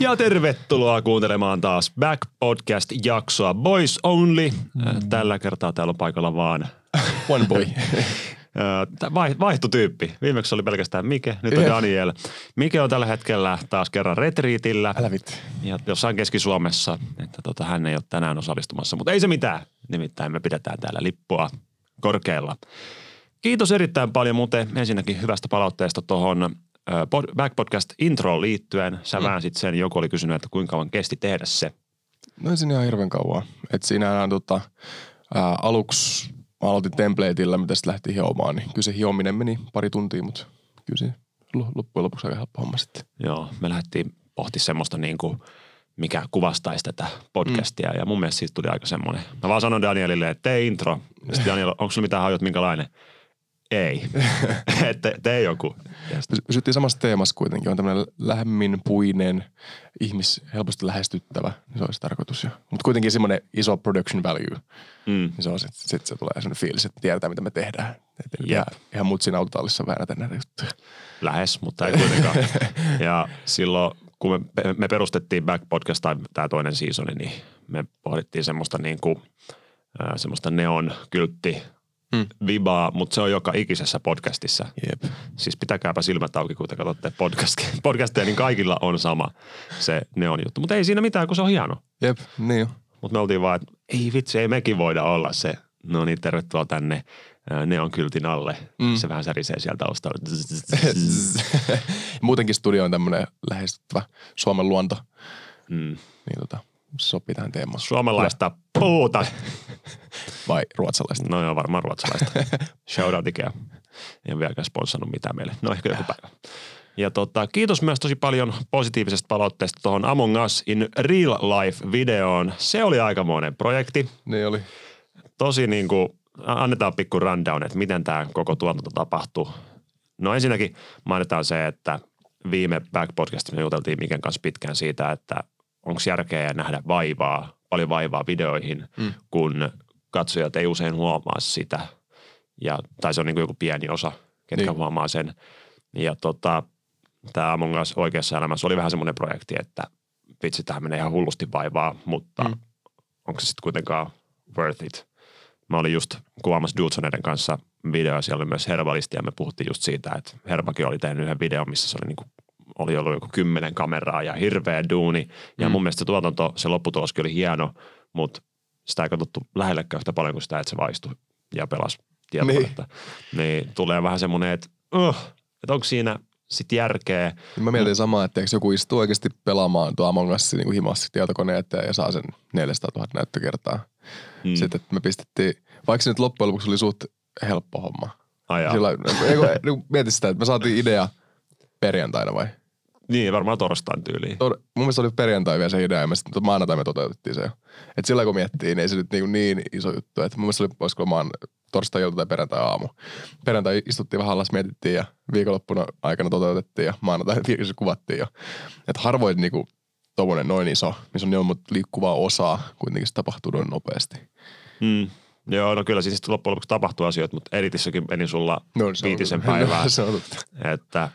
Ja tervetuloa kuuntelemaan taas Back Podcast-jaksoa Boys Only. Mm. Tällä kertaa täällä on paikalla vaan One boy. Vai, vaihtu tyyppi. Viimeksi oli pelkästään Mike, nyt on Daniel. Mike on tällä hetkellä taas kerran retriitillä. Älä vittu. Ja jossain Keski-Suomessa, että tota, hän ei ole tänään osallistumassa. Mutta ei se mitään. Nimittäin me pidetään täällä lippua korkealla. Kiitos erittäin paljon muuten ensinnäkin hyvästä palautteesta tuohon Back Podcast introon liittyen. Sä mm. väänsit sen, joku oli kysynyt, että kuinka kauan kesti tehdä se. No siinä ihan hirveän kauan. Et siinä tota, ää, aluksi mä aloitin templateilla, mitä sitten lähti hiomaan, niin kyllä se hiominen meni pari tuntia, mutta kyllä se loppujen lopuksi aika helppo homma sitten. Joo, me lähdettiin pohti semmoista niin kuin, mikä kuvastaisi tätä podcastia mm. ja mun mielestä siitä tuli aika semmoinen. Mä vaan sanoin Danielille, että tee intro. Sitten Daniel, onko sulla mitään hajot minkälainen? Ei. te, tee joku. Pysyttiin samassa teemassa kuitenkin. On tämmöinen lämmin, puinen, ihmis helposti lähestyttävä. Niin se olisi tarkoitus jo. Mutta kuitenkin semmoinen iso production value. Mm. Niin se on sitten sit se tulee semmoinen fiilis, että tiedetään mitä me tehdään. Että yep. ihan mutsin autotallissa väännätä näitä juttuja. Lähes, mutta ei kuitenkaan. ja silloin kun me, me perustettiin Back Podcast tai tämä toinen seasoni, niin me pohdittiin semmoista niin kuin, semmoista neon kyltti mm. vibaa, mutta se on joka ikisessä podcastissa. Jep. Siis pitäkääpä silmät auki, kun te katsotte podcast, podcasteja, niin kaikilla on sama se neon juttu. Mutta ei siinä mitään, kun se on hieno. Jep, niin jo. Mutta me oltiin vaan, että ei vitsi, ei mekin voida olla se. No niin, tervetuloa tänne neon kyltin alle. Mm. Se vähän särisee sieltä taustalla. Muutenkin studio on tämmöinen lähestyttävä Suomen luonto. Mm. Niin tota, sopii tähän teemaan. Suomalaista puuta. Vai ruotsalaista? No joo, varmaan ruotsalaista. Shoutout Ikea. Ei ole vieläkään sponssannut mitään meille. No ehkä joku päivä. Ja tota, kiitos myös tosi paljon positiivisesta palautteesta tuohon Among Us in Real Life-videoon. Se oli aikamoinen projekti. Niin oli. Tosi niin kuin, annetaan pikku rundown, että miten tämä koko tuotanto tapahtuu. No ensinnäkin mainitaan se, että viime Back Podcastissa me juteltiin Miken kanssa pitkään siitä, että onko järkeä nähdä vaivaa, paljon vaivaa videoihin, mm. kun katsojat ei usein huomaa sitä. Ja, tai se on niin kuin joku pieni osa, ketkä niin. huomaa sen. Ja tota, tämä Among Us oikeassa elämässä oli vähän semmoinen projekti, että vitsi, tähän menee ihan hullusti vaivaa, mutta mm. onko se sitten kuitenkaan worth it? Mä olin just kuvaamassa Dudsoneiden kanssa video, siellä oli myös Herbalisti ja me puhuttiin just siitä, että Herbakin oli tehnyt yhden videon, missä se oli niin kuin oli ollut joku kymmenen kameraa ja hirveä duuni. Ja mm. mun mielestä se tuotanto, se lopputuloskin oli hieno, mutta sitä ei katsottu lähellekään yhtä paljon kuin sitä, että se vaistui ja pelasi tietokonetta. Niin. niin tulee vähän semmoinen, että, uh, että onko siinä sitten järkeä. Mä mietin mm. samaa, että joku istuu oikeasti pelaamaan tuo Among Us niin himassa tietokoneen eteen ja saa sen 400 000 näyttökertaa. Mm. Sitten että me pistettiin, vaikka se nyt loppujen lopuksi oli suht helppo homma. Ai Sillä, niin mieti sitä, että me saatiin idea perjantaina vai? Niin, varmaan torstain tyyliin. Tor- mun mielestä oli perjantai vielä se idea ja me sitten maanantai me toteutettiin se jo. Et sillä kun miettii, niin ei se nyt niin, niin iso juttu. Et mun mielestä oli, olisiko maan torstai ilta tai perjantai aamu. Perjantai istuttiin vähän alas, mietittiin ja viikonloppuna aikana toteutettiin ja maanantai kuvattiin jo. Et harvoin niinku tommonen noin iso, missä on niin liikkuvaa osaa, kuitenkin se tapahtuu noin nopeasti. Mm. Joo, no kyllä siis loppujen lopuksi tapahtuu asioita, mutta editissäkin meni sulla no, viitisen päivää. No, että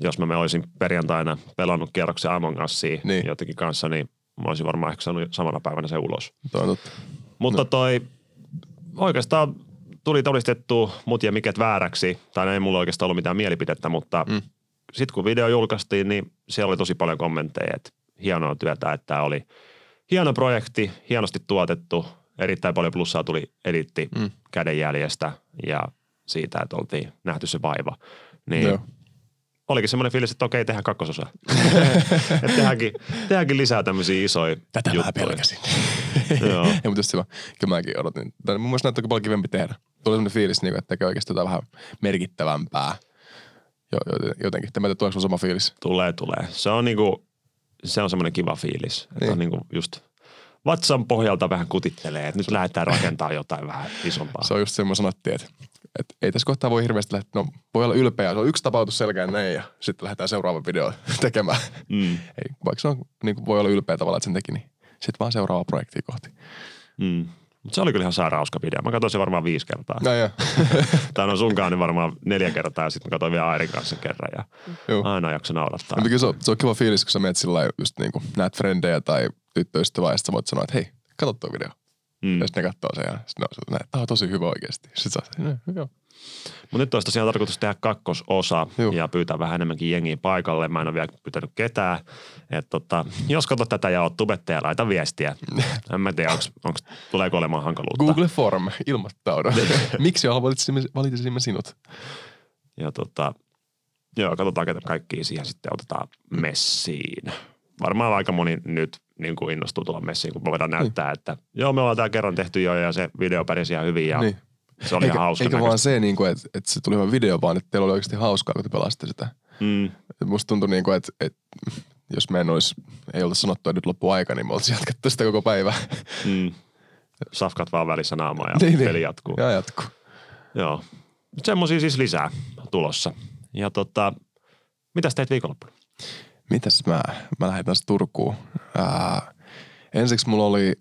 jos mä me olisin perjantaina pelannut kierroksen Among Usia niin. jotenkin kanssa, niin mä olisin varmaan ehkä saanut samana päivänä se ulos. Toi totta. Mutta no. toi oikeastaan tuli todistettu mut ja miket vääräksi, tai ei mulla oikeastaan ollut mitään mielipidettä, mutta mm. sitten kun video julkaistiin, niin siellä oli tosi paljon kommentteja, että hienoa työtä, että tämä oli hieno projekti, hienosti tuotettu, erittäin paljon plussaa tuli editti mm. kädenjäljestä ja siitä, että oltiin nähty se vaiva. Niin Joo olikin semmoinen fiilis, että okei, tehdään kakkososa. että tehdäänkin, tehdäänkin lisää tämmöisiä isoja Tätä juttuja. mä pelkäsin. Joo. ja mutta just kyllä mäkin odotin. Tai mun mielestä näyttää paljon kivempi tehdä. Tuli semmoinen fiilis, niin että tekee oikeasti jotain vähän merkittävämpää. Jotenkin. Tämä tuleeko sama fiilis? Tulee, tulee. Se on niinku, se on semmoinen kiva fiilis. Että niin. on niinku just vatsan pohjalta vähän kutittelee, että nyt lähdetään rakentamaan jotain vähän isompaa. Se on just semmoinen sanottiin, että et ei tässä kohtaa voi hirveästi lähteä, no voi olla ylpeä, se on yksi tapautus selkeän näin ja sitten lähdetään seuraava video tekemään. Mm. Ei, vaikka se on, niin voi olla ylpeä tavalla, että sen teki, niin sitten vaan seuraava projekti kohti. Mm. Mutta se oli kyllä ihan sairaan hauska video. Mä katsoin sen varmaan viisi kertaa. No, joo. Tai no sunkaan niin varmaan neljä kertaa ja sitten mä katsoin vielä Airin kanssa kerran ja Joo. aina jakso naurattaa. Mutta kyllä se on, se on kiva fiilis, kun sä menet sillä just niinku, näet frendejä tai sä voit sanoa, että hei, katso tuo video. Mm. Ja sitten ne katsoo sen ja sitten on että tämä on tosi hyvä oikeasti. Sitten "No, joo. Mutta nyt olisi tosiaan tarkoitus tehdä kakkososa Juu. ja pyytää vähän enemmänkin jengiä paikalle. Mä en ole vielä pyytänyt ketään. Et tota, jos katsot tätä ja oot tubettaja, laita viestiä. En mä tiedä, onks, onks, tuleeko olemaan hankaluutta. Google Form, ilmoittaudu. Miksi valitsisimme, valitsisimme sinut? Ja tota, joo, katsotaan ketä kaikki siihen sitten otetaan messiin. Varmaan aika moni nyt niin kuin innostuu tulla messiin, kun me voidaan näyttää, että joo, me ollaan tää kerran tehty jo ja se video pärisi ihan hyvin ja Niin. se oli eikä, ihan hauska eikä vaan näköistä. se, niin kuin, että, että se tuli hyvä video, vaan että teillä oli oikeasti hauskaa, kun te pelasitte sitä. Mm, musta tuntui, niin kuin, että, että jos me en olisi, ei oltaisi sanottu, että nyt loppu aika, niin me oltaisiin jatkettu sitä koko päivä. mm. Safkat vaan välissä naamaa ja Niin, niin. peli jatkuu. Ja jatkuu. Joo. Semmoisia siis lisää tulossa. Ja tota, mitäs teit viikonloppuna? Mitäs mä, mä lähdin taas Turkuun. Ää, ensiksi mulla oli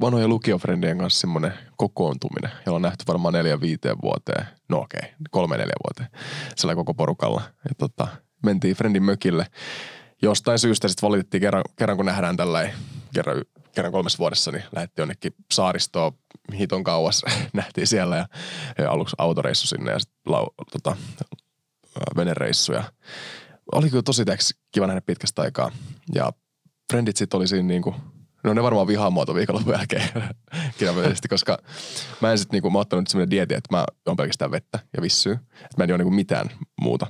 vanhojen lukiofrendien kanssa semmoinen kokoontuminen, jolla on nähty varmaan neljä viiteen vuoteen. No okei, okay, kolme neljä vuoteen. Sillä koko porukalla. Ja tota, mentiin friendin mökille. Jostain syystä sitten valitettiin kerran, kerran kun nähdään tällä kerran, kerran kolmessa vuodessa, niin lähdettiin jonnekin saaristoon hiton kauas. Nähtiin siellä ja, ja aluksi autoreissu sinne ja sitten lau, tota, venereissu. Ja oli kyllä tosi kiva nähdä pitkästä aikaa. Ja frendit sitten oli siinä niinku, no ne varmaan vihaa muoto viikonlopun jälkeen kirjaimellisesti, koska mä en sitten niinku, mä ottanut semmoinen dieti, että mä oon pelkästään vettä ja vissyy. Että mä en juo niinku mitään muuta.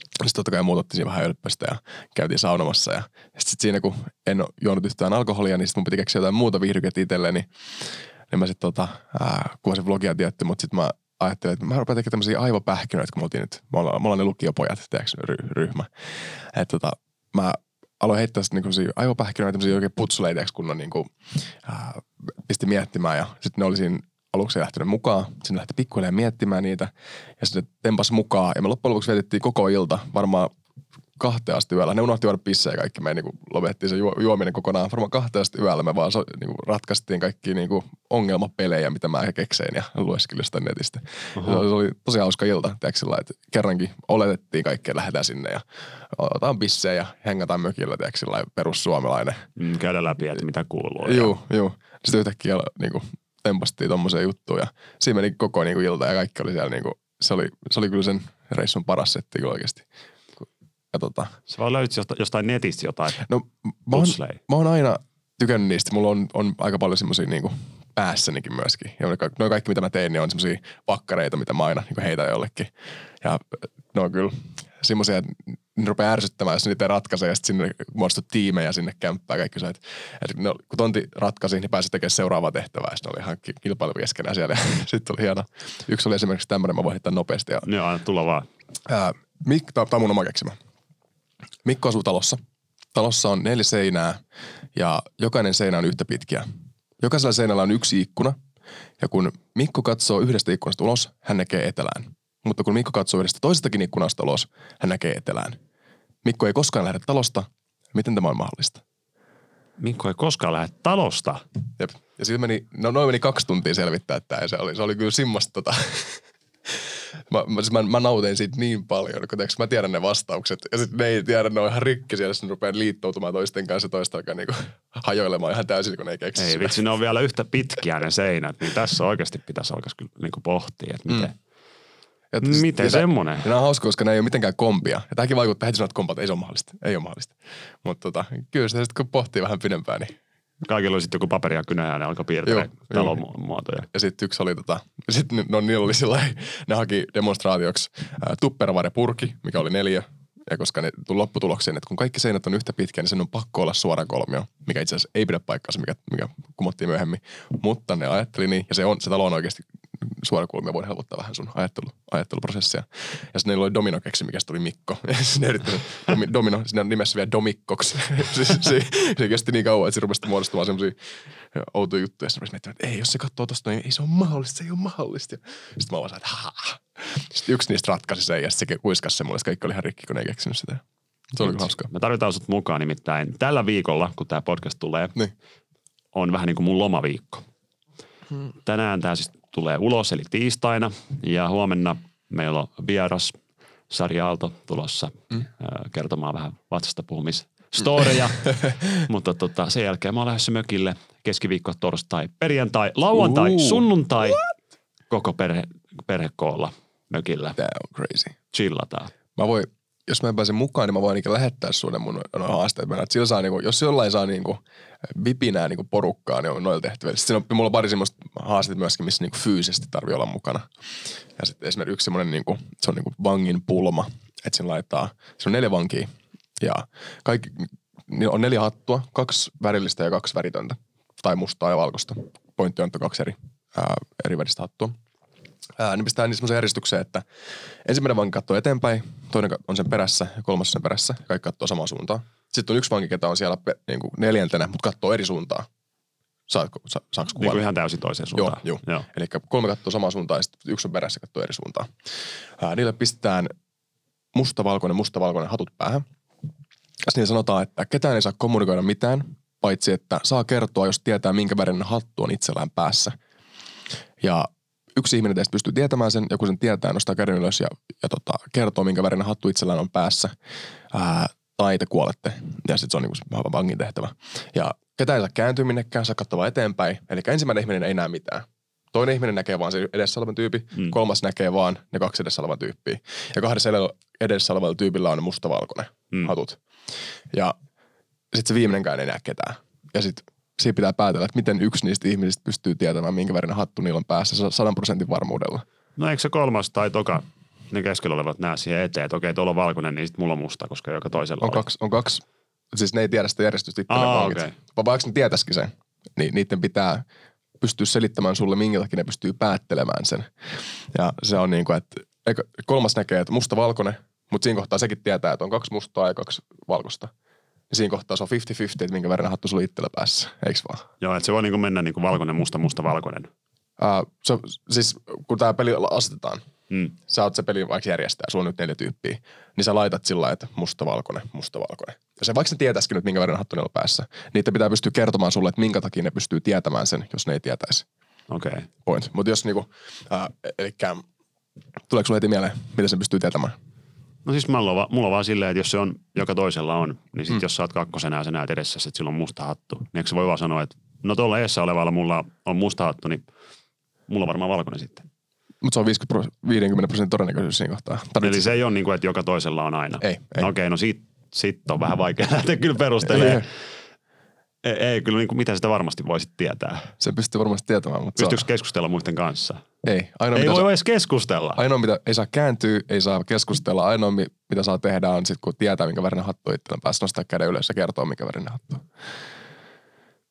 Sitten totta kai muutettiin siinä vähän ölppöstä ja käytiin saunomassa. Ja sitten sit siinä kun en ole juonut yhtään alkoholia, niin sitten mun piti keksiä jotain muuta viihdykettä itselleni. Niin mä sitten tota, ää, kuvasin vlogia tietty, mutta sitten mä ajattelin, että mä rupean tekemään tämmöisiä aivopähkinöitä, kun me oltiin nyt, me ollaan, me ollaan ne lukiopojat, tiedätkö, ry, ryhmä. Että tota, mä aloin heittää sitten niinku aivopähkinöitä, tämmöisiä oikein putsuleita, kun on niinku, ää, pisti miettimään ja sitten ne oli siinä aluksi lähtenyt mukaan. Sinne lähti pikkuhiljaa miettimään niitä ja sitten tempas mukaan. Ja me loppujen lopuksi vietettiin koko ilta, varmaan kahteen asti yöllä. Ne unohti juoda pissejä kaikki. Me niin lopettiin se juo, juominen kokonaan. Varmaan kahteen asti yöllä me vaan so, niin ratkaistiin kaikki niin kuin ongelmapelejä, mitä mä keksein ja lueskelin sitä netistä. Se oli, se oli tosi hauska ilta, tiedätkö, sillä lailla, että kerrankin oletettiin kaikkea, lähdetään sinne ja otetaan pissejä ja hengataan mökillä, tiedätkö, sillä lailla perussuomalainen. Mm, käydä läpi, että mitä kuuluu. ja- Joo, joo. Sitten yhtäkkiä niin kuin, tempastiin tommoseen juttuun ja siinä meni koko niin kuin, ilta ja kaikki oli siellä niin kuin, se oli, se oli kyllä sen reissun paras setti kyllä oikeasti. Ja tota, Sä vaan löysit jostain, netistä jotain. no mä oon, mä oon aina tykännyt niistä. Mulla on, on aika paljon semmosia niinku päässänikin myöskin. Ja noin kaikki, mitä mä teen, niin on semmosia pakkareita, mitä mä aina niin heitän jollekin. Ja ne on kyllä semmoisia, että ne rupeaa ärsyttämään, jos niitä ei ratkaise ja sitten sinne muodostuu tiimejä sinne kämppään kaikki se, että, että ne, kun tonti ratkaisi, niin pääsi tekemään seuraavaa tehtävää. Ja sitten oli ihan ki- kilpailevia keskenään siellä. sitten oli hieno. Yksi oli esimerkiksi tämmöinen, mä voin heittää nopeasti. Ja Joo, anna tulla vaan. Ää, Mik, tämä on mun oma keksimä. Mikko asuu talossa. Talossa on neljä seinää ja jokainen seinä on yhtä pitkiä. Jokaisella seinällä on yksi ikkuna ja kun Mikko katsoo yhdestä ikkunasta ulos, hän näkee etelään. Mutta kun Mikko katsoo yhdestä toisestakin ikkunasta ulos, hän näkee etelään. Mikko ei koskaan lähde talosta. Miten tämä on mahdollista? Mikko ei koskaan lähde talosta. Jep. Ja siitä meni, no noin meni kaksi tuntia selvittää tämä ja se oli, se oli kyllä simmasta tota. Mä, mä, siis mä, mä nautin siitä niin paljon, kun teoks, mä tiedän ne vastaukset. Ja sitten ne ei tiedä, ne on ihan rikki siellä, sitten rupeaa liittoutumaan toisten kanssa ja toista alkaa niinku hajoilemaan ihan täysin, kun ne ei keksi. Ei sitä. vitsi, ne on vielä yhtä pitkiä ne seinät, niin tässä oikeasti pitäisi alkaa kyllä niinku pohtia, että miten, Ja, miten ja, semmonen? Ja nämä on hauska, koska ne ei ole mitenkään kompia. Ja tämäkin vaikuttaa heti sanoa, että kompat ei se ole mahdollista. Ei ole mahdollista. Mutta tota, kyllä sitä sitten kun pohtii vähän pidempään, niin Kaikilla oli sitten joku paperi ja kynä ja ne alkoi piirtää Joo, talon mu- muotoja. Ja sitten yksi oli tota, sitten no niillä oli sillä ne haki demonstraatioksi ää, tupperware purki, mikä oli neljä. Ja koska ne tuli lopputulokseen, että kun kaikki seinät on yhtä pitkiä, niin sen on pakko olla suora kolmio, mikä itse asiassa ei pidä paikkaansa, mikä, mikä kumottiin myöhemmin. Mutta ne ajatteli niin, ja se, on, se talo on oikeasti suora kolmio, voin helpottaa vähän sun ajattelu, ajatteluprosessia. Ja sitten oli domino keksi, mikä oli Mikko. Ja sitten ne yrittänyt, domi, domino, siinä on nimessä vielä domikkoksi. se, se, se, se, kesti niin kauan, että se rupesi muodostumaan semmoisia outoja juttuja. Ja sitten miettimään, että ei, jos se katsoo tosta, niin ei se ole mahdollista, se ei ole mahdollista. Ja sitten mä vaan että ha. Sitten yksi niistä ratkaisi sen ja sitten se kuiskasi se mulle, että kaikki oli ihan rikki, kun ne ei keksinyt sitä. Se oli hauskaa. Me tarvitaan sut mukaan nimittäin tällä viikolla, kun tämä podcast tulee, Niin. on vähän niin kuin mun lomaviikko. tänään tämä siis tulee ulos, eli tiistaina. Ja huomenna meillä on vieras Sari Aalto tulossa mm. kertomaan vähän vatsasta puhumisstoreja. Mutta tota, sen jälkeen mä oon lähdössä mökille keskiviikko, torstai, perjantai, lauantai, uh, sunnuntai. What? Koko perhe, perhekoolla mökillä. That on crazy. Chillataan. Mä voin jos mä en pääse mukaan, niin mä voin ainakin lähettää sulle mun haasteet. Mä sillä saa, niin kuin, jos jollain saa niin kuin, vipinää niin kuin porukkaa, niin on noilla tehtävillä. Sitten on, mulla on pari semmoista haasteet myöskin, missä niin kuin fyysisesti tarvii olla mukana. Ja sitten esimerkiksi yksi semmoinen, niin kuin, se on niin kuin vangin pulma, että sen laittaa, se on neljä vankia ja kaikki, niin on neljä hattua, kaksi värillistä ja kaksi väritöntä. Tai mustaa ja valkoista. Pointti on, että kaksi eri, ää, eri väristä hattua ää, niin pistää niin semmoisen järjestykseen, että ensimmäinen vanki katsoo eteenpäin, toinen on sen perässä ja kolmas sen perässä. Kaikki katsoo samaan suuntaan. Sitten on yksi vanki, ketä on siellä pe, niin kuin neljäntenä, mutta katsoo eri suuntaan. Saatko, sa, saaks Niin kuin ihan täysin toiseen suuntaan. Joo, joo. joo. Eli kolme katsoo samaan suuntaan ja sitten yksi on perässä katsoo eri suuntaan. Ää, niille pistetään mustavalkoinen, mustavalkoinen hatut päähän. Niin sanotaan, että ketään ei saa kommunikoida mitään, paitsi että saa kertoa, jos tietää, minkä värinen hattu on itsellään päässä. Ja yksi ihminen teistä pystyy tietämään sen, joku sen tietää, nostaa käden ylös ja, ja tota, kertoo, minkä värinen hattu itsellään on päässä. Ää, tai te kuolette. Ja sitten se on niinku vangin tehtävä. Ja ketään ei saa kääntyä minnekään, saa katsoa eteenpäin. Eli ensimmäinen ihminen ei näe mitään. Toinen ihminen näkee vaan se edessä olevan tyyppi, mm. kolmas näkee vaan ne kaksi edessä olevan tyyppiä. Ja kahdessa edessä olevalla tyypillä on mustavalkoinen mm. hatut. Ja sitten se viimeinenkään ei näe ketään. Ja sitten siinä pitää päätellä, että miten yksi niistä ihmisistä pystyy tietämään, minkä värinen hattu niillä on päässä sadan prosentin varmuudella. No eikö se kolmas tai toka, ne keskellä olevat näe siihen eteen, että okei, tuolla on valkoinen, niin sitten mulla on musta, koska joka toisella on. Kaksi, on kaksi, siis ne ei tiedä sitä järjestystä itse okay. Vaikka ne tietäisikin sen, niin niiden pitää pystyä selittämään sulle, minkä takia ne pystyy päättelemään sen. Ja se on niin kuin, että kolmas näkee, että musta valkoinen, mutta siinä kohtaa sekin tietää, että on kaksi mustaa ja kaksi valkoista. Ja siinä kohtaa se on 50-50, että minkä verran hattu sulla itsellä päässä, eikö vaan? Joo, että se voi niinku mennä niinku valkoinen, musta, musta, valkoinen. Uh, se, siis kun tämä peli asetetaan, mm. sä oot se peli vaikka järjestää, sulla on nyt neljä tyyppiä, niin sä laitat sillä että musta, valkoinen, musta, valkoinen. Ja se vaikka se tietäisikin nyt, minkä verran hattu on päässä, niin pitää pystyä kertomaan sulle, että minkä takia ne pystyy tietämään sen, jos ne ei tietäisi. Okei. Okay. Point. Mutta jos niinku, uh, eli tuleeko sulle heti mieleen, miten se pystyy tietämään? No siis mulla on, va, mulla on vaan silleen, että jos se on, joka toisella on, niin sitten mm. jos sä oot kakkosena ja sä näet edessä, että sillä on musta hattu, niin eikö se voi vaan sanoa, että no tuolla edessä olevalla mulla on musta hattu, niin mulla on varmaan valkoinen sitten. Mutta se on 50, 50 prosentin todennäköisyys siinä kohtaa. Tarvitsi... Eli se ei ole niin kuin, että joka toisella on aina. Ei. ei. No okei, okay, no siitä sit on vähän vaikea lähteä kyllä perustelemaan. Ei, ei kyllä niin kuin, mitä sitä varmasti voisit tietää. Se pystyy varmasti tietämään. Mutta Pystyykö on... keskustella muiden kanssa? Ei. Ainoa, ei voi saa, edes keskustella. Ainoa, mitä ei saa kääntyä, ei saa keskustella. Ainoa, mitä saa tehdä on sitten, kun tietää, minkä värinen hattu itsellä päässä, nostaa käden ylös ja kertoa, minkä värinen hattu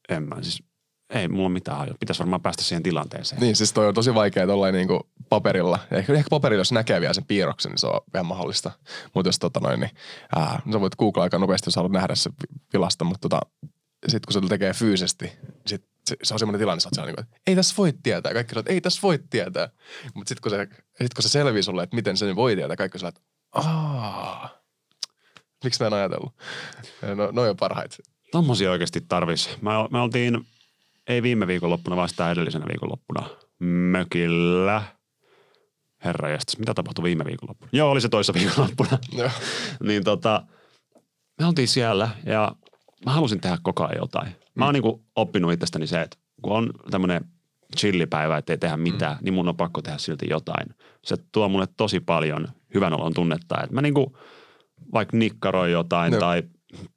En mä siis, ei mulla mitään hajua. Pitäisi varmaan päästä siihen tilanteeseen. Niin, siis toi on tosi vaikea tuollain niinku paperilla. Ehkä, ehkä paperilla, jos näkee vielä sen piirroksen, niin se on vähän mahdollista. Mutta jos tota noin, niin ää, sä voit googlaa aika nopeasti, jos haluat nähdä se vilasta, mutta tota, sitten kun se tekee fyysisesti, sit se, se on semmoinen tilanne, että, niin että ei tässä voi tietää. Kaikki sanoo, että ei tässä voi tietää. Mutta sitten kun, se, sit kun se selvii sulle, että miten sen voi tietää, kaikki sanoo, että aah, miksi mä en ajatellut. No, noin on parhaita. Tommosia oikeasti tarvis. Me, me oltiin, ei viime viikonloppuna, vaan sitä edellisenä viikonloppuna mökillä. Herra jästäs, mitä tapahtui viime viikonloppuna? Joo, oli se toissa viikonloppuna. niin tota, me oltiin siellä ja mä halusin tehdä koko ajan jotain. Mä oon mm. niin oppinut itsestäni se, että kun on tämmöinen chillipäivä, ettei tehdä mm. mitään, mm. niin mun on pakko tehdä silti jotain. Se tuo mulle tosi paljon hyvän olon tunnetta, että mä niinku vaikka nikkaroin jotain no. tai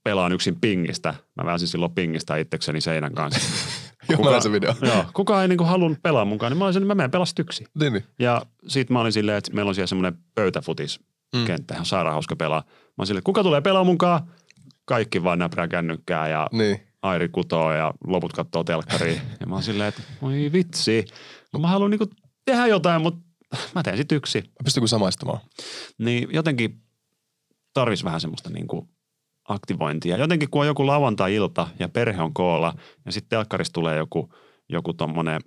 pelaan yksin pingistä. Mä väänsin silloin pingistä itsekseni seinän kanssa. kuka, se video. Joo, kuka ei niinku halunnut pelaa mukaan, niin mä olin mä menen pelasta yksi. Niin, niin. Ja sit mä olin silleen, että meillä on siellä semmoinen pöytäfutis mm. kenttä, ihan sairaan hauska pelaa. Mä olin silleen, kuka tulee pelaa mukaan? Kaikki vaan näprää kännykkää ja niin. Airi kutoo ja loput katsoo telkkariin. ja mä oon silleen, että voi vitsi, kun mä haluan niinku tehdä jotain, mutta mä teen sit yksi. Pystyykö samaistumaan? Niin jotenkin tarvis vähän semmoista niinku aktivointia. Jotenkin kun on joku lauantai-ilta ja perhe on koolla ja sitten telkkarissa tulee joku, joku tommonen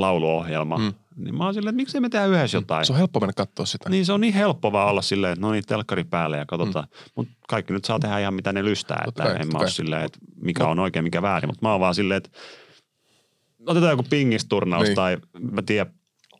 lauluohjelma, mm. niin mä oon silleen, että miksei me tehdä yhdessä mm. jotain. Se on helppo mennä katsoa sitä. Niin se on niin helppo vaan olla silleen, että no niin, telkkari päälle ja katsotaan. Mm. Mutta kaikki nyt saa tehdä ihan mitä ne lystää. Että kai, en mä ole silleen, että mikä on oikein, mikä väärin. Mutta mä oon vaan silleen, että otetaan joku pingisturnaus Niin. tai mä tiedän,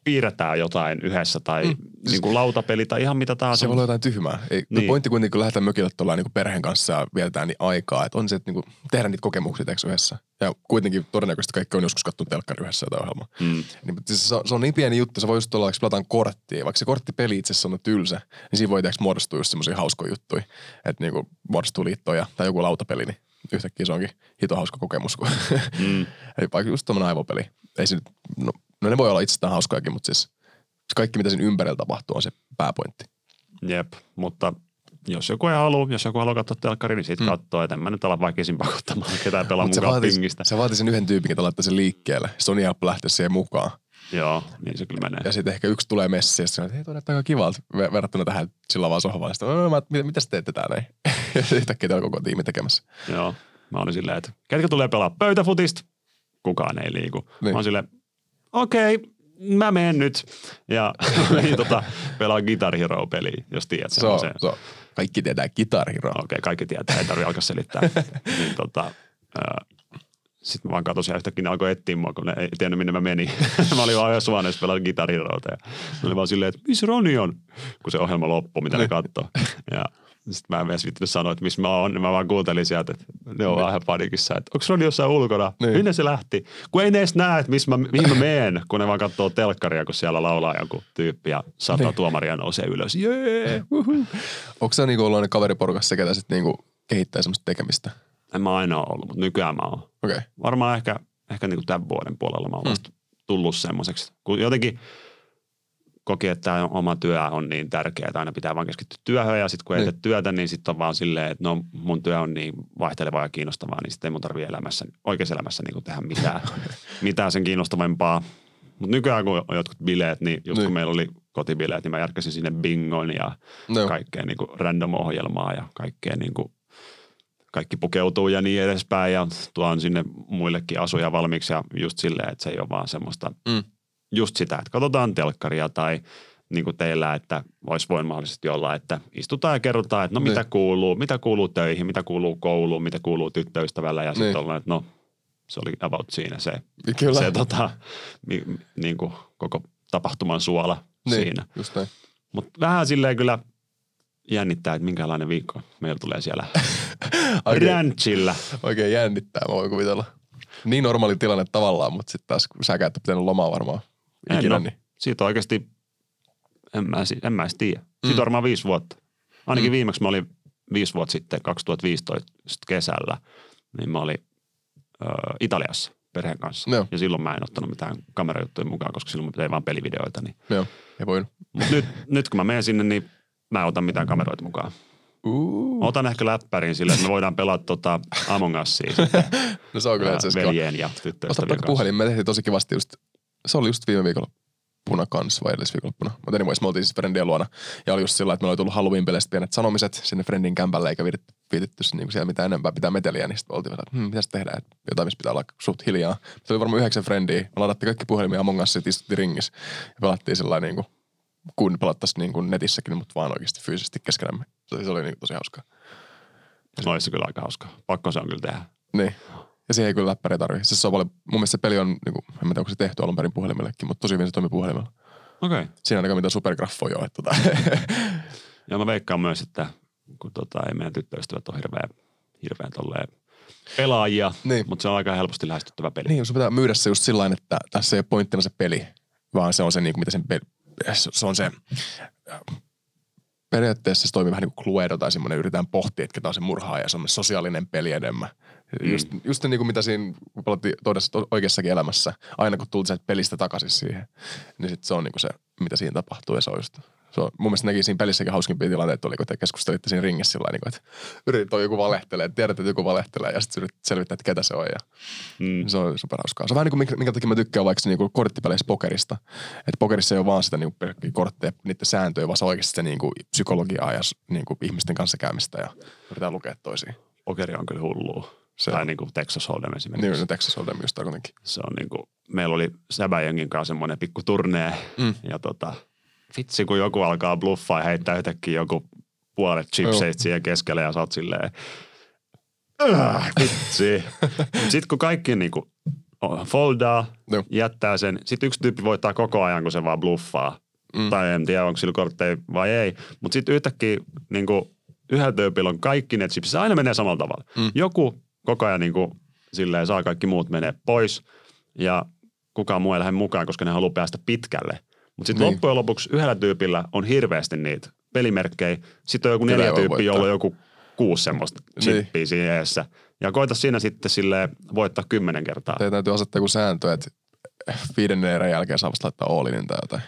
piirretään jotain yhdessä tai mm. niin kuin lautapeli tai ihan mitä tahansa. Se voi olla jotain tyhmää. Ei, niin. Niin. Pointti kuitenkin, kun lähdetään mökille tuolla niin perheen kanssa ja vietetään niin aikaa, että on se, että niin kuin tehdään niitä kokemuksia teekö yhdessä. Ja kuitenkin todennäköisesti kaikki on joskus katsonut telkkari yhdessä jotain ohjelmaa. Mm. Niin, siis se, on, se, on niin pieni juttu, se voi just olla, että pelataan korttia, vaikka se korttipeli itse asiassa on tylsä, niin siinä voi tehdä muodostua just semmoisia hauskoja juttuja, että niinku muodostuu liittoja tai joku lautapeli, niin yhtäkkiä se onkin hito hauska kokemus. Kun Mm. Eli vaikka just tommonen aivopeli. Ei se nyt, no, no, ne voi olla itsestään hauskojakin, mutta siis kaikki mitä siinä ympärillä tapahtuu on se pääpointti. Jep, mutta jos joku ei halua, jos joku haluaa katsoa telkkari, niin sit mm. katsoo, että en mä nyt ala väkisin pakottamaan ketään pelaa mukaan vaatii, pingistä. se vaatii sen yhden tyypin, joka laittaa sen liikkeelle. Niin helppo lähteä siihen mukaan. Joo, niin se kyllä menee. Ja sitten ehkä yksi tulee messiin ja sitten että hei, toi näyttää aika kivalta ver- verrattuna tähän sillä vaan sohvaan. Sitten "No, mä, mitä, mitä teette täällä? näin?" ja sitten yhtäkkiä on koko tiimi tekemässä. Joo, mä olin silleen, että ketkä tulee pelaa pöytäfutista? Kukaan ei liiku. Niin. Mä olin silleen, okei, okay, mä menen nyt. Ja menin tota, pelaa Guitar Hero-peliä, jos tiedät Se on, semmoisen. se on. Kaikki tietää Guitar Hero. Okei, okay, kaikki tietää, ei tarvitse alkaa selittää. niin tota, sitten mä vaan katsoin ja yhtäkkiä ne alkoi etsiä mua, kun ne ei tiennyt minne mä menin. mä olin vaan yhdessä huoneessa pelata Guitar Heroota ja ne oli vaan silleen, että missä Roni on? Kun se ohjelma loppui, mitä ne katsoo. Ja sitten mä en edes vittinyt sanoa, että missä mä oon. Niin Mä vaan kuuntelin sieltä, että ne on vähän panikissa, että onko Roni jossain ulkona? Niin. Minne se lähti? Kun ei ne edes näe, että missä mä, mihin mä meen, kun ne vaan katsoo telkkaria, kun siellä laulaa joku tyyppi ja saattaa Niin. tuomaria nousee ylös. Jee! Onko se niinku ollut ne kaveriporukassa, ketä sitten niinku kehittää semmoista tekemistä? En mä aina ole ollut, mutta nykyään mä oon. Okay. varmaan ehkä, ehkä niin kuin tämän vuoden puolella mä oon vasta tullut semmoiseksi. Kun jotenkin koki, että tämä oma työ on niin tärkeää, että aina pitää vaan keskittyä työhön ja sitten kun ei Niin. tee työtä, niin sitten on vaan silleen, että no mun työ on niin vaihtelevaa ja kiinnostavaa, niin sitten ei mun tarvitse elämässä, oikeassa elämässä niin kuin tehdä mitään, mitään sen kiinnostavampaa. Mutta nykyään kun on jotkut bileet, niin just Niin. kun meillä oli kotibileet, niin mä järkkäsin sinne bingon ja No. kaikkea niin kuin random-ohjelmaa ja kaikkea niin kuin kaikki pukeutuu ja niin edespäin ja tuon sinne muillekin asuja valmiiksi ja just silleen, että se ei ole vaan semmoista, Mm. just sitä, että katsotaan telkkaria tai niin kuin teillä, että olisi voin mahdollisesti olla, että istutaan ja kerrotaan, että no mitä Niin. kuuluu, mitä kuuluu töihin, mitä kuuluu kouluun, mitä kuuluu tyttöystävällä ja sitten Niin. ollaan, että no se oli about siinä se, Kyllä. se tota, niin kuin koko tapahtuman suola niin, siinä. Mutta vähän silleen kyllä jännittää, että minkälainen viikko meillä tulee siellä ranchilla. oikein jännittää, mä voin kuvitella. Niin normaali tilanne tavallaan, mutta sitten taas et ole pitänyt lomaa varmaan En ikinä, oo. niin Siitä on oikeasti, en mä, en mä edes tiedä. Siitä Mm. on varmaan viisi vuotta. Ainakin Mm. viimeksi mä olin viisi vuotta sitten, 2015 kesällä, niin mä olin ö, Italiassa perheen kanssa. Joo. Ja silloin mä en ottanut mitään kamerajuttuja mukaan, koska silloin mä tein vaan pelivideoita. Niin. joo, ei voinut. Mut nyt, nyt kun mä menen sinne, niin mä en ota mitään kameroita mukaan. Uh. Mä otan ehkä läppärin sille, että me voidaan pelata tota Among Usia No se on kyllä itse asiassa veljen ja tyttöystävien kanssa. puhelin. Me tehtiin tosi kivasti just, se oli just viime viikolla kanssa vai edellisviikonloppuna. Mutta anyways, me oltiin siis Friendien luona. Ja oli just sillä, että meillä oli tullut Halloween-peleistä pienet sanomiset sinne Friendin kämpälle, eikä viitetty, viitetty niin siellä mitään enempää pitää meteliä. Niin sitten oltiin että hmm, mitäs tehdään, että jotain, missä pitää olla suht hiljaa. Se oli varmaan yhdeksän Friendiä. Me ladattiin kaikki puhelimia Among Us, istuttiin ringissä. Ja pelattiin sellainen niin kuin, kun pelattaisiin niin kuin netissäkin, mutta vaan oikeasti fyysisesti keskenämme. Se, se oli niin tosi hauskaa. Olisi se kyllä aika hauskaa. Pakko se on kyllä tehdä. Niin. Ja siihen ei kyllä läppäriä tarvitse. Se, se on paljon, mun mielestä se peli on, niin kuin, en tiedä, onko se tehty alun perin puhelimellekin, mutta tosi hyvin se toimii puhelimella. Okei. Okay. Siinä ainakaan mitään supergraffoja ole. Tota. Ja mä veikkaan myös, että kun tota, ei meidän tyttöystävät ole hirveän, hirveän tolleen pelaajia, Niin. mutta se on aika helposti lähestyttävä peli. niin, sun pitää myydä se just sillä tavalla, että tässä ei ole pointtina se peli, vaan se on se, niin kuin, mitä sen peli, se on se, äh, periaatteessa se toimii vähän niin kuin Cluedo tai semmoinen, yritetään pohtia, että ketä on se murhaaja ja se on sosiaalinen peli enemmän. Mm. Just, just niin kuin mitä siinä kun pelattiin todessa to- oikeassakin elämässä, aina kun tultiin sieltä pelistä takaisin siihen, niin sit se on niin kuin se, mitä siinä tapahtuu ja se on just, se on, mun mielestä näki siinä pelissäkin hauskimpia tilanteita, oli kun te keskustelitte siinä ringissä sillä niin kuin, että yritit joku valehtelee, tiedät, että joku valehtelee ja sitten yritit selvittää, että ketä se on ja Mm. se on superhauskaa. Se on vähän niin kuin minkä, takia mä tykkään vaikka se niinku korttipeleissä pokerista. Että pokerissa ei ole vaan sitä niinku pelkkiä kortteja, niiden sääntöjä, vaan se oikeasti sitä niinku psykologiaa ja s- niinku ihmisten kanssa käymistä ja yritetään lukea toisiin. Pokeri on kyllä hullua. Se tai on. niin kuin Texas Hold'em esimerkiksi. Niin, no Texas Hold'em just kuitenkin. Se on niin kuin, meillä oli Säbäjengin kanssa semmoinen pikku turnee. Mm. Ja tota, vitsi kun joku alkaa bluffaa ja heittää yhtäkkiä joku puolet chipseit siihen keskelle ja sä oot silleen, "Äh, vitsi. Sitten kun kaikki niin kuin foldaa, Joo. jättää sen. Sitten yksi tyyppi voittaa koko ajan, kun se vaan bluffaa. Mm. Tai en tiedä, onko sillä kortteja vai ei. Mutta sitten yhtäkkiä niin kuin yhdellä tyypillä on kaikki ne chipsit. Se aina menee samalla tavalla. Mm. Joku koko ajan niin kuin, silleen saa kaikki muut menee pois ja kukaan muu ei lähde mukaan, koska ne haluaa päästä pitkälle. Mutta sitten Niin. loppujen lopuksi yhdellä tyypillä on hirveästi niitä pelimerkkejä. Sitten on joku neljä ei tyyppiä, jolla on joku kuusi semmoista chippiä siinä eessä. Ja koita siinä sitten sille voittaa kymmenen kertaa. Teidän täytyy asettaa joku sääntö, että viidennen erän jälkeen saa vasta laittaa all-inin tai jotain.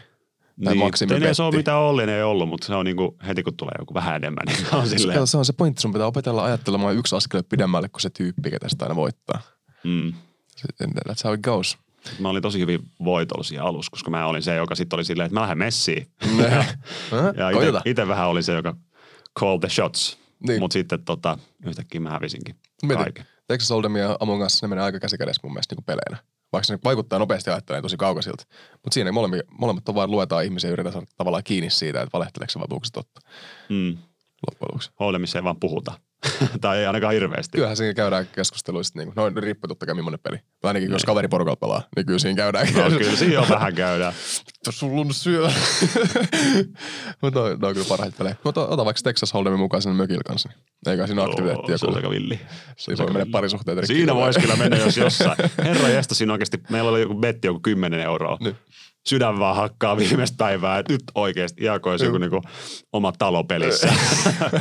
Tai Niin, maksimibetti. se on mitään Ollin ei ollut, mutta se on niinku, heti kun tulee joku vähän enemmän, niin on silleen. Se on se pointti, sun pitää opetella ajattelemaan yksi askel pidemmälle kuin se tyyppi, ketä sitä aina voittaa. Mm. That's how it goes. Mä olin tosi hyvin voitollisia alussa, koska mä olin se, joka sitten oli silleen, että mä lähden messiin. Äh, ja Koiteta. itse vähän oli se, joka call the shots. Niin. Mutta sitten tota, yhtäkkiä mä hävisinkin Mieti, kaiken. Texas Hold'em ja Among Us, ne menee aika käsikädessä mun mielestä niin peleinä. Vaikka ne vaikuttaa nopeasti ajattelemaan tosi kaukaisilta. Mutta siinä molemmat, molemmat on vaan luetaan ihmisiä ja yritetään saada tavallaan kiinni siitä, että valehteleeko se se totta Mm. loppujen lopuksi. Holdemissa ei vaan puhuta. tai ei ainakaan hirveästi. Kyllähän siinä käydään keskusteluista, niin kuin, no riippuu totta kai millainen peli. Tai ainakin jos kaveriporukalla pelaa, niin kyllä siinä käydään. No, kyllä siinä on vähän käydään. Sulla on syö. Mutta ne on kyllä parhaita pelejä. Mutta ota vaikka Texas Hold'emin mukaan sen mökillä kanssa. niin Eikä siinä aktiviteettia se on aika villi. Siinä voi mennä parisuhteet. Siinä voisi kyllä mennä, jos jossain. Herra jästä, siinä oikeasti, meillä oli joku betti joku 10 euroa. Niin. Sydän vaan hakkaa viimeistä päivää, että nyt oikeasti iako olisi joku niinku oma talo pelissä.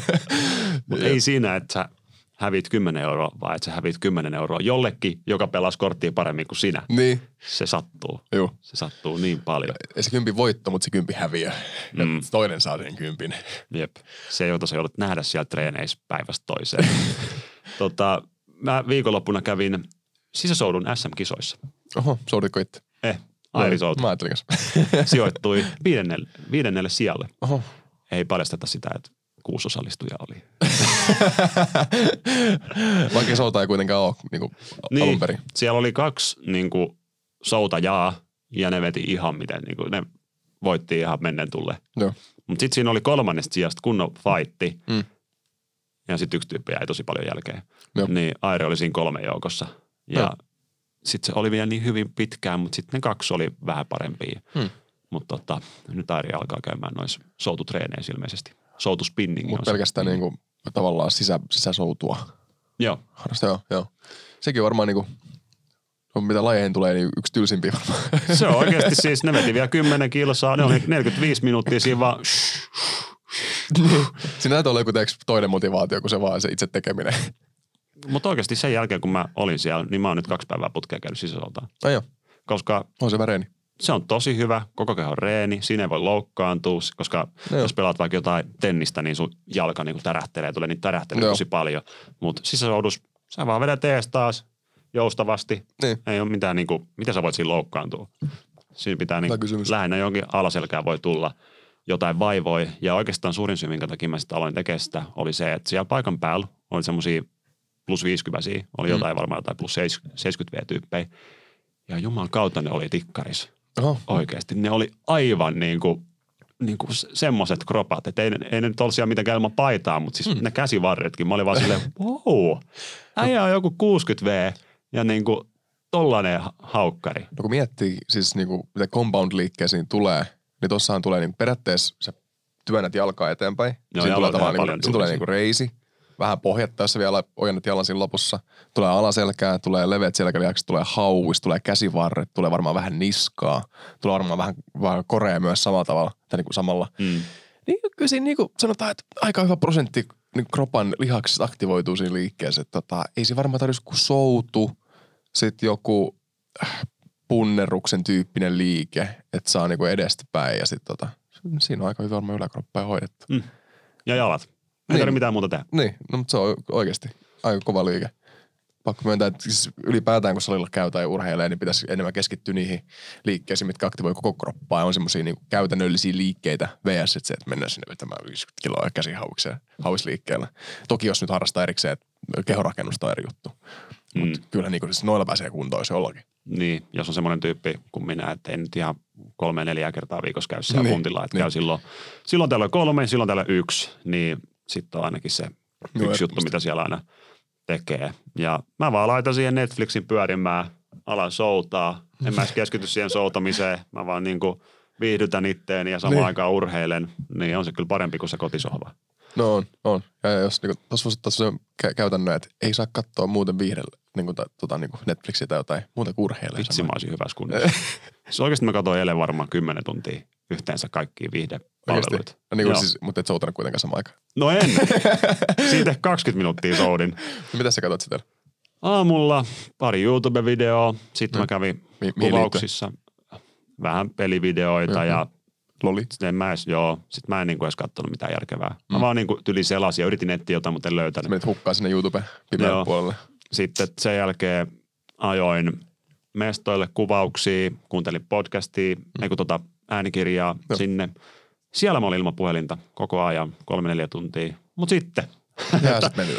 Mutta ei siinä, että sä hävit 10 euroa, vaan että sä hävit 10 euroa jollekin, joka pelasi korttia paremmin kuin sinä. Niin, Se sattuu. juu. Se sattuu niin paljon. Ei se kympi voitto, mutta se kympi häviö. Ja Mm. toinen saa sen kympin. Jep. Se, jota sä joudut nähdä siellä treeneissä päivästä toiseen. tota, mä viikonloppuna kävin sisäsoudun SM-kisoissa. Oho, souditko itse? Eh, Soutu Mä ajattelin sijoittui viidennelle, viidennelle sijalle. Oho. Ei paljasteta sitä, että kuusi osallistujaa oli. Vaikka souta ei kuitenkaan ole niin kuin Niin, alun perin. siellä oli kaksi niin kuin, soutajaa ja ne veti ihan miten, niin kuin, ne voitti ihan mennen tulle. Mutta sitten siinä oli kolmannesta sijasta kunnon fightti. Mm. Ja sitten yksi tyyppi jäi tosi paljon jälkeen. Joo. Niin Aire oli siinä kolmen joukossa. Ja. Sitten se oli vielä niin hyvin pitkään, mutta sitten ne kaksi oli vähän parempia. Hmm. Mutta tota, nyt Airi alkaa käymään noissa soututreeneissä ilmeisesti. Soutuspinningi Mutta pelkästään niin kuin, tavallaan sisä, sisäsoutua. Joo. Harrasta, joo, joo. Sekin varmaan niin kuin, no, mitä lajeihin tulee, niin yksi tylsimpiä varmaan. Se on oikeasti siis, ne veti vielä 10 kilsaa, ne oli 45 minuuttia siinä vaan Siinä täytyy olla joku toinen motivaatio kuin se vaan se itse tekeminen. Mutta oikeasti sen jälkeen, kun mä olin siellä, niin mä oon nyt kaksi päivää putkea käynyt sisäsoltaan. Ai joo, Koska on se väreeni. se on tosi hyvä, koko kehon reeni, siinä ei voi loukkaantua, koska Joo. jos pelaat vaikka jotain tennistä, niin sun jalka niin tärähtelee, tulee niitä tärähtelee Joo. tosi paljon. Mutta sisäsoudus, sä vaan vedät ees taas joustavasti. Niin. Ei ole mitään, niin kuin, miten sä voit siinä loukkaantua? Siinä pitää niin, lähinnä jonkin alaselkään voi tulla jotain vaivoja. Ja oikeastaan suurin syy, minkä takia mä sitten aloin tekemään sitä, oli se, että siellä paikan päällä oli semmoisia plus 50 oli Mm. jotain varmaan jotain plus 70 V-tyyppejä. Ja juman kautta ne oli tikkaris. Oho, Oikeasti. Ne oli aivan niin kuin, niin kuin semmoiset kropat, että ei, ei ne nyt ollut siellä mitenkään ilman paitaa, mutta siis mm. ne käsivarretkin. Mä olin vaan silleen, wow, äijä on joku 60 V ja niin kuin tollanen ha- haukkari. no kun miettii siis niin kuin, mitä compound-liikkeisiin tulee, niin tossahan tulee niin periaatteessa sä työnnät jalkaa eteenpäin. Joo, siinä tulee, tavallaan, niin, siinä tulee niin kuin reisi, vähän pohjatta, jos sä vielä ojennat jalan siinä lopussa. Tulee alaselkää, tulee leveät selkälihakset, tulee hauis, tulee käsivarret, tulee varmaan vähän niskaa. Tulee varmaan vähän, vähän korea myös samalla tavalla, tai niin kuin samalla. Mm. Niin kyllä siinä niin kuin sanotaan, että aika hyvä prosentti niin kropan lihaksista aktivoituu siinä liikkeessä. Että tota, ei se varmaan tarvitsisi kuin soutu, sitten joku äh, punnerruksen tyyppinen liike, että saa niin kuin edestä päin ja sitten tota, siinä on aika hyvä varmaan yläkroppa ja hoidettu. Mm. Ja jalat. Ei Niin. tarvitse mitään muuta tehdä. Niin, no mutta se on oikeasti aika kova liike. Pakko myöntää, että siis ylipäätään kun salilla käy tai urheilee, niin pitäisi enemmän keskittyä niihin liikkeisiin, mitkä aktivoi koko kroppaa. Ja on semmoisia niin käytännöllisiä liikkeitä VS, että se, että mennään sinne vetämään 50 kiloa ja käsihauikseen hauisliikkeellä. Toki jos nyt harrastaa erikseen, että kehorakennusta on eri juttu. Mm. Mutta kyllä niin kuin, siis noilla pääsee kuntoon, jos jollakin. Niin, jos on semmoinen tyyppi kuin minä, että ei nyt ihan kolme neljä kertaa viikossa käy siellä Niin, puntilla, että niin. käy silloin, silloin täällä on kolme, silloin täällä yksi, niin sitten on ainakin se yksi juttu, ehdottomasti. mitä siellä aina tekee. Ja mä vaan laitan siihen Netflixin pyörimään ala soutaa. En mä keskity siihen soutamiseen. Mä vaan niin kuin viihdytän itteeni ja samaan Niin. aikaan urheilen. Niin on se kyllä parempi kuin se kotisohva. No on, on. Ja jos niinku, tuossa voisi ottaa käytännön, että ei saa katsoa muuten viihdellä niinku, ta, tota, niinku Netflixiä tai jotain muuta kuin urheilee. Vitsi mä olisin hyvässä kunnossa. Se oikeasti mä katsoin eilen varmaan 10 tuntia yhteensä kaikkia viihdepalveluita. No, niinku, Joo. siis, mutta et soutanut kuitenkaan samaan aikaan. No en. Siitä 20 minuuttia soudin. No, mitä sä katsot sitä? Aamulla pari YouTube-videoa, sitten No. mä kävin Mi- kuvauksissa vähän pelivideoita Mhm. ja Loli? sitten en mä edes, joo, sit mä en niinku edes kattonut mitään järkevää. Mä Mm. vaan niinku tyli selasin ja yritin etsiä jotain, mutta en Sä löytänyt. menit hukkaan sinne YouTube Joo. puolelle. Sitten sen jälkeen ajoin mestoille kuvauksia, kuuntelin podcastia, mm. ei kun tota äänikirjaa Joo. sinne. Siellä mä olin ilman puhelinta koko ajan, kolme neljä tuntia. Mutta sitten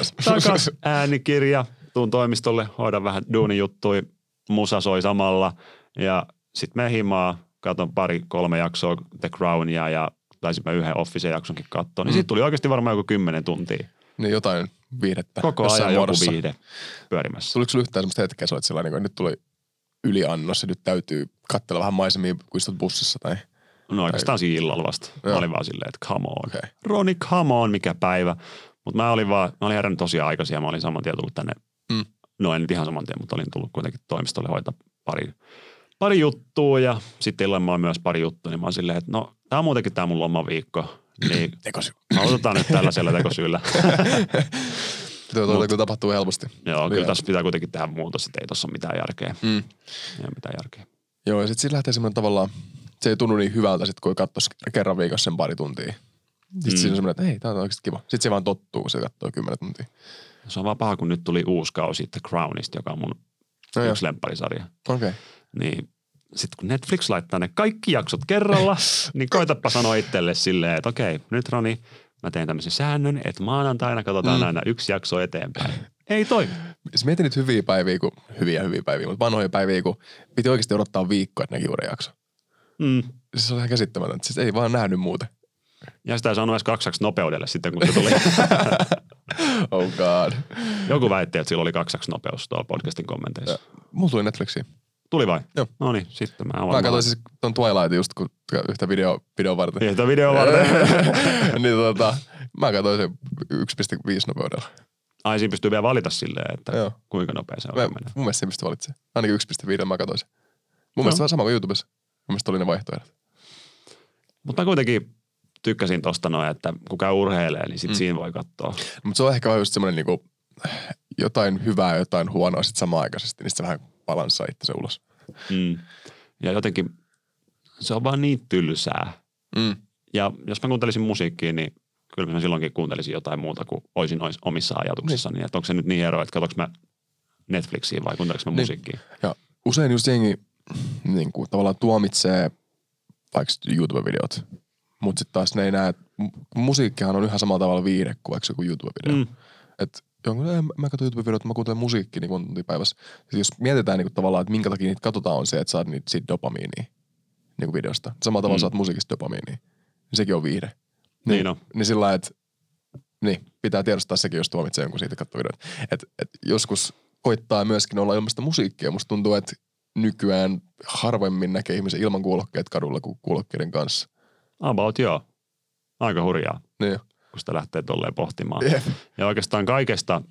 sit takas äänikirja, tuun toimistolle, hoidan vähän duunijuttui, musa soi samalla ja sitten me himaa, katon pari, kolme jaksoa The Crownia ja taisin mä yhden Office-jaksonkin katsoa. Niin Mm. siitä tuli oikeasti varmaan joku kymmenen tuntia. niin jotain viihdettä. Koko ajan joku muodossa. viihde pyörimässä. Tuliko sulla yhtään semmoista hetkeä, sä olet sellainen, että nyt tuli yliannos ja nyt täytyy katsella vähän maisemia, kun istut bussissa tai... No oikeastaan siinä illalla vasta. Mä Joo. olin vaan silleen, että come on. Okei. Roni, come on, mikä päivä. Mutta mä olin vaan, mä olin herännyt tosi aikaisin ja mä olin saman tien tullut tänne. Mm. No en nyt ihan saman tien, mutta olin tullut kuitenkin toimistolle hoitaa pari, pari juttua ja sitten illalla mä olin myös pari juttua, niin mä olin silleen, että no tää on muutenkin tää mun lomaviikko. Niin Tekosy. aloitetaan nyt tällaisella tekosyllä. Tuo, Mut- tapahtuu helposti. Joo, kyllä tässä pitää kuitenkin tehdä muutos, että ei tossa ole mitään järkeä. Mm. Ei ole mitään järkeä. Joo, ja sitten siinä lähtee semmoinen tavallaan, se ei tunnu niin hyvältä sit, kun katsoisi kerran viikossa sen pari tuntia. Sitten Mm. siinä on semmoinen, että hei, tää on oikeasti kiva. Sitten se vaan tottuu, kun se katsoo kymmenen tuntia. Se on vaan paha, kun nyt tuli uusi kausi The Crownista, joka on mun No yksi lempparisarja. okei. Okay. Niin sitten kun Netflix laittaa ne kaikki jaksot kerralla, niin koitapa sanoa itselle silleen, että okei, nyt Roni, mä teen tämmöisen säännön, että maanantaina katsotaan Mm. mm. aina yksi jakso eteenpäin. Ei toimi. Siis mietin nyt hyviä päiviä, kun, hyviä hyviä päiviä, mutta vanhoja päiviä, kun piti oikeasti odottaa viikkoa, että näki uuden jakso. Mm. Siis se on ihan käsittämätöntä. Siis ei vaan nähnyt muuten. Ja sitä ei saanut edes kaksaksi nopeudelle sitten, kun se tuli. Oh god. Joku väitti, että sillä oli kaksaksi nopeus tuolla podcastin kommenteissa. Mulla tuli Netflixiin. Tuli vai? Joo. No niin, sitten mä Mä avaan. katsoin siis ton Twilight just kun, yhtä video, video varten. Yhtä video varten. niin tota, mä katsoin se 1.5 nopeudella. Ai siinä pystyy vielä valita silleen, että Joo. kuinka nopea se Mä, oikein menee. mun mielestä se pystyy valitsemaan. Ainakin 1.5 mä katsoin sen. Mun Joo. mielestä vähän sama kuin YouTubessa. Mielestä oli ne vaihtoehdot. Mutta mä kuitenkin tykkäsin tosta noin, että kun käy urheilee, niin sit Mm. siinä voi katsoa. Mutta se on ehkä just semmoinen niinku, jotain hyvää ja jotain huonoa sitten samaan aikaisesti, niin se vähän balanssaa itse ulos. Mm. Ja jotenkin se on vaan niin tylsää. Mm. Ja jos mä kuuntelisin musiikkia, niin kyllä mä silloinkin kuuntelisin jotain muuta kuin olisin omissa ajatuksissani. Niin. Että onko se nyt niin ero, että katsoinko mä Netflixiin vai kuuntelenko mä Niin. musiikkia. Ja usein just jengi niin kuin, tavallaan tuomitsee vaikka YouTube-videot, mutta sitten taas ne ei näe, musiikkihan on ihan samalla tavalla viihde kuin vaikka joku YouTube-video. Mm. Että jonkun, "Ei, mä katson YouTube-videota, mä kuuntelen musiikkia niin tuntia päivässä. Siis jos mietitään niin kuin, tavallaan, että minkä takia niitä katsotaan on se, että saat niitä siitä dopamiinia niin kuin videosta. Samalla tavalla Mm. saat musiikista dopamiinia. Niin sekin on viihde. Niin on. Niin sillä lailla, että niin, pitää tiedostaa sekin, jos tuomitsee jonkun siitä katsoo videoita. Et, et joskus koittaa myöskin olla ilmasta musiikkia. Musta tuntuu, että nykyään harvemmin näkee ihmisen ilman kuulokkeet kadulla kuin kuulokkeiden kanssa. About joo. Aika hurjaa, Niin. kun sitä lähtee tolleen pohtimaan. Jep. Ja oikeastaan kaikesta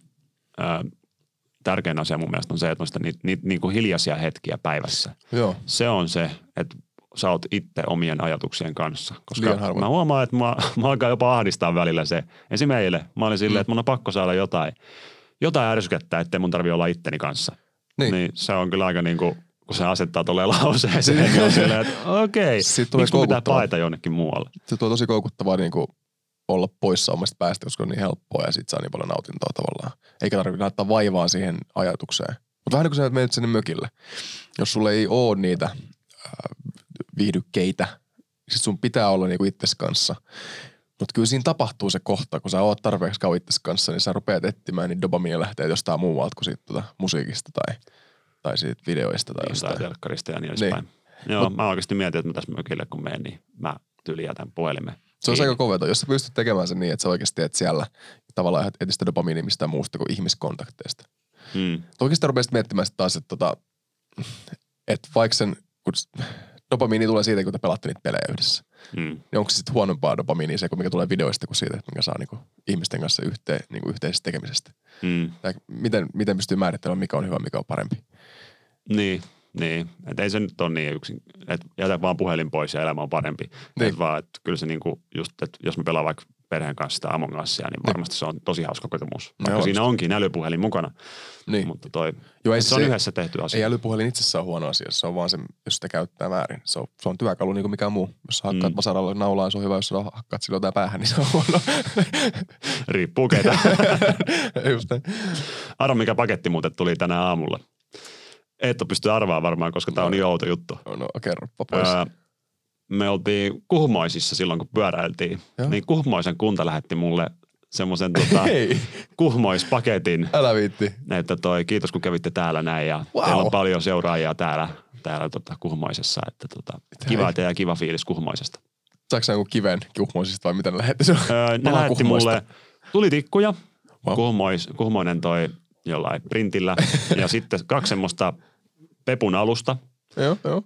ää, tärkein asia mun mielestä on se, että on sitä niitä niit, niinku hiljaisia hetkiä päivässä. Joo. Se on se, että sä oot itse omien ajatuksien kanssa. Koska mä huomaan, että mä, mä alkaa jopa ahdistaa välillä se. Esimerkiksi eilen mä olin silleen, Mm. että mun on pakko saada jotain, jotain ärsykettä, ettei mun tarvi olla itteni kanssa. Niin. niin se on kyllä aika niin kuin, kun se asettaa tolleen lauseeseen, niin on silleen, että okei, tulee miksi pitää paeta jonnekin muualle? Se tuo tosi koukuttavaa niin kuin olla poissa omasta päästä, koska on niin helppoa ja siitä saa niin paljon nautintoa tavallaan. Eikä tarvitse laittaa vaivaa siihen ajatukseen. Mutta vähän niin kuin sä menet sinne mökille. Jos sulle ei ole niitä äh, viihdykkeitä, sit sun pitää olla niinku itses kanssa. Mutta kyllä siinä tapahtuu se kohta, kun sä oot tarpeeksi kauan itses kanssa, niin sä rupeat etsimään, niin dopamiini lähtee jostain muualta kuin siitä tota, musiikista tai, tai siitä videoista tai Niin, tai jostain. telkkarista ja niin Niin. edespäin. Joo, Mut- mä oikeasti mietin, että mä tässä mökille kun menen, niin mä tyyli jätän puhelimen. Se on kiinni. aika koveta, jos sä pystyt tekemään sen niin, että sä oikeasti teet siellä tavallaan etit sitä dopamiinia mistään muusta kuin ihmiskontakteista. Mm. Mutta Oikeastaan rupesit miettimään sit taas, että tota, että vaikka sen, kun dopamiini tulee siitä, kun te pelaatte niitä pelejä yhdessä. Mm. Niin onko se sitten huonompaa dopamiinia se, mikä tulee videoista kuin siitä, että mikä saa niinku ihmisten kanssa yhteen, niinku yhteisestä tekemisestä? Mm. Tai miten, miten pystyy määrittelemään, mikä on hyvä, mikä on parempi? Niin, niin. Et ei se nyt ole niin yksin, että jätä vaan puhelin pois ja elämä on parempi. Niin. Niin. Et vaan, että kyllä se niinku just, että jos me pelaa vaikka perheen kanssa sitä Among Usia, niin varmasti se on tosi hauska kokemus. Vaikka varmasti. siinä onkin älypuhelin mukana, Niin. mutta toi, Joo, ei se, on yhdessä tehty asia. Ei älypuhelin itsessään ole huono asia, se on vaan se, jos sitä käyttää väärin. Se on, se on työkalu niin kuin mikään muu. Jos sä hakkaat Mm. vasaralla naulaan, se on hyvä. Jos sä hakkaat sillä jotain päähän, niin se on huono. Riippuu ketä. Just näin. Arvo, mikä paketti muuten tuli tänä aamulla. Et ole pysty arvaamaan varmaan, koska tämä on niin outo juttu. No, no kerropa pois. Öö, me oltiin Kuhmoisissa silloin, kun pyöräiltiin. Joo. Niin Kuhmoisen kunta lähetti mulle semmoisen tota, Hei, Kuhmoispaketin, älä viitti. että toi kiitos kun kävitte täällä näin ja Wow. teillä on paljon seuraajia täällä, täällä tota, Kuhmoisessa, että tota, kiva tehdä ja kiva fiilis Kuhmoisesta. Saatko joku kiven kuhmoisista vai mitä ne lähetti sun? Öö, ne lähetti mulle tulitikkuja, Wow. Kuhmois, Kuhmoinen toi jollain printillä ja sitten kaksi semmoista pepun alusta, Joo, joo.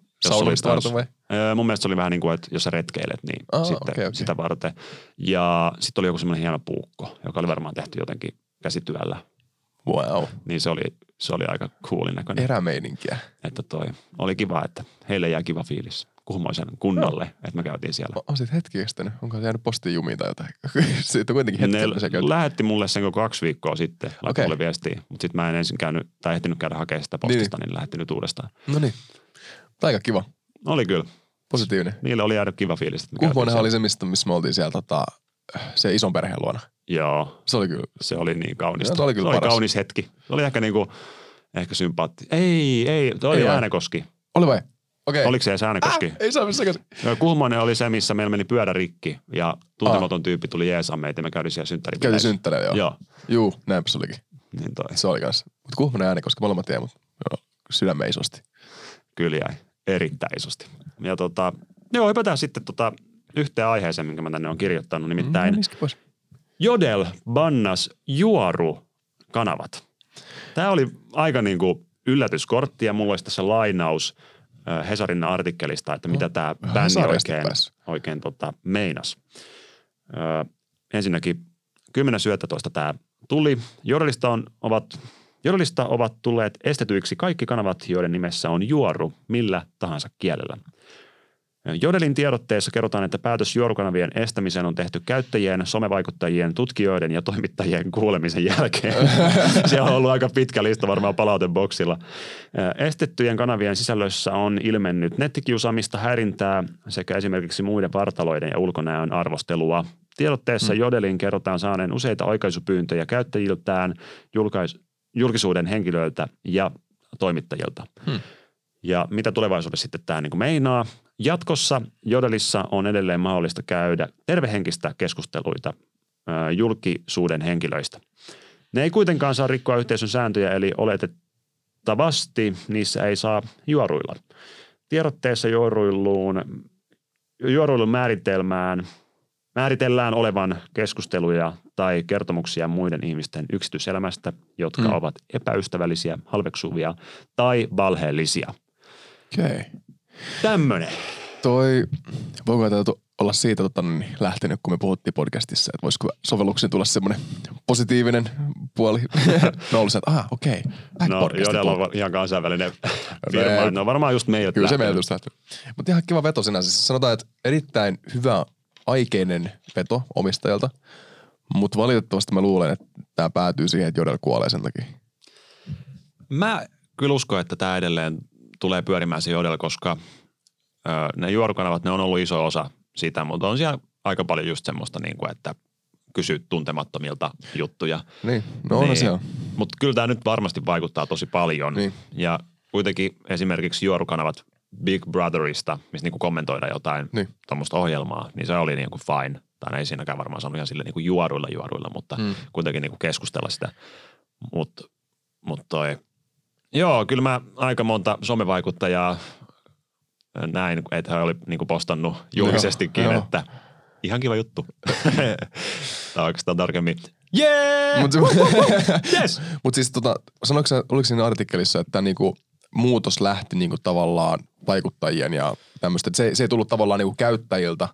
Varten vai? Öö, mun mielestä se oli vähän niin kuin, että jos sä retkeilet, niin Aa, sitten okei, okei. sitä varten. Ja sitten oli joku semmoinen hieno puukko, joka oli varmaan tehty jotenkin käsityöllä. Wow. Niin se oli, se oli aika coolin näköinen. Erämeininkiä. Että toi oli kiva, että heille jäi kiva fiilis Kuhmoisen kunnalle, että me käytiin siellä. On sit hetki kestänyt. Onko se jäänyt postiin jumiin tai jotain? Siitä on kuitenkin hetki, Ne käytiin. lähetti mulle sen koko kaksi viikkoa sitten, laittoi Okei. mulle viestiä, mutta sitten mä en ensin käynyt, tai ehtinyt käydä hakemaan sitä postista, niin, niin lähetti nyt uudestaan. No niin. Aika kiva. Oli kyllä. Positiivinen. Niille oli jäänyt kiva fiilis. käytiin Kuhmoinenhan oli se, mistä, missä me oltiin siellä tota, se ison perheen luona. Joo, Se oli kyllä. se oli niin kaunista. Joo, se oli kyllä se oli kaunis hetki. Se oli ehkä niinku, ehkä sympaatti. Ei, ei, toi Ei oli? Äänekoski. Oli vai? Okei. Oliko se edes Äänekoski? Ah, ei saa missään sekaisin. Joo, Kuhmoinen oli se, missä meillä meni pyörä rikki ja tuntematon tyyppi tuli jeesaa meitä ja me käytiin siellä Käytiin synttäribileissä. synttäreillä, joo. Joo, Juu, näinpä se olikin. niin toi. Se oli kanssa. Mutta Kuhmonen ääni, koska molemmat jäi, mutta joo, sydämme isosti. Kyllä jäi erittäin isosti. Ja tota, joo, hypätään sitten tota yhteen aiheeseen, minkä mä tänne on kirjoittanut, nimittäin Mm. Jodel bannas juoru-kanavat. Tämä oli aika niinku yllätyskortti ja mulla olisi tässä lainaus Hesarin artikkelista, että mitä tämä vähän bändi oikein, päässä. oikein tota, meinas. Ö, ensinnäkin 10.11. tämä tuli. Jodelista, on, ovat, Jodelista ovat tulleet estetyiksi kaikki kanavat, joiden nimessä on juoru millä tahansa kielellä. Jodelin tiedotteessa kerrotaan, että päätös juorukanavien estämiseen on tehty käyttäjien, somevaikuttajien, tutkijoiden ja toimittajien kuulemisen jälkeen. Siellä on ollut aika pitkä lista varmaan palauteboksilla. Estettyjen kanavien sisällössä on ilmennyt nettikiusaamista, häirintää sekä esimerkiksi muiden vartaloiden ja ulkonäön arvostelua. Tiedotteessa Jodelin kerrotaan saaneen useita oikaisupyyntöjä käyttäjiltään, julkais, julkisuuden henkilöiltä ja toimittajilta. Ja mitä tulevaisuudessa sitten tämä niin meinaa? Jatkossa Jodelissa on edelleen mahdollista käydä tervehenkistä keskusteluita ö, julkisuuden henkilöistä. Ne ei kuitenkaan saa rikkoa yhteisön sääntöjä, eli oletettavasti niissä ei saa juoruilla. Tiedotteessa juoruiluun, juoruilun määritelmään määritellään olevan keskusteluja tai kertomuksia muiden ihmisten yksityiselämästä, jotka Mm. ovat epäystävällisiä, halveksuvia tai valheellisia. Okei. Okay. Tämmönen. Toi, voiko tämä olla siitä tota, niin lähtenyt, kun me puhuttiin podcastissa, että voisiko sovelluksiin tulla semmoinen positiivinen puoli? no se, että aha, okei. Okay. No Jodella on ihan kansainvälinen firma. No varmaan just meidät Kyllä se lähtenyt. meiltä just lähti. Mutta ihan kiva veto sinänsä. Siis sanotaan, että erittäin hyvä aikeinen veto omistajalta, mutta valitettavasti mä luulen, että tämä päätyy siihen, että Jodel kuolee sen takia. Mä kyllä uskon, että tämä edelleen tulee pyörimään se Jodel, koska ö, ne juorukanavat, ne on ollut iso osa sitä, mutta on siellä aika paljon just semmoista, niin kuin, että kysyt tuntemattomilta juttuja. Niin, no onhan se on. Mutta kyllä tämä nyt varmasti vaikuttaa tosi paljon. Niin. Ja kuitenkin esimerkiksi juorukanavat Big Brotherista, missä niinku kommentoidaan jotain Niin. tuommoista ohjelmaa, niin se oli niinku fine. Tai ei siinäkään varmaan saanut ihan sille niinku juoruilla juoruilla, mutta Mm. kuitenkin niinku keskustella sitä. Mutta mut toi, joo, kyllä mä aika monta somevaikuttajaa näin, että he oli niinku postannut julkisestikin, joo. että ihan kiva juttu. tai oikeastaan tarkemmin, jee! Mutta Yes! mut siis tota, sanoiko sä, oliko siinä artikkelissa, että niinku muutos lähti niinku tavallaan vaikuttajien ja tämmöistä. Se, se ei tullut tavallaan niinku käyttäjiltä,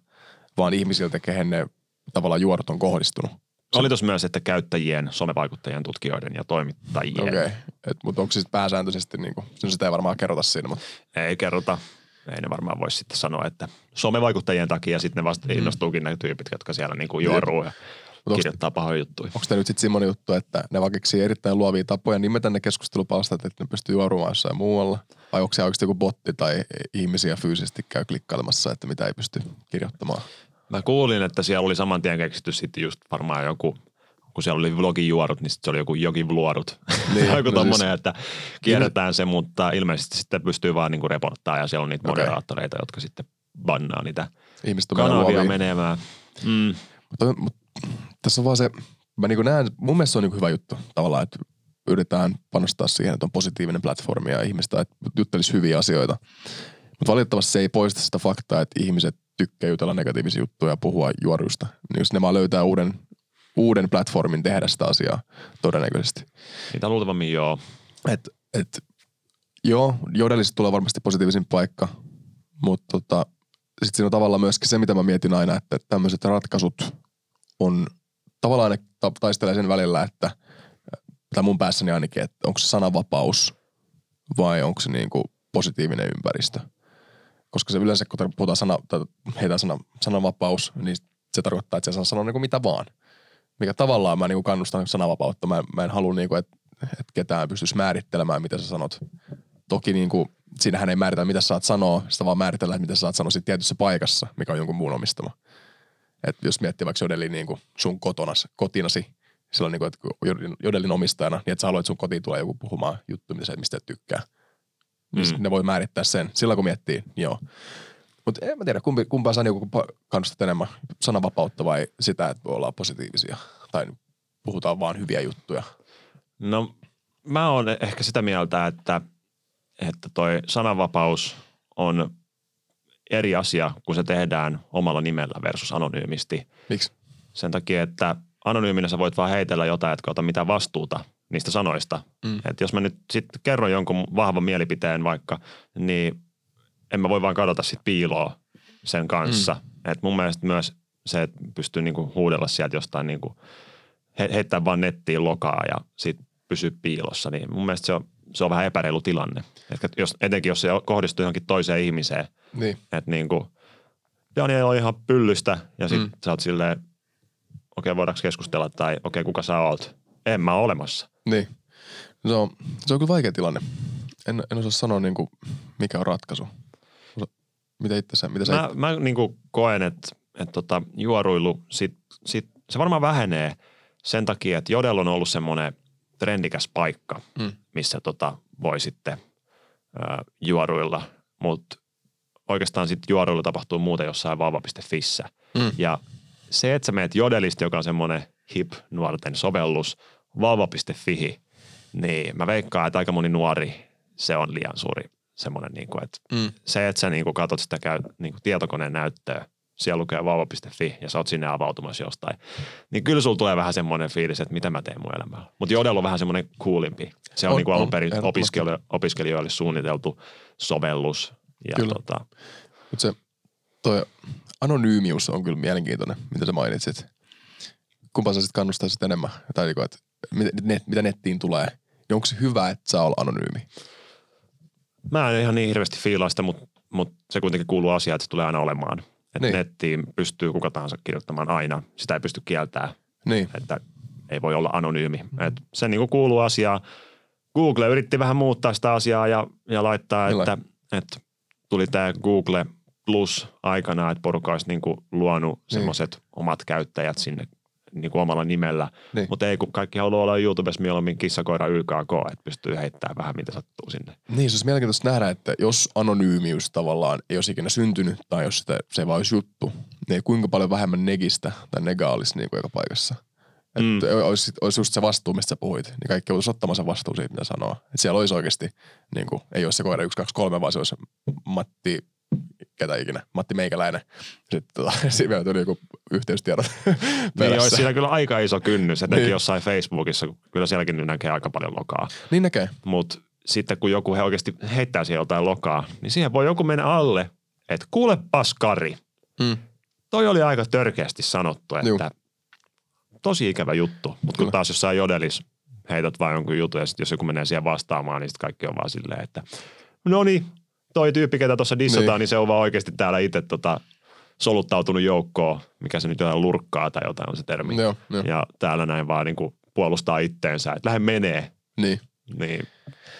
vaan ihmisiltä, kehen ne tavallaan juorot on kohdistunut. Oli tuossa myös, että käyttäjien, somevaikuttajien, tutkijoiden ja toimittajien. Okei, okay. mutta onko se sitten pääsääntöisesti, niinku, no sitä ei varmaan kerrota siinä, mutta Ei kerrota. Ei ne varmaan voisi sitten sanoa, että somevaikuttajien takia sitten ne vasta innostuukin ne tyypit, jotka siellä niinku juoruu ja onks- kirjoittaa pahoja juttuja. onko tämä nyt sitten semmoinen juttu, että ne keksii erittäin luovia tapoja nimetä ne keskustelupalstat, että ne pystyy juorumaan jossain muualla? Vai onko se oikeasti joku botti tai ihmisiä fyysisesti käy klikkailemassa, että mitä ei pysty kirjoittamaan? Mä kuulin, että siellä oli saman tien keksitty sitten just varmaan joku, kun siellä oli vlogijuorut, niin se oli joku jogivluorut. Niin, Niin, joku no tommonen, siis- että kierretään se, mutta ilmeisesti sitten pystyy vaan niinku reporttaa ja siellä on niitä Okei. moderaattoreita, jotka sitten bannaa niitä Ihmiset kanavia luovia. menemään. Mm. Mutta, mutta tässä on vaan se, mä niin näen, mun mielestä se on niin hyvä juttu tavallaan, että yritetään panostaa siihen, että on positiivinen platformi ja ihmistä, että juttelisi hyviä asioita. Mutta valitettavasti se ei poista sitä faktaa, että ihmiset tykkää jutella negatiivisia juttuja ja puhua juoruista. Niin jos ne vaan löytää uuden, uuden platformin tehdä sitä asiaa todennäköisesti. Niitä luultavammin joo. Et, et, joo, jodelliset tulee varmasti positiivisin paikka, mutta tota, sitten siinä on tavallaan myöskin se, mitä mä mietin aina, että tämmöiset ratkaisut on tavallaan ne ta- taistelee sen välillä, että tai mun päässäni ainakin, että onko se sananvapaus vai onko se niinku positiivinen ympäristö. Koska se yleensä, kun puhutaan sana, tai heitä sana, sananvapaus, niin se tarkoittaa, että se saa sanoa niinku mitä vaan. Mikä tavallaan mä niinku kannustan sananvapautta. Mä, mä en halua, niinku, että, että ketään pystyisi määrittelemään, mitä sä sanot. Toki niinku, siinähän ei määritä, mitä sä saat sanoa, sitä vaan määritellään, mitä sä saat sanoa tietyssä paikassa, mikä on jonkun muun omistama. Et jos miettii vaikka Jodelin niinku sun kotonas, kotinasi, silloin niinku, että Jodelin- omistajana, niin että sä haluat, että sun kotiin tulee joku puhumaan juttu, mistä et tykkää. Mm. Mm. Ne voi määrittää sen. Silloin kun miettii, niin joo. Mutta en mä tiedä, kumpi, kumpaa sä pa- kannustat enemmän, sananvapautta vai sitä, että ollaan positiivisia tai puhutaan vaan hyviä juttuja. No mä oon ehkä sitä mieltä, että, että toi sananvapaus on eri asia, kun se tehdään omalla nimellä versus anonyymisti. Miksi? Sen takia, että anonyyminä sä voit vaan heitellä jotain, etkä ota mitään vastuuta niistä sanoista. Mm. Et jos mä nyt sitten kerron jonkun vahvan mielipiteen vaikka, niin en mä voi vaan kadota sit piiloa sen kanssa. Mm. Et mun mielestä myös se, että pystyy niinku huudella sieltä jostain niinku, he, heittää vaan nettiin lokaa ja sit pysyä piilossa, niin mun mielestä se on, se on vähän epäreilu tilanne. Et jos, etenkin jos se kohdistuu johonkin toiseen ihmiseen, Niin. että niinku, Daniel on ihan pyllystä ja sit Mm. sä oot silleen, okei okay, voidaanko keskustella tai okei okay, kuka sä oot? En mä ole olemassa. Niin. Se on, se on kyllä vaikea tilanne. En, en osaa sanoa, niin kuin, mikä on ratkaisu. Mitä itse sä, mitä sä Mä, mä niinku koen, että et tota, juoruilu, sit, sit, se varmaan vähenee sen takia, että Jodel on ollut semmoinen trendikäs paikka, Mm. missä tota, voi sitten ö, juoruilla, mutta oikeastaan sitten juoruilu tapahtuu muuten jossain vauva.fissä. Mm. Ja se, että sä meet Jodelista, joka on semmoinen hip nuorten sovellus, vauva.fihi, niin mä veikkaan, että aika moni nuori, se on liian suuri semmoinen, niin kuin, että Mm. se, että sä niin kuin katsot sitä käy, niin kuin tietokoneen näyttöä, siellä lukee vauva.fi ja sä oot sinne avautumassa jostain, niin kyllä sulla tulee vähän semmoinen fiilis, että mitä mä teen mun elämällä. Mutta Jodel on vähän semmoinen coolimpi. Se on, On, niin kuin alun perin opiskelijoille, opiskelijoille suunniteltu sovellus. Ja Kyllä. tota, Mutta se toi anonyymius on kyllä mielenkiintoinen, mitä sä mainitsit. Kumpaa sä sitten kannustaisit enemmän? Tai niinku, että mitä, net, mitä nettiin tulee? Niin onko se hyvä, että saa olla anonyymi? Mä en ihan niin hirveästi fiilaa sitä, mutta, mutta se kuitenkin kuuluu asiaan, että se tulee aina olemaan. Että Niin. niin. nettiin pystyy kuka tahansa kirjoittamaan aina. Sitä ei pysty kieltämään, Niin. että ei voi olla anonyymi. Et se niin kuin kuuluu asiaan. Google yritti vähän muuttaa sitä asiaa ja, ja laittaa, Millä? että, että tuli tämä Google Plus aikana, että porukka olisi niin kuin luonut semmoiset omat käyttäjät sinne niin kuin omalla nimellä. Niin. Mutta ei, kun kaikki haluaa olla YouTubessa mieluummin kissakoira YKK, että pystyy heittämään vähän mitä sattuu sinne. Niin, se olisi mielenkiintoista nähdä, että jos anonyymius tavallaan ei olisi ikinä syntynyt, tai jos sitä, se ei vaan olisi juttu, niin kuinka paljon vähemmän negistä tai negaa olisi niin kuin joka paikassa. Mm. Että olisi, olisi just se vastuu, mistä sä puhuit, niin kaikki olisi ottamaan sen vastuun siitä, mitä sanoo. Että siellä olisi oikeasti, niin kuin, ei olisi se koira 1, 2, 3, vaan se olisi Matti, ketä ikinä, Matti Meikäläinen. Sitten tota, tuli joku yhteystiedot Niin olisi siinä kyllä aika iso kynnys, etenkin Niin. jossain Facebookissa, kun kyllä sielläkin nyt näkee aika paljon lokaa. Niin näkee. Mutta sitten kun joku he oikeasti heittää siihen jotain lokaa, niin siihen voi joku mennä alle, että kuule paskari, Mm. toi oli aika törkeästi sanottu, että Juu. tosi ikävä juttu. Mutta kun taas jossain jodelis heität vaan jonkun jutun ja sit jos joku menee siihen vastaamaan, niin sitten kaikki on vaan silleen, että no niin, toi tyyppi, ketä tuossa dissataan, niin. Niin. niin se on vaan oikeasti täällä itse tota, soluttautunut joukkoon, mikä se nyt jotain lurkkaa tai jotain on se termi. Joo, joo. Ja täällä näin vaan niin kuin puolustaa itteensä, että lähde menee. Niin. Niin.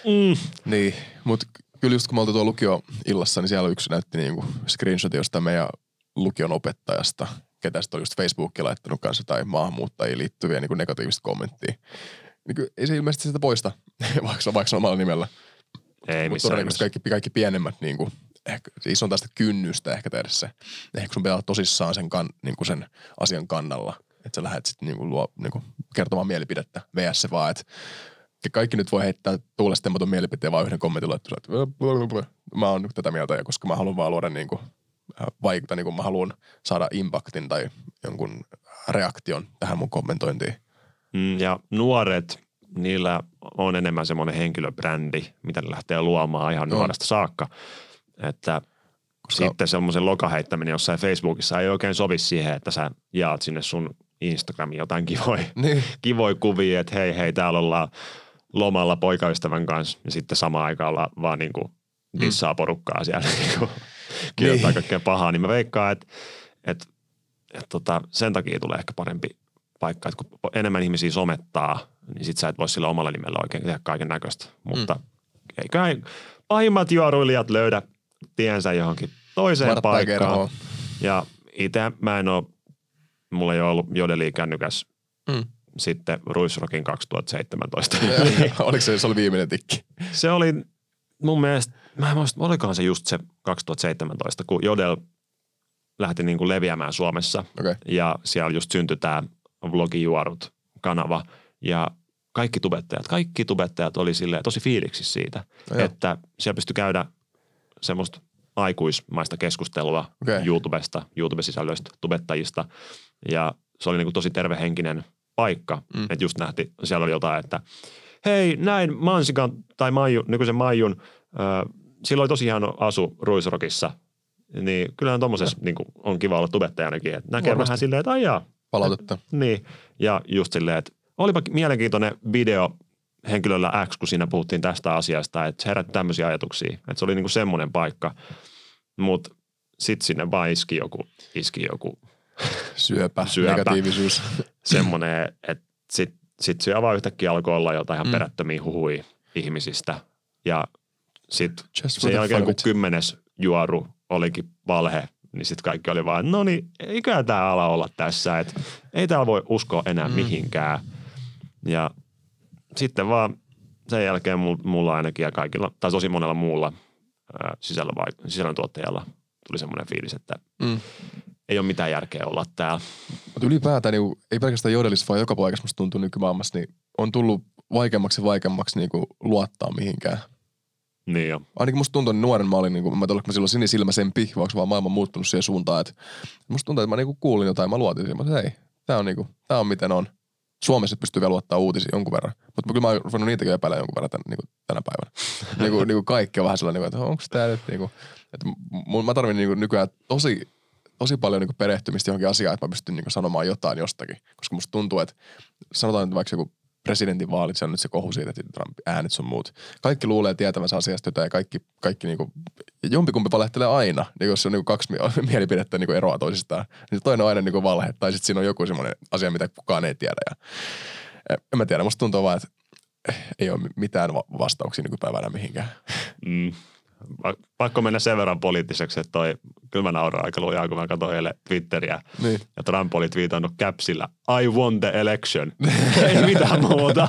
Mm. Niin, mutta kyllä just kun me oltiin tuolla lukioillassa, niin siellä yksi näytti niinku screenshot jostain meidän lukion opettajasta, ketä sitten oli just Facebookiin laittanut kanssa tai maahanmuuttajiin liittyviä niinku negatiivista kommenttia. Niin kyllä ei se ilmeisesti sitä poista, vaikka, vaikka omalla nimellä. Ei Mutta missään todennäköisesti kaikki, kaikki pienemmät, niinku, ehkä, siis on tästä kynnystä ehkä tehdä se. Ehkä sun pitää olla tosissaan sen, kan, niinku sen asian kannalla. Että sä lähdet sitten niinku luo, niinku kertomaan mielipidettä. VS se vaan, että kaikki nyt voi heittää tuulesta temmatun mielipiteen vaan yhden kommentin että mä oon nyt tätä mieltä ja koska mä haluan vaan luoda niinku, äh, vaikuttaa, niinku mä haluan saada impactin tai jonkun reaktion tähän mun kommentointiin. Mm, ja nuoret, niillä on enemmän semmoinen henkilöbrändi, mitä ne lähtee luomaan ihan nuoresta saakka. Että Koska- sitten semmoisen lokaheittäminen jossain Facebookissa ei oikein sovi siihen, että sä jaat sinne sun Instagramiin jotain kivoja, Niin. kivoja kuvia, että hei hei täällä ollaan lomalla poikaystävän kanssa ja sitten samaan aikaan ollaan vaan niin kuin dissaa porukkaa siellä niin kuin kirjoittaa Niin. kaikkea pahaa, niin mä veikkaan, että, että, että tota, sen takia tulee ehkä parempi paikka, että kun enemmän ihmisiä somettaa, niin sit sä et voi sillä omalla nimellä oikein tehdä kaiken näköistä. Mutta mm. eiköhän pahimmat juoruilijat löydä tiensä johonkin toiseen Vartta ja paikkaan. kerhoa. Ja itse mä en ole, mulla ei ole ollut jodeli-kännykäs Mm. sitten Ruisrokin 2017. Oliko se, se oli viimeinen tikki? se oli mun mielestä, mä en muista, olikohan se just se 2017, kun Jodel lähti niin kuin leviämään Suomessa. Okay. Ja siellä just syntyi tämä Vlogijuorut kanava. Ja kaikki tubettajat, kaikki tubettajat oli silleen tosi fiiliksissä siitä, No joo. että siellä pystyi käydä semmoista aikuismaista keskustelua Okei. YouTubesta, YouTube-sisällöistä, tubettajista. Ja se oli niin kuin tosi tervehenkinen paikka. Mm. Että just nähti, siellä oli jotain, että hei näin Mansikan tai Maijun, nykyisen Maijun, äh, sillä oli tosi hieno asu Ruisrokissa. Niin kyllähän tuommoisessa niin on kiva olla tubettajanakin, että näkee Varmasti. vähän silleen, että aijaa, Palautetta. niin. Ja just silleen, että olipa mielenkiintoinen video henkilöllä X, kun siinä puhuttiin tästä asiasta, että se herätti tämmöisiä ajatuksia. Että se oli niinku semmoinen paikka. Mutta sitten sinne vaan iski joku, iski joku Syöpä, Syöpä. negatiivisuus. semmoinen, että sitten sit se vaan yhtäkkiä alkoi olla jotain ihan Mm. perättömiä huhui ihmisistä. Ja sitten sen jälkeen, kun kymmenes juoru olikin valhe, niin sitten kaikki oli vaan, no niin, eiköhän tämä ala olla tässä, että ei täällä voi uskoa enää Mm. mihinkään. Ja sitten vaan sen jälkeen mul- mulla ainakin ja kaikilla, tai tosi monella muulla ää, sisällövai- sisällöntuottajalla tuli semmoinen fiilis, että Mm. ei ole mitään järkeä olla täällä. Mutta ylipäätään niin ei pelkästään jodelissa, vaan joka paikassa musta tuntuu nykymaailmassa, niin on tullut vaikeammaksi ja vaikeammaksi niin kuin luottaa mihinkään. Niin jo. Ainakin musta tuntuu, että nuoren mä olin, niin kuin, mä oliko mä silloin sinisilmäisempi, vai onko vaan maailma muuttunut siihen suuntaan, että musta tuntuu, että mä niin kuulin jotain, mä luotin siihen, mä sanoin, hei, tää on, niin kuin, tää on miten on. Suomessa pystyy vielä luottaa uutisia jonkun verran. Mutta kyllä mä oon ruvennut niitäkin epäilemään jonkun verran tän, niin kuin tänä päivänä. niin kuin, niin kuin kaikki on vähän sellainen, niin kuin, että onko tämä nyt niin kuin, että mun, mä tarvin niin kuin nykyään tosi, tosi paljon niin kuin perehtymistä johonkin asiaan, että mä pystyn niin kuin sanomaan jotain jostakin. Koska musta tuntuu, että sanotaan nyt vaikka joku presidentin vaalit, se on nyt se kohu siitä, että Trump äänet sun muut. Kaikki luulee tietävänsä asiasta jotain ja kaikki, kaikki niinku, jompikumpi valehtelee aina. Niin jos on niinku kaksi mie- mielipidettä niinku eroa toisistaan, niin toinen on aina niinku valhe. Tai sitten siinä on joku semmoinen asia, mitä kukaan ei tiedä. Ja, en mä tiedä, musta tuntuu vaan, että ei ole mitään va- vastauksia nykypäivänä mihinkään. Mm. Pa- Pakko mennä sen verran poliittiseksi, että toi, kyllä mä nauran aika lujaa, kun mä katsoin eilen Twitteriä. Niin. Ja Trump oli twiitannut capsillä, I won the election. Ei mitään muuta.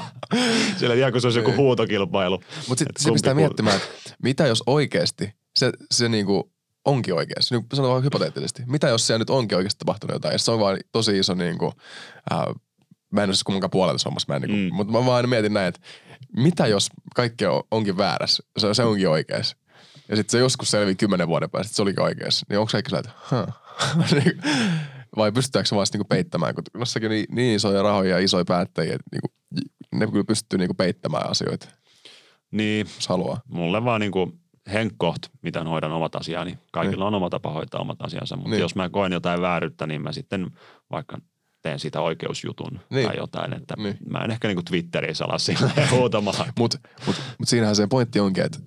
Siellä ihan kun se olisi joku Niin. huutokilpailu. Mutta sitten se pistää puol- miettimään, että mitä jos oikeasti se, se niinku onkin oikeasti, niin sanotaan vaan hypoteettisesti. Mitä jos siellä nyt onkin oikeasti tapahtunut jotain, ja se on vaan tosi iso niinku, äh, mä en ole siis kummankaan puolella tässä hommassa, mä en, niinku, mm. Mutta mä vaan mietin näin, että mitä jos kaikki on, onkin väärässä, se, se onkin oikeassa. Ja sitten se joskus selvii kymmenen vuoden päästä, että se olikin oikeassa. Niin onko kaikki sellainen, että huh. Niinku, vai pystytäänkö se vaan niinku peittämään, kun nossakin on niin, niin isoja rahoja ja isoja päättäjiä, että niinku, ne kyllä pystyy niinku peittämään asioita. Niin, jos haluaa. mulle vaan niinku henkkoht, miten hoidan omat asiani. Kaikilla on oma tapa hoitaa omat asiansa, mutta Niin. jos mä koen jotain vääryyttä, niin mä sitten vaikka teen siitä oikeusjutun Niin. tai jotain. Että Niin. Mä en ehkä niinku Twitterissä ala silleen huutamaan. Mutta mut, mut siinähän se pointti onkin, että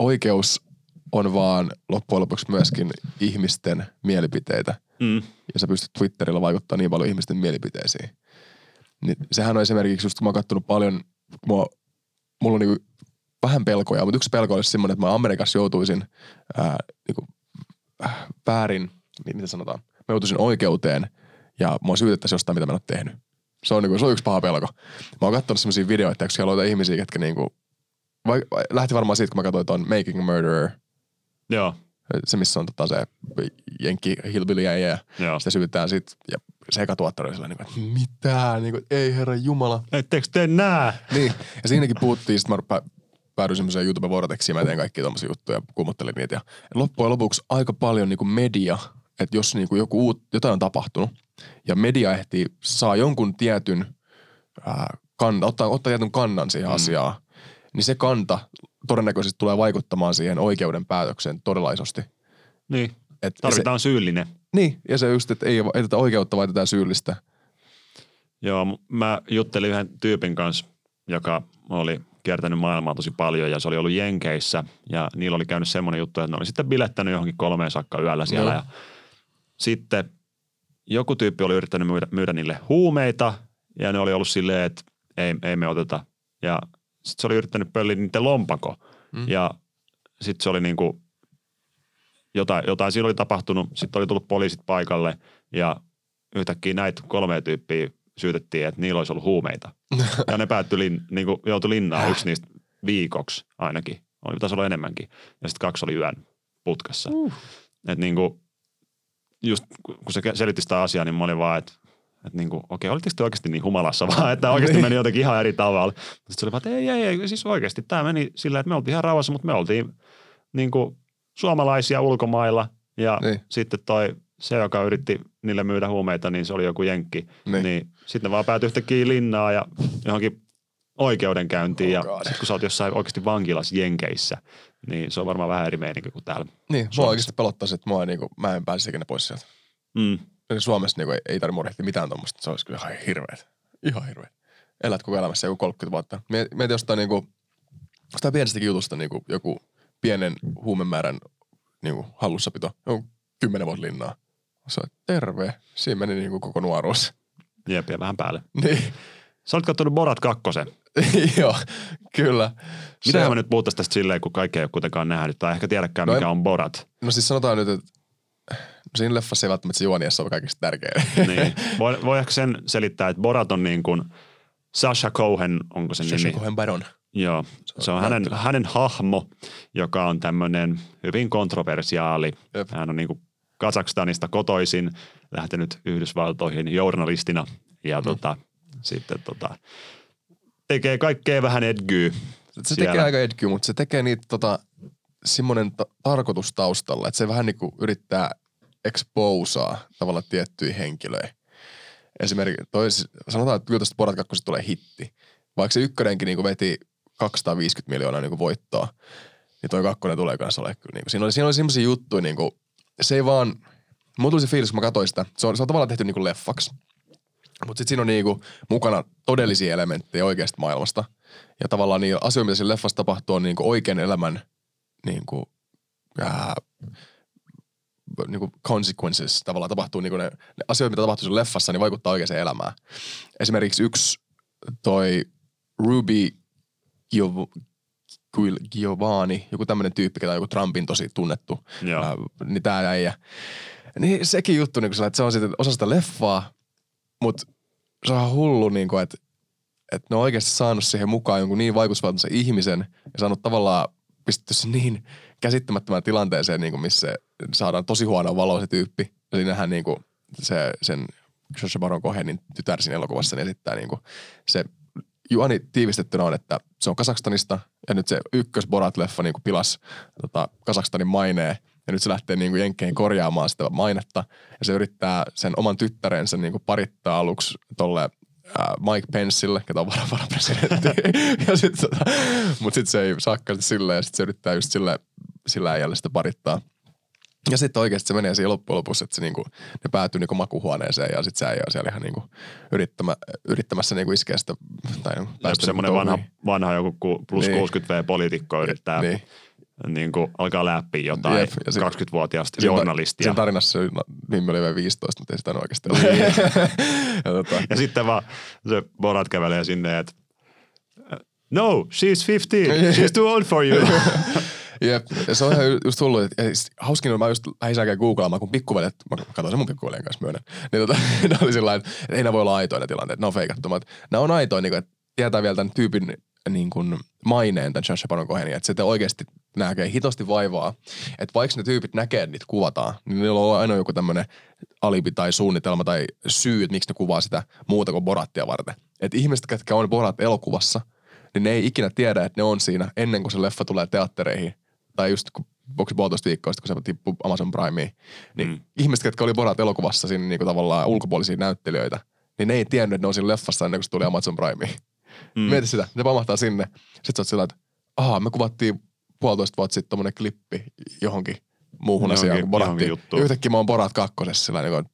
oikeus on vaan loppujen lopuksi myöskin ihmisten mielipiteitä. Mm. Ja sä pystyt Twitterillä vaikuttaa niin paljon ihmisten mielipiteisiin. Niin sehän on esimerkiksi just, kun mä oon kattonut paljon, mä, mulla on niinku vähän pelkoja, mutta yksi pelko olisi semmoinen, että mä Amerikassa joutuisin ää, niinku, äh, väärin, mi- mitä sanotaan, mä joutuisin oikeuteen ja mua syytettäisiin jostain, mitä mä en ole tehnyt. Se on, niinku, se on yksi paha pelko. Mä oon katsonut semmoisia videoita, kun siellä on ihmisiä, ketkä niinku, vai, vai, lähti varmaan siitä, kun mä katsoin ton Making a Murderer, Joo, se missä on tota se Jenkki Hillbilly ja, sitä syytetään sit, ja se eka tuottaja oli sellainen, että mitä, niin kuin, ei herra jumala. Etteikö te nää? Niin, ja siinäkin puhuttiin, sit mä pä, päädyin semmoiseen YouTube Vortexiin, mä teen kaikkia tommosia juttuja ja kummottelin niitä. Ja loppujen lopuksi aika paljon niin kuin media, että jos niin kuin joku uut, jotain on tapahtunut, ja media ehtii, saa jonkun tietyn, ää, kan, ottaa, ottaa tietyn kannan siihen mm. asiaan, niin se kanta todennäköisesti tulee vaikuttamaan siihen oikeuden päätökseen todella isosti. Niin, Et se, tarvitaan syyllinen. niin, ja se just, että ei, ei tätä oikeutta vai tätä syyllistä. Joo, mä juttelin yhden tyypin kanssa, joka oli kiertänyt maailmaa tosi paljon ja se oli ollut Jenkeissä ja niillä oli käynyt semmoinen juttu, että ne oli sitten bilettänyt johonkin kolmeen saakka yöllä siellä Joo. ja sitten joku tyyppi oli yrittänyt myydä, myydä niille huumeita ja ne oli ollut silleen, että ei, ei me oteta ja sitten se oli yrittänyt pölliä niiden lompako Mm. ja sitten se oli niinku, jotain, jotain siinä oli tapahtunut, sitten oli tullut poliisit paikalle ja yhtäkkiä näitä kolme tyyppiä syytettiin, että niillä olisi ollut huumeita. Ja ne päättyi, lin, niin kuin, joutui linnaan yksi niistä viikoksi ainakin. Oli, taisi olla enemmänkin. Ja sitten kaksi oli yön putkassa. Uh. Että niin kuin, just kun se selitti sitä asiaa, niin mä olin vaan, että että niin kuin, okei, olitteko te oikeasti niin humalassa vaan, että oikeasti Niin. meni jotenkin ihan eri tavalla. Sitten se oli vaan, että ei, ei, ei, siis oikeasti tämä meni sillä, että me oltiin ihan rauhassa, mutta me oltiin niin kuin suomalaisia ulkomailla ja Niin. sitten toi se, joka yritti niille myydä huumeita, niin se oli joku jenkki. Niin. Niin, niin sitten ne vaan päätyi yhtäkkiä linnaan ja johonkin oikeudenkäyntiin. Oh ja sitten kun sä oot jossain oikeasti vankilassa Jenkeissä, niin se on varmaan vähän eri meininki kuin täällä. Niin, mua oikeasti pelottaisi, että mua, niinku, mä en pääsisi ikinä pois sieltä. Mm. Eli Suomessa niinku, ei, ei tarvitse murehtia mitään tuommoista. Se olisi kyllä ihan hirveet. Ihan hirveet. Elät koko elämässä joku 30 vuotta. Mieti, jostain, niinku, jostain pienestäkin jutusta niinku, joku pienen huumemäärän niinku, hallussapito. Joku kymmenen vuotta linnaa. Se on terve. Siinä meni niinku koko nuoruus. Jep, ja vähän päälle. niin, Sä olet katsonut Borat 2. joo, kyllä. Mitä me nyt puhuttaisiin tästä silleen, kun kaikki ei ole kuitenkaan nähnyt, tai ehkä tiedäkään, No mikä en- on Borat. No siis sanotaan nyt, että siinä leffassa ei välttämättä se juoniessa ole kaikista tärkein. Niin. Voi, voi ehkä sen selittää, että Borat on niin kuin Sasha Cohen, onko se nimi? Cohen Baron. Joo, se on hänen, näyttelijä. hänen hahmo, joka on tämmöinen hyvin kontroversiaali. Jep. Hän on niin kuin Kazakstanista kotoisin, lähtenyt Yhdysvaltoihin journalistina ja Mm. tota, sitten tota, tekee kaikkea vähän edgyy. Se siellä. tekee aika edgy, mutta se tekee niitä tota, semmoinen ta- tarkoitus taustalla, että se vähän niinku yrittää exposaa tavallaan tiettyjä henkilöjä. Esimerkiksi, toi, siis- sanotaan, että kyllä tästä Borat 2 tulee hitti. Vaikka se ykkönenkin niinku veti 250 miljoonaa niinku voittoa, niin toi kakkonen tulee kanssa olemaan kyllä. Niinku. Siinä oli, siinä oli semmoisia juttuja, niinku, se ei vaan, mulla tuli se fiilis, kun mä katsoin sitä, se on, se on tavallaan tehty niinku leffaksi. Mutta sitten siinä on niinku mukana todellisia elementtejä oikeasta maailmasta. Ja tavallaan niillä asioilla, mitä siinä leffassa tapahtuu, on niinku oikean elämän niinku, ää, niinku consequences. Tavallaan tapahtuu niinku ne, ne asioita, mitä tapahtuu siinä leffassa, niin vaikuttaa oikeaan elämään. Esimerkiksi yksi toi Ruby Giov- Giovanni, joku tämmöinen tyyppi, ketä on joku Trumpin tosi tunnettu, Joo. ää, niin tää äijä. Niin sekin juttu, niin että se on sitten osa sitä leffaa, mutta se on hullu, niin kuin, että, että ne on oikeasti saanut siihen mukaan jonkun niin vaikutusvaltaisen ihmisen ja saanut tavallaan pistetty se niin käsittämättömään tilanteeseen, niin kuin missä saadaan tosi huono valo se tyyppi. Ja siinähän niin kuin se, sen Sacha Baron Cohenin tytär siinä elokuvassa niin esittää niin kuin se juoni tiivistettynä on, että se on Kasakstanista ja nyt se ykkös Borat-leffa niin kuin pilas tota, Kasakstanin maineen ja nyt se lähtee niin kuin Jenkkeihin korjaamaan sitä mainetta ja se yrittää sen oman tyttärensä niin kuin parittaa aluksi tolle Mike Penceille, ketä on varapresidentti. ja sit, tota, mut sit se ei saakka silleen ja sit se yrittää just sille, sillä äijälle sitä parittaa. Ja sitten oikeasti se menee siihen loppujen lopussa, että se niinku, ne päätyy niinku makuhuoneeseen ja sitten se äijä on siellä ihan niinku yrittämä, yrittämässä niinku iskeä sitä. Tai niinku päästä semmoinen vanha, vanha joku plus niin. 60V-poliitikko yrittää niin. Niin kuin alkaa läpi jotain Jep, ja sit, 20-vuotiaasta journalistia. Sen tarinassa se nimi oli vielä 15, mutta ei sitä oikeasti ole. Niin. ja, tota. ja sitten vaan se Borat kävelee sinne, että no, she's 15, she's too old for you. Jep, ja se on ihan just tullut, että hauskin mä just lähisäkään googlaamaan, kun pikkuvelet, mä katsoin sen mun pikkuveljen kanssa myönnän, niin tota, ne oli sillä että ei nämä voi olla aitoja ne tilanteet, ne on feikattu. Nämä on aitoja, niin kuin, että tietää vielä tämän tyypin niin kuin maineen tämän Josh Baron Cohenin, että se oikeasti näkee hitosti vaivaa, että vaikka ne tyypit näkee, että niitä kuvataan, niin niillä on aina joku tämmöinen alibi tai suunnitelma tai syy, että miksi ne kuvaa sitä muuta kuin Borattia varten. Että ihmiset, ketkä on Borat elokuvassa, niin ne ei ikinä tiedä, että ne on siinä ennen kuin se leffa tulee teattereihin tai just onko puolitoista viikkoa sitten, kun se tippui Amazon Primeen, niin mm. ihmiset, jotka oli Borat elokuvassa siinä niin kuin tavallaan ulkopuolisia näyttelijöitä, niin ne ei tiennyt, että ne on siinä leffassa ennen kuin se tuli Amazon Primeen. Mm. Mieti sitä, ne pamahtaa sinne. Sitten sä oot sillä, että ahaa, me kuvattiin puolitoista vuotta sitten tommonen klippi johonkin muuhun asiaan kuin Boratti. Yhtäkkiä mä oon Borat kakkosessa sillä niin kuin,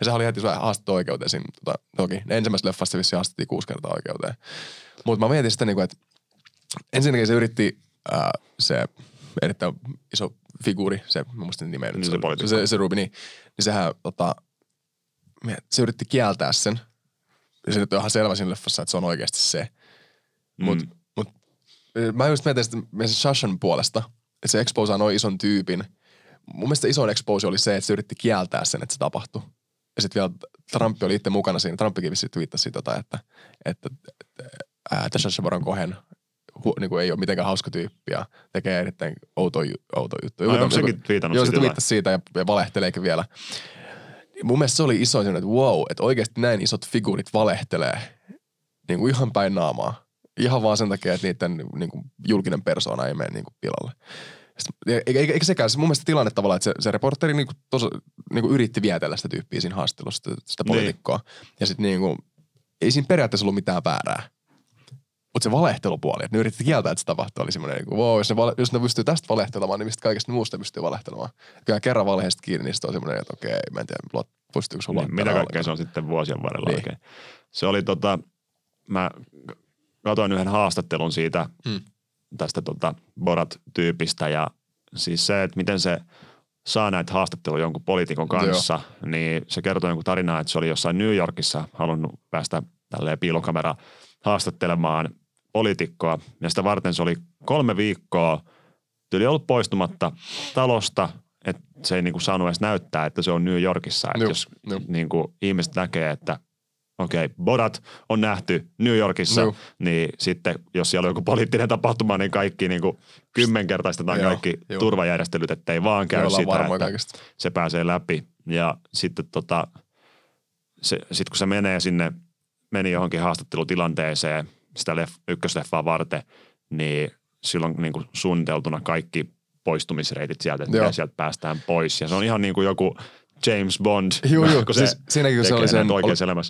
ja se oli heti haastettu oikeuteen siinä. Tota, toki ensimmäisessä leffassa se vissiin haastettiin kuusi kertaa oikeuteen. Mutta mä mietin sitä niin kuin, että ensinnäkin se yritti ää, se erittäin iso figuuri, se, mä muistin nimeä nyt. Se, se, se Ruby, niin, niin sehän tota, se yritti kieltää sen. Ja se nyt on ihan selvä siinä leffassa, että se on oikeasti se. Mut, mm. Mut mä just mietin sitä Shashan puolesta, että se exposaa noin ison tyypin. Mun mielestä isoin expose oli se, että se yritti kieltää sen, että se tapahtui. Ja sitten vielä Trump oli itse mukana siinä. Trumpikin vissiin twiittasi sitä, että, että, että, että Shashan Baron Cohen hu, niin kuin ei ole mitenkään hauska tyyppi ja tekee erittäin outo, outo juttu. Ai, onko sekin twiitannut Joo, se twiittasi siitä ja, ja valehteleekin vielä. Mun mielestä se oli iso että wow, että oikeasti näin isot figuurit valehtelee niin kuin ihan päin naamaa. Ihan vaan sen takia, että niiden niin kuin, julkinen persoona ei mene niin kuin, pilalle. Eikä, eikä sekään, se mun mielestä tilanne tavallaan, että se, se reporteri niin kuin, tos, niin kuin yritti vietellä sitä tyyppiä siinä haastattelussa, sitä, sitä niin. poliitikkoa. Ja sitten niin kuin, ei siinä periaatteessa ollut mitään väärää. Mutta se valehtelupuoli, että ne yritti kieltää, että se tapahtuu, oli semmoinen, niin wow, jos ne, vale, jos ne pystyy tästä valehtelemaan, niin mistä kaikesta muusta pystyy valehtelemaan. Kyllä kerran valheesta kiinni, niin on semmoinen, että okei, mä en tiedä, pystyykö sulla niin, Mitä kaikkea se on sitten vuosien varrella niin. oikein. Se oli tota, mä katsoin yhden haastattelun siitä, hmm. tästä tota Borat-tyypistä ja siis se, että miten se saa näitä haastatteluja jonkun poliitikon kanssa, Joo. niin se kertoo jonkun tarinaa, että se oli jossain New Yorkissa halunnut päästä tälleen piilokamera haastattelemaan poliitikkoa. Ja sitä varten se oli kolme viikkoa tyyli ollut poistumatta talosta, että se ei niinku saanut edes näyttää, että se on New Yorkissa. Että jos niinku ihmiset näkee, että okei, okay, Borat on nähty New Yorkissa, Joo. niin sitten jos siellä on joku poliittinen tapahtuma, niin kaikki niin kuin kymmenkertaistetaan Joo, kaikki jo. turvajärjestelyt, ettei vaan käy sitä, että kaikista. se pääsee läpi. Ja sitten tota, se, sit kun se menee sinne meni johonkin haastattelutilanteeseen sitä leff, ykkösleffaa varten, niin silloin niin kuin suunniteltuna kaikki poistumisreitit sieltä, että sieltä päästään pois. Ja se on ihan niin kuin joku James Bond. Joo, joo. Kun siis siinäkin kun se oli sen, oli,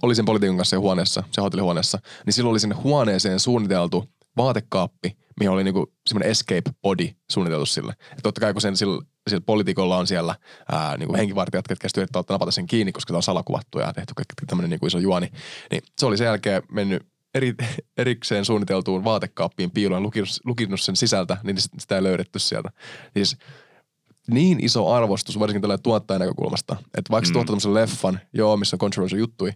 oli sen politiikan kanssa huoneessa, se hotellihuoneessa, niin silloin oli sinne huoneeseen suunniteltu vaatekaappi, mihin oli niinku semmoinen escape body suunniteltu sille. Et totta kai kun sen sillä, sillä poliitikolla on siellä ää, niinku henkivartijat, ketkä sitten yrittää napata sen kiinni, koska se on salakuvattu ja tehty tämmöinen niinku iso juoni, niin se oli sen jälkeen mennyt eri, erikseen suunniteltuun vaatekaappiin piiloon, lukinut, lukinut sen sisältä, niin sitä ei löydetty sieltä. Siis niin iso arvostus, varsinkin tällä tuottajan näkökulmasta, että vaikka mm. tuottaa tämmöisen leffan, joo, missä on controversial juttui,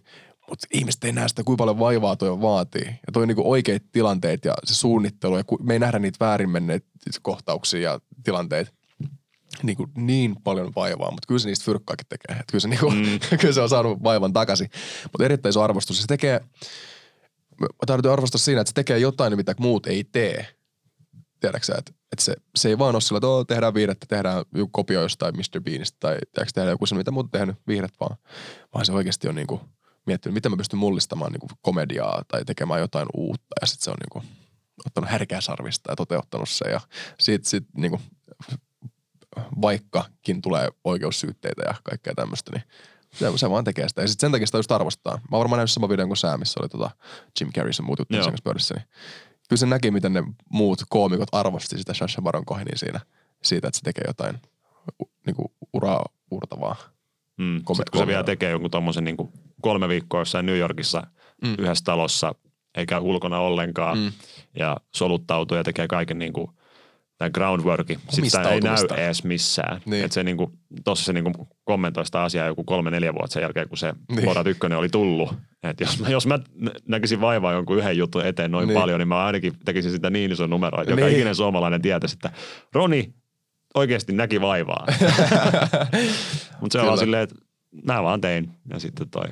mutta ihmiset ei näe sitä, kuinka paljon vaivaa toi vaatii. Ja toi on niinku oikeat tilanteet ja se suunnittelu ja me ei nähdä niitä väärin menneitä kohtauksia ja tilanteita. Niin, kuin niin paljon vaivaa, mutta kyllä se niistä fyrkkaakin tekee. Et kyllä, se niinku, mm. kyllä se on saanut vaivan takaisin. Mutta erittäin iso arvostus. Se tekee, tarvitsen arvostaa siinä, että se tekee jotain, mitä muut ei tee. Tiedätkö että, että se, se, ei vaan ole sillä, että oh, tehdään viihdettä, tehdään joku kopio jostain Mr. Beanista tai tehdään joku se, mitä muut tehnyt, viihdet vaan. Vaan se oikeasti on niinku – miettinyt, miten mä pystyn mullistamaan niin kuin komediaa tai tekemään jotain uutta. Ja sitten se on niin kuin, ottanut härkää sarvista ja toteuttanut se. Ja sitten sit, niin kuin, vaikkakin tulee oikeussyytteitä ja kaikkea tämmöistä, niin Se, se vaan tekee sitä. Ja sit sen takia sitä just arvostaa. Mä oon varmaan nähnyt sama videon kuin sä, missä oli tota Jim Carrey ja muut sen kanssa pöydässä. Niin kyllä se näki, miten ne muut koomikot arvosti sitä Sacha Baron Cohenia siinä. Siitä, että se tekee jotain u- niinku uraa uurtavaa. Mm. Sitten kun se vielä tekee jonkun tommosen niin kolme viikkoa jossain New Yorkissa Mm. yhdessä talossa, eikä ulkona ollenkaan, Mm. ja soluttautuu ja tekee kaiken niin kuin, tämän groundworkin. Sitten sitä ei näy edes missään. Niin. Et se niin kuin, tossa se niin kuin kommentoi sitä asiaa joku kolme-neljä vuotta sen jälkeen, kun se Niin. niin. Borat 1 oli tullut. Et jos, mä, jos mä nä- näkisin vaivaa jonkun yhden jutun eteen noin Niin. paljon, niin mä ainakin tekisin sitä niin ison numeroa, että joka Niin. ikinen suomalainen tietäisi, että Roni oikeasti näki vaivaa. Mutta se on Kyllä. silleen, että mä vaan tein ja sitten toi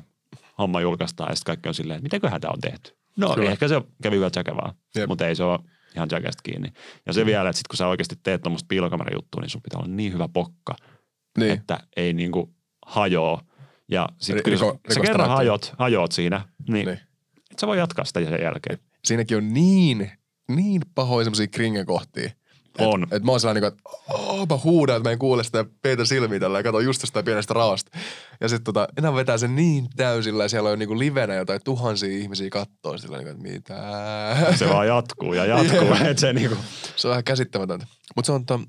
homma julkaistaan ja sitten kaikki on silleen, että mitäköhän tämä on tehty. No Kyllä. Ehkä se kävi hyvä tsäkävää, mutta ei se ole ihan tsäkästä kiinni. Ja se vielä, että sit kun sä oikeasti teet tuommoista piilokamerajuttua, niin sun pitää olla niin hyvä pokka, Niin. että ei niinku hajoa. Ja sitten kun riko- sä, kerran näyttää. hajot, hajoat siinä, niin, Niin. et sä voi jatkaa sitä sen jälkeen. Siinäkin on niin, niin pahoja semmosia kringekohtia. On. Et, et mä oon sellainen, että oh, mä huudan, että mä en kuule sitä peitä silmiä tällä ja katon just sitä pienestä raosta. Ja sitten tota, enää vetää sen niin täysillä ja siellä on niinku livenä jotain tuhansia ihmisiä kattoo sillä niin kuin, että mitä. Se vaan jatkuu ja jatkuu. et se niinku, se on vähän käsittämätöntä. Mutta se on to,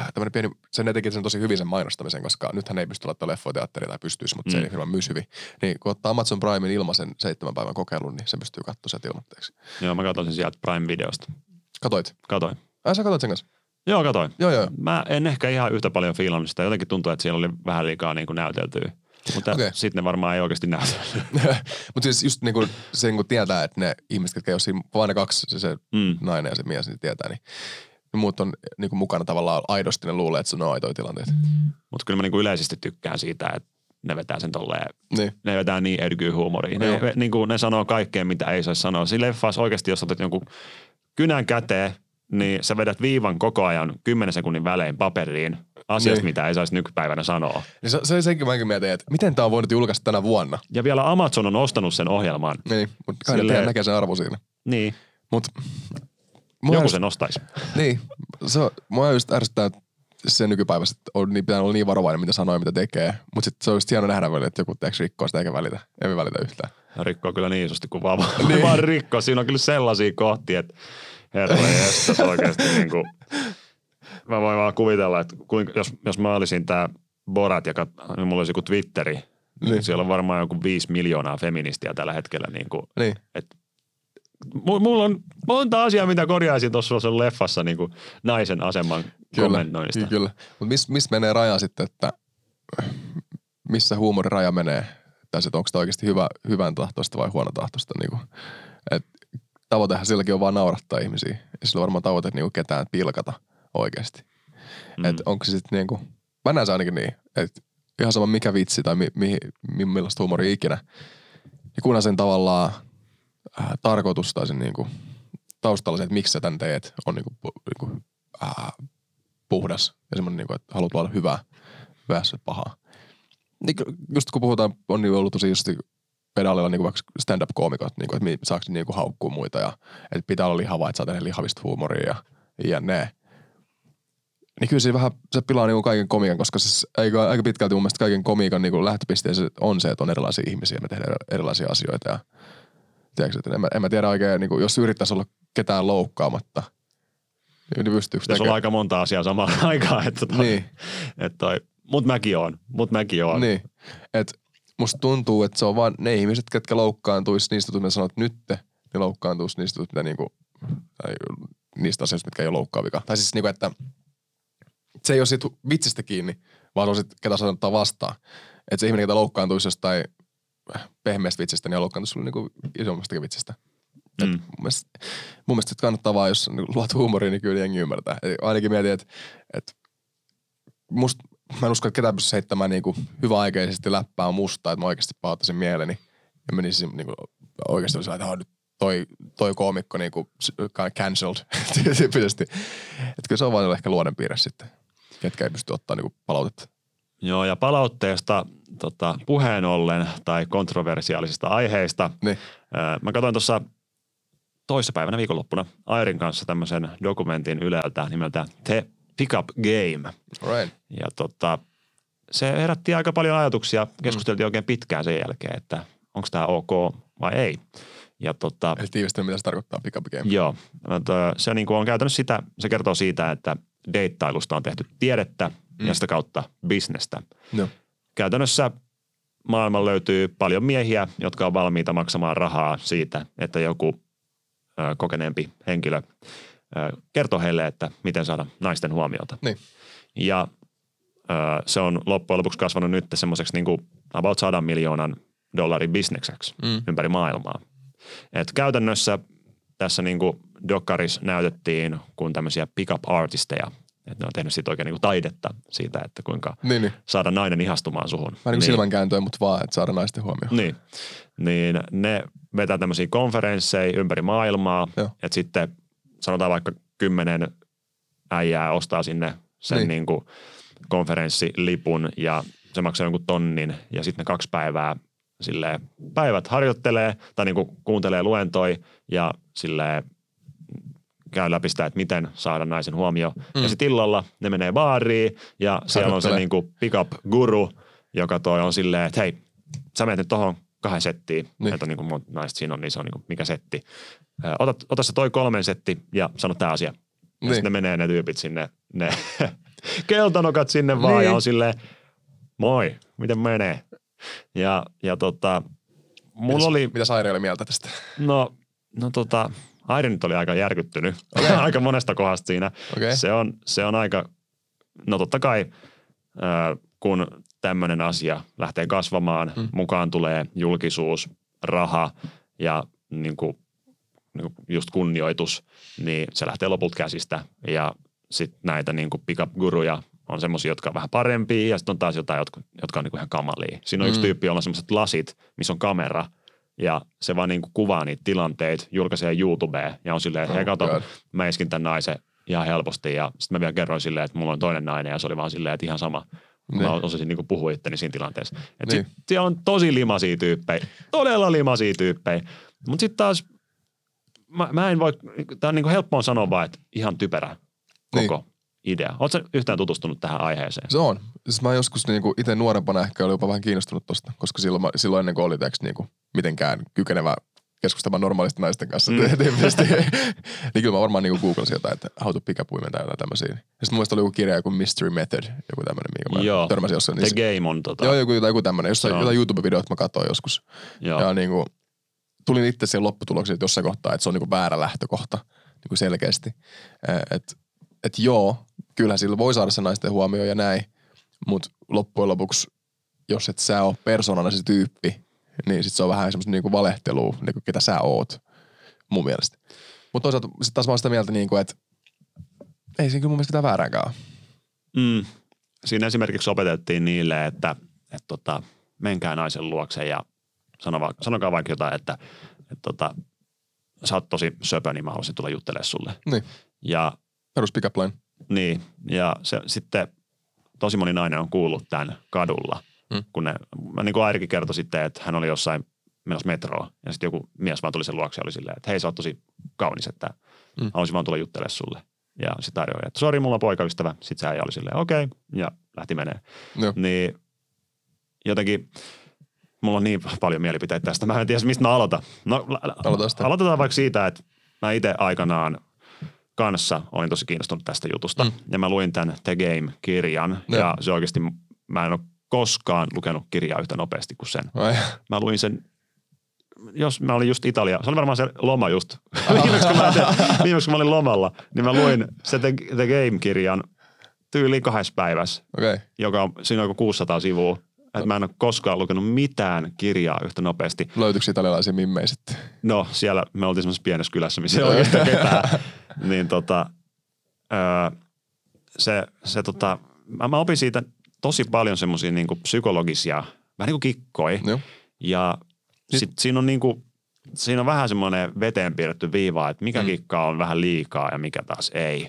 äh, tämmönen pieni, sen ne teki sen tosi hyvin sen mainostamisen, koska nythän ei pysty laittamaan leffoja teatteriin tai pystyisi, mutta mm. se ei firma myös hyvin. Niin kun ottaa Amazon Primein ilmaisen seitsemän päivän kokeilun, niin se pystyy katsoa sieltä ilmoitteeksi. joo, mä katson sen sieltä Prime-videosta. Katoit? Katoin. Ai sä katoit sen kanssa? Joo, katoin. Joo, joo. Mä en ehkä ihan yhtä paljon fiilannut sitä. Jotenkin tuntuu, että siellä oli vähän liikaa niin kuin näyteltyä. Mutta okay. sitten ne varmaan ei oikeasti näytellyt. Mutta siis just niinku sen kun tietää, että ne ihmiset, jotka ei ole siinä, vaan ne kaksi, se, se Mm. nainen ja se mies, niin tietää, niin ne muut on niinku mukana tavallaan aidosti, ne luulee, että se on aitoja tilanteita. Mutta kyllä mä niin kuin yleisesti tykkään siitä, että ne vetää sen tolleen, Niin. ne vetää niin ergyy huumoriin. Joo. Ne, niin kuin ne sanoo kaikkea, mitä ei saisi sanoa. Siinä leffassa oikeasti, jos otat jonkun kynän käteen, niin sä vedät viivan koko ajan 10 sekunnin välein paperiin asiasta, Niin. niin. mitä ei saisi nykypäivänä sanoa. Niin se, se senkin mäkin mietin, että miten tämä on voinut julkaista tänä vuonna. Ja vielä Amazon on ostanut sen ohjelman. Niin, mutta kai Silleen- ne näkee sen arvo siinä. Niin, Mutta joku sen ostaisi. Niin, se mua just ärsyttää se nykypäivässä, että on, niin pitää olla niin varovainen, mitä sanoo ja mitä tekee. Mutta sitten se on just hieno nähdä välillä, että joku teeksi rikkoo sitä eikä välitä. Ei välitä yhtään. Ja rikkoo kyllä niin isosti kuin vaan, niin. vaan rikkoo. Siinä on kyllä sellaisia kohtia, että herra jestas oikeasti niin kuin, mä voin vaan kuvitella, että kuinka, jos, jos mä olisin tää Borat ja kat, niin mulla olisi joku Twitteri, niin. Siellä on varmaan joku viisi miljoonaa feministiä tällä hetkellä. Niin kuin, Niin. et, mu- mulla on monta asiaa, mitä korjaisin tuossa sun leffassa niin kuin naisen aseman kommentoinnista. Kyllä, kyllä. Mutta missä mis menee raja sitten, että missä huumorin raja menee? Tai se, että onko sitä oikeasti hyvä, hyvän tahtoista vai huono tahtoista? Niin et, tavoitehan silläkin on vaan naurattaa ihmisiä. Ei sillä ole varmaan tavoite niin ketään pilkata oikeasti. Mm. Että onko se sitten niin kuin, mä näen se ainakin niin, että ihan sama mikä vitsi tai mi, mi, mi, millaista huumoria ikinä. Ja kunhan sen tavallaan äh, tarkoitus tai sen niin kuin, taustalla se, että miksi sä tän teet, on niin kuin, niin kuin, äh, puhdas ja semmoinen, niin kuin, että haluat olla hyvä, hyvässä pahaa. Niin, kuin- just kun puhutaan, on niin ollut tosi just pedaalilla niin kuin vaikka stand-up-koomikot, niin kuin, että saako niin kuin haukkua muita ja että pitää olla lihava, että saa tehdä lihavista huumoria ja, ja ne. Niin kyllä se vähän, se pilaa niin kaiken komiikan, koska se aika, aika pitkälti mun mielestä kaiken komiikan niin lähtöpisteessä on se, että on erilaisia ihmisiä me tehdään erilaisia asioita. Ja, tiedätkö, että en, mä, en mä tiedä oikein, niin kuin, jos yrittäisi olla ketään loukkaamatta, niin pystyykö Tässä on tekemään? aika monta asiaa samaan aikaan. Että toi, Niin. että toi, mut mäkin oon, mut mäkin oon. Niin. Et musta tuntuu, että se on vaan ne ihmiset, ketkä loukkaantuisi niistä mitä sanot nyt, ne loukkaantuisi niistä mitä niinku, tai niistä asioista, mitkä ei ole loukkaavika. Tai siis niinku, että se ei ole siitä vitsistä kiinni, vaan se on sit, ketä saa ottaa vastaan. Että se ihminen, ketä loukkaantuisi jostain pehmeästä vitsistä, niin on loukkaantuisi sulle niinku isommastakin vitsistä. Et Mm. mun, mielestä, mun mielestä kannattaa vaan, jos niinku luot huumoria, niin kyllä jengi ymmärtää. Et ainakin mietin, että et musta, mä en usko, että ketään pystyisi heittämään niinku hyväaikaisesti läppää musta, että mä oikeasti pahoittaisin mieleni. Ja menisin niinku oikeasti olisi että "Oh, nyt toi, toi koomikko niinku cancelled tyyppisesti. Että kyllä se on vaan ehkä luonnepiirre sitten, ketkä ei pysty ottaa niinku palautetta. Joo, ja palautteesta tota, puheen ollen tai kontroversiaalisista aiheista. Niin. Mä katsoin tuossa toissapäivänä viikonloppuna Airin kanssa tämmöisen dokumentin Yleltä nimeltä The Pickup Game. Right. Ja tota, se herätti aika paljon ajatuksia. Keskusteltiin oikein pitkään sen jälkeen, että onko tämä ok vai ei. Ja tota, Eli mitä se tarkoittaa pick up game. Joo, se niin kuin on käytännössä sitä, se kertoo siitä, että deittailusta on tehty tiedettä mm. ja sitä kautta bisnestä. Joo. Käytännössä maailmalla löytyy paljon miehiä, jotka on valmiita maksamaan rahaa siitä, että joku kokeneempi henkilö kertoo heille, että miten saada naisten huomiota. Niin. Ja se on loppujen lopuksi kasvanut nyt semmoiseksi niin kuin about 100 miljoonan dollarin bisnekseksi Mm. ympäri maailmaa. Et käytännössä tässä niin kuin Dokkaris näytettiin kuin tämmöisiä pick-up artisteja. Että ne on tehnyt siitä oikein niin kuin taidetta siitä, että kuinka Niin, niin. saada nainen ihastumaan suhun. Vähän niin kuin silmänkääntöä, mutta vaan, että saada naisten huomioon. Niin. Niin ne vetää tämmöisiä konferensseja ympäri maailmaa, Joo. että sitten sanotaan vaikka kymmenen äijää ostaa sinne sen Niin. niin. niin kuin konferenssilipun ja se maksaa jonkun tonnin ja sitten ne kaksi päivää sille päivät harjoittelee tai niin kuin kuuntelee luentoi ja sille käy läpi sitä, että miten saada naisen huomio. Mm. Ja sitten illalla ne menee baariin ja siellä on se niin kuin pick-up guru, joka toi on silleen, että hei, sä menet nyt tohon kahden settiin, Niin. niin. että on niin kuin monta naista siinä on, niin se on niin kuin mikä setti. Ota, ota se toi kolmen setti ja sano tämä asia. Ja Niin. sitten ne menee ne tyypit sinne, ne keltanokat sinne vaan Niin. ja on silleen, moi, miten menee? Ja, ja tota, mulla Mitäs- oli, Mitä Sairi oli mieltä tästä? no, no tota, Airi nyt oli aika järkyttynyt aika monesta kohdasta siinä. Okei. Se, on, se on aika, no totta kai, äh, kun tämmöinen asia lähtee kasvamaan, Mm. mukaan tulee julkisuus, raha ja niin kuin, niin kuin just kunnioitus, niin se lähtee lopulta käsistä. Ja sitten näitä niin kuin pick-up-guruja on semmoisia, jotka on vähän parempia ja sitten on taas jotain, jotka, jotka on niin kuin ihan kamalia. Siinä on mm. yksi tyyppi, jolla on semmoiset lasit, missä on kamera ja se vaan niin kuin kuvaa niitä tilanteita, julkaisee YouTubeen ja on silleen, että Oh kato, God. mä iskin tämän naisen ihan helposti ja sitten mä vielä kerroin silleen, että mulla on toinen nainen ja se oli vaan silleen, että ihan sama. Niin. Mä osasin niin puhua itteni siinä tilanteessa. Et Niin. sit, siellä on tosi limasia tyyppejä, todella limasia tyyppejä. Mutta sitten taas mä, mä en voi, tää on niin helppoa sanoa vaan, että ihan typerä koko idea. Oletko yhtään tutustunut tähän aiheeseen? Se on. Siis mä joskus niinku itse nuorempana ehkä olin jopa vähän kiinnostunut tosta, koska silloin, mä- silloin ennen kuin oli tiiäks, niinku mitenkään kykenevä keskustelemaan normaalista naisten kanssa Mm. tyyppisesti. niin kyllä mä varmaan niinku googlasin jotain, että how to pick up women tai jotain tämmöisiä. Ja sitten mun mielestä oli joku kirja, joku Mystery Method, joku tämmöinen, minkä mä Joo. törmäsin jossain. The Niin, Game on tota, joo, joku, joku tämmöinen. Jossain, Joo. jotain YouTube-videot mä katsoin joskus. joo. Ja niinku, tulin itse siihen lopputulokseen, että jossain kohtaa, että se on niinku väärä lähtökohta niinku selkeästi. Että et joo, kyllähän sillä voi saada se naisten huomio ja näin, mutta loppujen lopuksi, jos et sä ole persoonana se tyyppi, niin sit se on vähän semmoista niinku valehtelua, niinku ketä sä oot, mun mielestä. Mutta toisaalta sit taas mä oon sitä mieltä, niinku, että ei siinä kyllä mun mielestä mitään vääräänkään ole. Mm. Siinä esimerkiksi opetettiin niille, että, että tota, menkää naisen luokse ja sano, va- sanokaa vaikka jotain, että, että tota, sä oot tosi söpö, niin mä haluaisin tulla juttelemaan sulle. Niin, Ja perus pick up line. niin, ja se, sitten tosi moni nainen on kuullut tämän kadulla, Mm. mm. kun ne, mä niin kuin Airikin kertoi sitten, että hän oli jossain menossa metroon ja sitten joku mies vaan tuli sen luokse ja oli silleen, että hei sä oot tosi kaunis, että Mm. mm. haluaisin vaan tulla juttelemaan sulle. Ja Airi oli, että sori, mulla on poikaystävä. Sitten se äijä oli silleen, okei, okay. ja lähti menee. Joo. Niin jotenkin mulla on niin paljon mielipiteitä tästä. Mä en tiedä, mistä mä aloitan. No, aloitetaan vaikka siitä, että mä itse aikanaan kanssa olin tosi kiinnostunut tästä jutusta. Mm. Ja mä luin tämän The Game-kirjan. Joo. Ja se oikeasti, mä en ole koskaan lukenut kirjaa yhtä nopeasti kuin sen. Ai, Mä luin sen, jos mä olin just Italia, se oli varmaan se loma just. viimeksi, kun mä, viimeksi kun mä olin lomalla, niin mä luin se The, The Game-kirjan tyyliin kahdessa päivässä. Okay. joka siinä on joku 600 sivua. Että mä en ole koskaan lukenut mitään kirjaa yhtä nopeasti. Löytyykö italialaisia mimmejä sitten? No siellä me oltiin semmoisessa pienessä kylässä, missä ei oikeastaan ketään. Niin tota, öö, se, se tota, mä, mä opin siitä tosi paljon semmoisia niinku psykologisia, vähän niin kuin kikkoja. Joo. Ja sit siinä on niinku, siinä on vähän semmoinen veteen piirretty viiva, että mikä Mm. kikka on vähän liikaa ja mikä taas ei.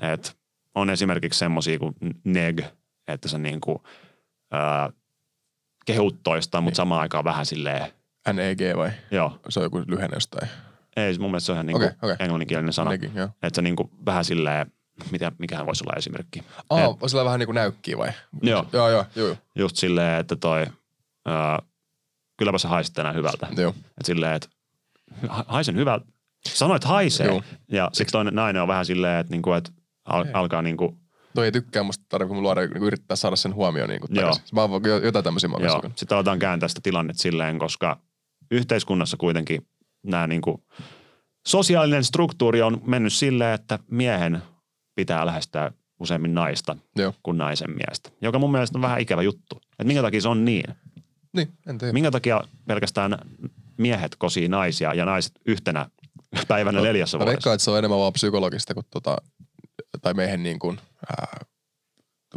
Et on esimerkiksi semmoisia kuin neg, että sä niinku, ää, kehut toista, mutta samaan aikaan vähän silleen, NEG vai? joo, Se on joku lyhenne jostain. ei mun mielestä se on ihan niinku Okei, okei. englanninkielinen sana. Nekin, joo. Että sä niinku vähän silleen mitä, mikähän voisi olla esimerkki. Aa, Et- on sillä vähän niin kuin näykkiä vai? Joo. Joo, joo, joo, just silleen, että toi, ää, kylläpä sä haisit tänään hyvältä. joo. Et silleen, että ha- haisen hyvältä. Sanoit haisee. Joo. Ja sitten toinen nainen on vähän silleen, että niinku, et al- alkaa niinku, Toi ei tykkää musta tarvitse luoda, niin yrittää saada sen huomioon niin kuin Joo. takaisin. Mä jotain tämmöisiä mä joo. Sitten aletaan kääntää sitä tilannetta silleen, koska yhteiskunnassa kuitenkin nämä niinku, sosiaalinen struktuuri on mennyt silleen, että miehen pitää lähestyä useammin naista Joo. kuin naisen miestä, joka mun mielestä on vähän ikävä juttu. Että minkä takia se on niin? Niin, en tiedä. Minkä takia pelkästään miehet kosii naisia ja naiset yhtenä päivänä neljässä Mä vuodessa? veikkaan, että se on enemmän vaan psykologista kuin tota, tai meihin niin kuin, ää,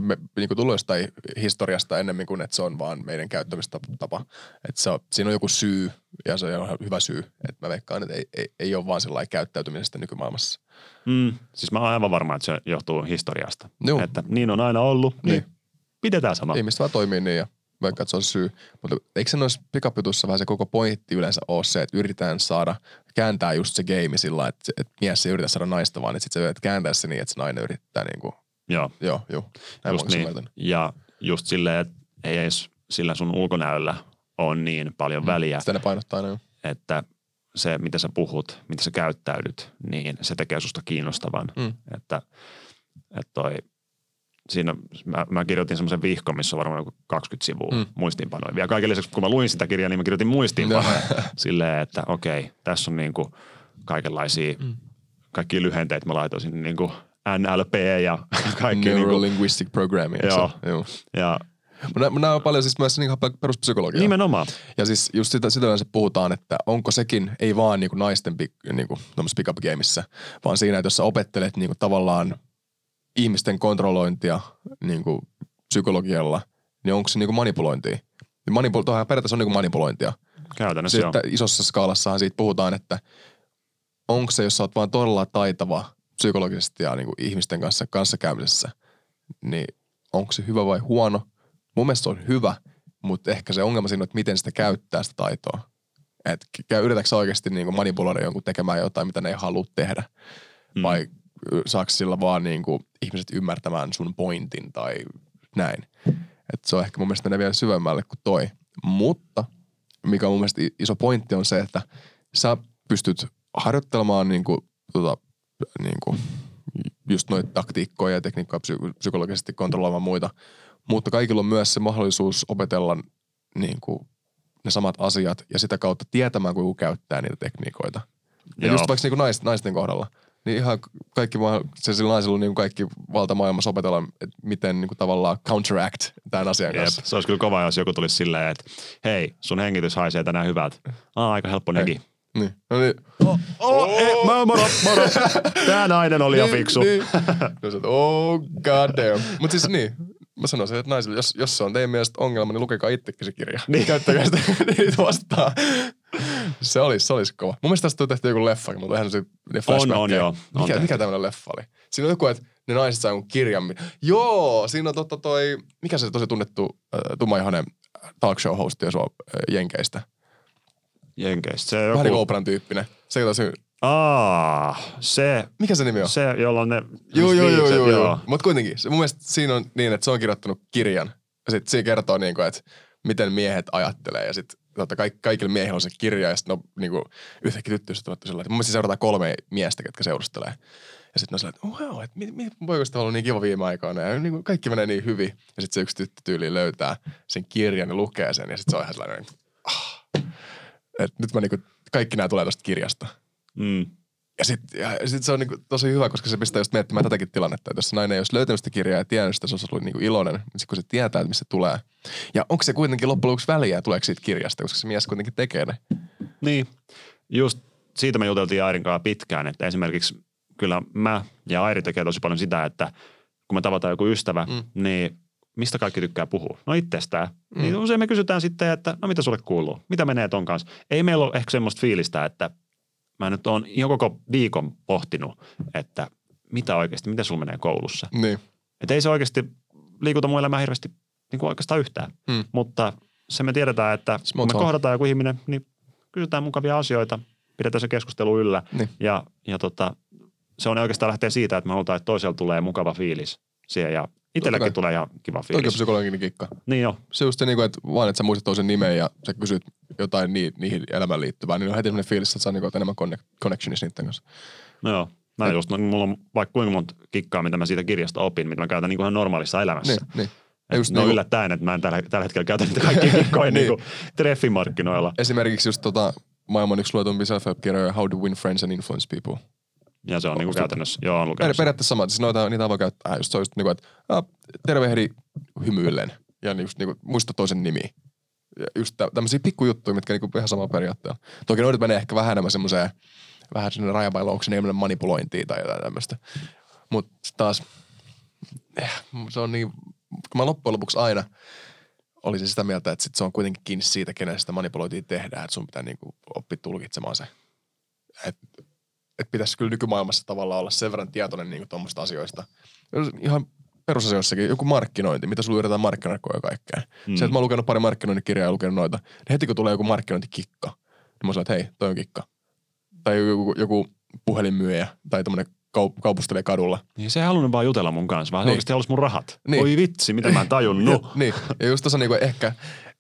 me, niin kuin tullut jostain historiasta ennemmin kuin, että se on vaan meidän käyttämistapa. Että se on, siinä on joku syy ja se on hyvä syy. Että mä veikkaan, että ei, ei, ei ole vaan sellainen käyttäytymisestä nykymaailmassa. Mm, siis mä oon aivan varma, että se johtuu historiasta. Joo. Että niin on aina ollut, niin, Niin. pidetään sama. Ihmiset vaan toimii niin ja vaikka että se on syy. Mutta eikö se noissa pikaputussa vähän se koko pointti yleensä ole se, että yritetään saada, kääntää just se game sillä että, että mies ei yritä saada naista, vaan että sit se kääntää se niin, että se nainen yrittää niin kuin, Joo, joo, joo. Näin just niin. ymmärtänyt. Ja just silleen, että ei edes sillä sun ulkonäöllä on niin paljon väliä, Sitä ne painottaa aina. että se, mitä sä puhut, mitä sä käyttäydyt, niin se tekee susta kiinnostavan. Mm. Että, että toi, siinä mä, mä kirjoitin semmoisen vihkon, missä on varmaan joku 20 sivua Mm. muistiinpanoja. Vielä kaiken lisäksi, kun mä luin sitä kirjaa, niin mä kirjoitin muistiinpanoja silleen, että okei, tässä on niinku kaikenlaisia, Mm. kaikki lyhenteet mä laitoin sinne niinku NLP ja kaikki niinku, Neurolinguistic programming. eikö se Joo. Joo. ja nämä on paljon siis myös niin peruspsykologiaa. nimenomaan, Ja siis just sitä, sitä yleensä puhutaan, että onko sekin, ei vaan niinku naisten pik, niinku, pick-up gameissa, vaan siinä, että jos sä opettelet niinku tavallaan ihmisten kontrollointia niinku psykologialla, niin onko se niinku manipulointia? Manipul- tuohan periaatteessa on niinku manipulointia. käytännössä joo. Sitten isossa skaalassahan siitä puhutaan, että onko se, jos sä oot vaan todella taitava psykologisesti ja niinku ihmisten kanssa kanssakäymisessä, niin onko se hyvä vai huono? Mun mielestä se on hyvä, mutta ehkä se ongelma siinä on, että miten sitä käyttää sitä taitoa. Et kä- yritätkö sä oikeasti niinku manipuloida jonkun tekemään jotain, mitä ne ei halua tehdä? Mm. Vai saako sillä vaan niinku ihmiset ymmärtämään sun pointin tai näin? Et se on ehkä mun mielestä menee vielä syvemmälle kuin toi. Mutta mikä on mun mielestä iso pointti on se, että sä pystyt harjoittelemaan niinku, tota, niinku, just noita taktiikkoja ja tekniikkoja psy- psykologisesti kontrolloimaan muita. Mutta kaikilla on myös se mahdollisuus opetella niinku, ne samat asiat ja sitä kautta tietämään, kuinka käyttää niitä tekniikoita. Ja Joo. just vaikka niinku nais, naisten kohdalla, niin ihan kaikki, se sillä on niinku kaikki valta maailmassa opetella, että miten niinku tavallaan counteract tämän asian Jep, kanssa. se olisi kyllä kova, jos joku tulisi silleen, että hei, sun hengitys haisee tänään hyvältä. Aa, aika helppo nekin. Niin. No niin. Oh, eh, mä, moro, moro. Tää nainen oli jo fiksu. Niin, niin. No sä oh god damn. Mut siis niin, mä sanoisin, että naisille, jos, jos se on teidän mielestä ongelma, niin lukekaa itsekin se kirja. Niin. Käyttäkää sitä niitä vastaan. Se olisi, se olisi kova. Mun mielestä tästä on tehty joku leffa, mutta eihän se ne flashbackkejä. on, joo. On Mikä, tehty. mikä tämmöinen leffa oli? Siinä on joku, että ne naiset saa jonkun kirjan. Joo, siinä on totta toi, mikä se tosi tunnettu äh, tummaihoinen talk show hosti on äh, Jenkeistä. Jenkeistä. Se Vähän niin kuin joku... Oprahn tyyppinen. Se, tosi, Aa, se, mikä se nimi on? se, jolla on ne Joo, joo, joo, joo, joo. Mutta kuitenkin, se, mun mielestä siinä on niin, että se on kirjoittanut kirjan. Ja sitten siinä kertoo, niin kuin, että miten miehet ajattelee. Ja sitten totta, kaik, kaikilla miehillä on se kirja. Ja sitten no, niin kuin, yhtäkkiä tyttöystävät on sillä, että mun mielestä seurataan kolme miestä, ketkä seurustelee. Ja sitten on sellainen, että wow, että mi, mi, voiko sitä olla niin kiva viime aikoina. Ja niin kuin, kaikki menee niin hyvin. Ja sitten se yksi tyttö tyyliin löytää sen kirjan ja lukee sen. Ja sitten se on ihan sellainen, ah, että nyt mä niin kuin, kaikki nämä tulee tuosta kirjasta. Mm. Ja sitten sit se on niinku tosi hyvä, koska se pistää just miettimään tätäkin tilannetta. Että jos nainen ei olisi löytänyt sitä kirjaa ja tiennyt sitä, se olisi ollut niinku iloinen. Mutta sitten kun se tietää, että missä se tulee. Ja onko se kuitenkin loppujen lopuksi väliä, tuleeko siitä kirjasta, koska se mies kuitenkin tekee ne. Niin, just siitä me juteltiin Airin kanssa pitkään, että esimerkiksi kyllä mä ja Airi tekee tosi paljon sitä, että kun me tavataan joku ystävä, Mm. mm. niin mistä kaikki tykkää puhua? No itsestään. Mm. Niin usein me kysytään sitten, että no mitä sulle kuuluu? Mitä menee ton kanssa? Ei meillä ole ehkä semmoista fiilistä, että mä nyt oon ihan koko viikon pohtinut, että mitä oikeasti, mitä sulla menee koulussa. Niin. Että ei se oikeasti liikuta mun elämää hirveästi niin kuin oikeastaan yhtään. Mm. Mutta se me tiedetään, että Small kun me talk. kohdataan joku ihminen, niin kysytään mukavia asioita, pidetään se keskustelu yllä. Niin. Ja, ja tota, se on oikeastaan lähtee siitä, että me halutaan, että toisella tulee mukava fiilis siihen ja itselläkin kai. tulee ihan kiva Toki fiilis. psykologinen kikka. Niin jo. Se just se, niin kuin, että vaan että sä muistat toisen nimen ja sä kysyt jotain ni, niihin elämään liittyvää, niin on heti sellainen fiilis, että sä niin enemmän conne- connectionissa niiden kanssa. No joo. Mä just, no, mulla on vaikka kuinka monta kikkaa, mitä mä siitä kirjasta opin, mitä mä käytän niin kuin ihan normaalissa elämässä. Niin, niin. Et just niinku- yllättäen, että mä en tällä, tällä hetkellä käytä niitä kaikkia kikkoja Niin. niin. niin treffimarkkinoilla. Esimerkiksi just tota, maailman yksi luetumpi self-help-kirjoja How to Win Friends and Influence People. Ja se on niin kuin käytännössä, joo, on lukenut. periaatteessa sama, siis noita, niitä voi käyttää just, se on just niinku, että ah, tervehdi hymyillen ja just niinku, muista toisen nimi. Ja just tä, tämmöisiä pikkujuttuja, mitkä niinku ihan samalla periaatteella. Toki noita menee ehkä vähän enemmän semmoiseen, vähän sinne rajapailauksen enemmän manipulointiin tai jotain tämmöistä. Mutta taas, eh, se on niin, kun mä loppujen lopuksi aina olisin sitä mieltä, että sit se on kuitenkin kiinni siitä, kenen sitä manipulointia tehdään, että sun pitää niinku oppia tulkitsemaan se. Että että pitäisi kyllä nykymaailmassa tavallaan olla sen verran tietoinen niin tuommoista asioista. Ihan perusasioissakin, joku markkinointi, mitä sulla yritetään markkinoida kaikkea. Mm. Se, että mä oon lukenut pari markkinointikirjaa ja lukenut noita, niin heti kun tulee joku markkinointikikka, niin mä sanon, että hei, toi on kikka. Tai joku, joku puhelinmyyjä tai tämmöinen kaup- kaupustelee kadulla. Niin se ei halunnut vaan jutella mun kanssa, vaan Niin. oikeasti halusi mun rahat. Niin. Oi vitsi, mitä mä en tajunnut. Ja, niin, ja just tuossa niinku ehkä